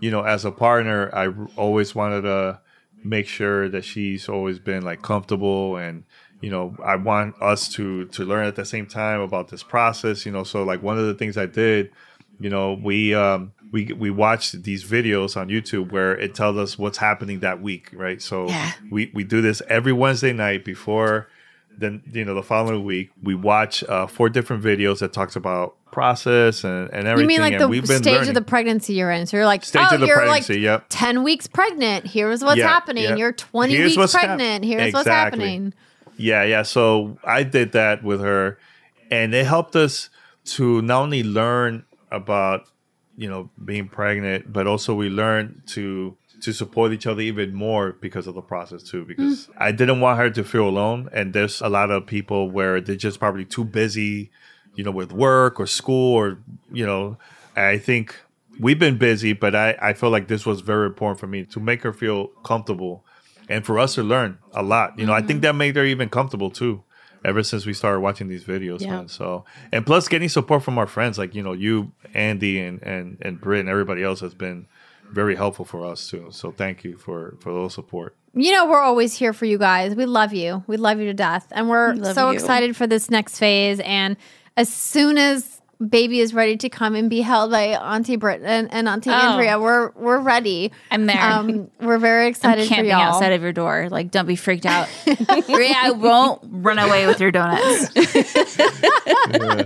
you know, as a partner, I always wanted to make sure that she's always been like comfortable and you know i want us to to learn at the same time about this process you know so like one of the things i did you know we um we we watched these videos on youtube where it tells us what's happening that week right so Yeah. we we do this every wednesday night before then you know the following week we watch uh, four different videos that talks about process and, and everything You mean like and the we've been stage learning. of the pregnancy you're in? So you're like, Stage oh, of the you're pregnancy, like yep. 10 weeks pregnant. Here's what's Yeah, happening. yeah. You're 20 Here's weeks what's hap- pregnant. Here's what's happening. Yeah, yeah. So I did that with her, and it helped us to not only learn about you know being pregnant, but also we learned to to support each other even more because of the process too. Hmm. Because I didn't want her to feel alone, and there's a lot of people where they're just probably too busy, you know, with work or school or you know. I think we've been busy, but I I feel like this was very important for me to make her feel comfortable and for us to learn a lot. You know, I think mm-hmm. that made her even comfortable too. Ever since we started watching these videos, Yeah. man. So, and plus getting support from our friends, like you know, you, Andy, and and and Britt, and everybody else has been very helpful for us too. So, thank you for for those support. You know, we're always here for you guys. We love you. We love you to death. And we're love so you. excited for this next phase. And as soon as baby is ready to come and be held by Auntie Britt and, and Auntie Oh. Andrea, we're we're ready. I'm there. Um, we're very I'm excited for camping y'all. outside of your door. Like, don't be freaked out. Ri, I won't run away with your donuts. You know,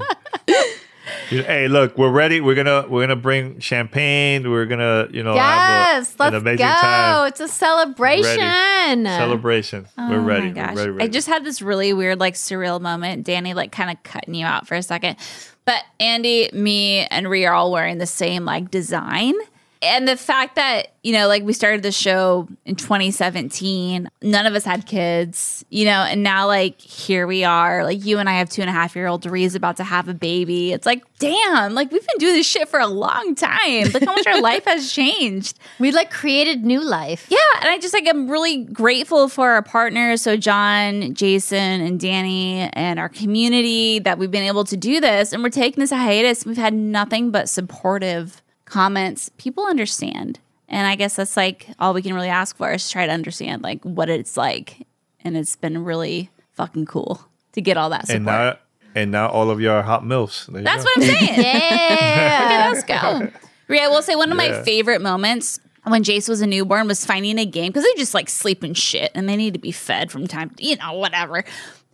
hey, look, we're ready. We're gonna we're gonna bring champagne. We're gonna you know yes, have a, let's an amazing go. time. It's a celebration. Celebration. we're Oh ready. my gosh. We're ready, ready. I just had this really weird, like surreal moment. Danny, like kind of cutting you out for a second. But Andy, me, and Ri are all wearing the same like design. And the fact that, you know, like we started the show in 2017, none of us had kids, you know, and now like here we are. Like you and I have two and a half year old Ri's about to have a baby. It's like, damn, like we've been doing this shit for a long time. Look how much our life has changed. We like created new life. Yeah, and I just like I'm really grateful for our partners, so John, Jason, and Danny, and our community that we've been able to do this, and we're taking this hiatus. We've had nothing but supportive comments. People understand, and I guess that's like all we can really ask for is try to understand like what it's like, and it's been really fucking cool to get all that support. and now and now all of you are hot milfs. There that's what I'm saying. Yeah. Let's go. Ri, I will say one of my favorite moments when Jace was a newborn was finding a game because they just like sleep and shit and they need to be fed from time to, you know, whatever.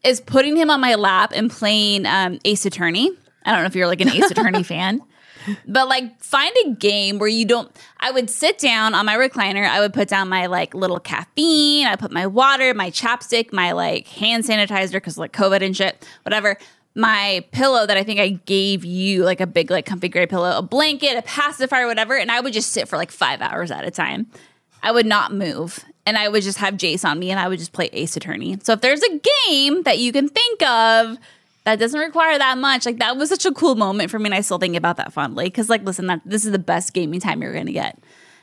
Is putting him on my lap and playing um, Ace Attorney. I don't know if you're like an Ace Attorney fan. But like find a game where you don't I would sit down on my recliner, I would put down my like little caffeine, I put my water, my chapstick, my like hand sanitizer cuz like COVID and shit, whatever. My pillow that I think I gave you, like a big, like comfy gray pillow, a blanket, a pacifier, whatever, and I would just sit for like five hours at a time. I would not move. And I would just have Jace on me and I would just play Ace Attorney. So if there's a game that you can think of that doesn't require that much, like that was such a cool moment for me. And I still think about that fondly. Because, like, listen, that this is the best gaming time you're going to get.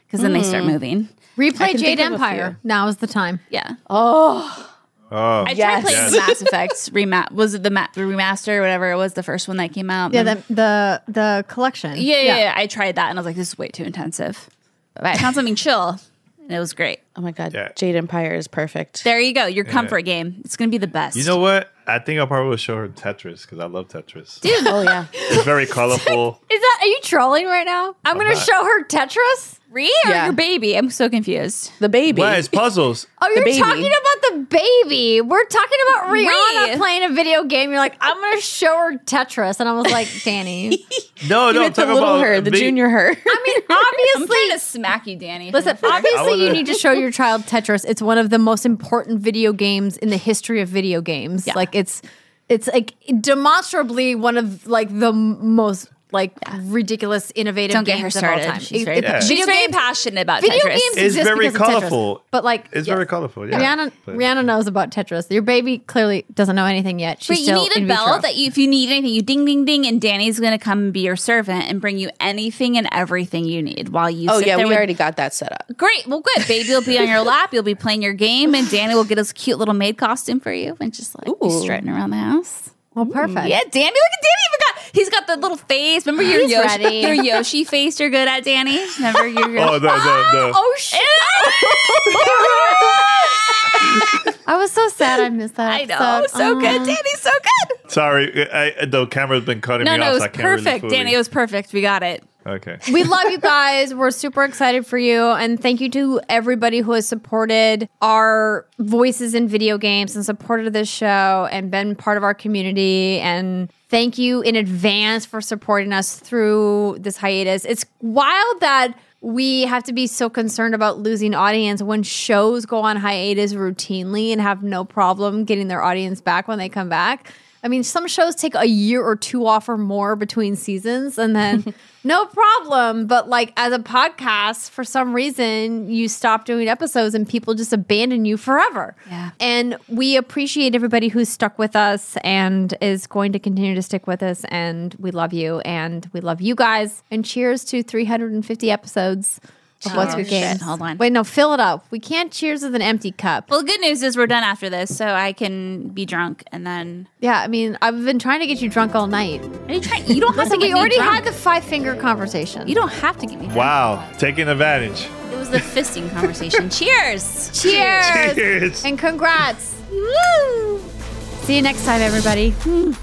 Because then they start mm. moving. Replay Jade think of a Empire. Now is the time. Yeah. Oh, Oh, I Yes. tried playing the Mass Effect remap. Was it the, ma- the remaster or whatever it was, the first one that came out? Yeah, the the the collection. yeah, yeah, yeah. I tried that and I was like, this is way too intensive. But I found something chill and it was great. oh my God. Yeah. Jade Empire is perfect. There you go. Your comfort game. It's going to be the best. you know what? I think I'll probably show her Tetris because I love Tetris. Dude, oh, yeah. It's very colorful. Is that are you trolling right now? I'm gonna not. show her Tetris. Ri or Yeah. your baby? I'm so confused. The baby. What? It's puzzles. Oh, you're baby. talking about the baby. We're talking about Rihanna Ri. playing a video game. You're like, I'm gonna show her Tetris, and I was like, Danny. No, You no, I'm meant the talking little about her, the me- junior her. I mean, I'm obviously. trying to smack you, Danny. Listen, obviously, you wanna- need to show your child Tetris. It's one of the most important video games in the history of video games. Yeah. Like it's, it's like demonstrably one of like the m- most like ridiculous, innovative Don't get games her of all started. time. She's It- very, it- Yeah. she's Video very games, passionate about video Tetris. games It's exist very because of Tetris. colorful. but like It's yes. very colorful. Yeah. Rihanna, But- Rihanna knows about Tetris. Your baby clearly doesn't know anything yet. She's But you need a in bell vitro. that you, if you need anything, you ding, ding, ding, and Danny's going to come and be your servant and bring you anything and everything you need while you. Oh sit yeah, there we with- already got that set up. Great. Well, good. Baby will be on your lap. You'll be playing your game, and Danny will get his cute little maid costume for you and just like be Ooh. strutting around the house. Well, perfect. Yeah, Danny. Look at Danny. Even got he's got the little face. Remember your He's Yoshi, ready. your Yoshi face. You're good at Danny. Remember your. Oh, the the, the Oh shit! I was so sad I missed that. I know. episode. So Aw. good, Danny. So good. sorry, I, the camera's been cutting No, me no, off. it was I can't really perfect, fully- Danny. It was perfect. We got it. Okay. We love you guys. We're super excited for you. And thank you to everybody who has supported our voices in video games and supported this show and been part of our community. And thank you in advance for supporting us through this hiatus. It's wild that we have to be so concerned about losing audience when shows go on hiatus routinely and have no problem getting their audience back when they come back. I mean, some shows take a year or two off or more between seasons, and then no problem. But like as a podcast, for some reason, you stop doing episodes and people just abandon you forever. Yeah. And we appreciate everybody who's stuck with us and is going to continue to stick with us. And we love you, and we love you guys. And cheers to 350 episodes of What's Oh, Good shit. Hold on. Wait, no, fill it up. We can't cheers with an empty cup. Well, the good news is we're done after this, so I can be drunk and then. Yeah, I mean, I've been trying to get you drunk all night. Are you trying? You don't have Listen, to we get me already drunk. had the five finger conversation. You don't have to get me. drunk. Wow, taking advantage. It was the fisting conversation. Cheers. Cheers! Cheers. And congrats! Woo! See you next time, everybody. Hmm.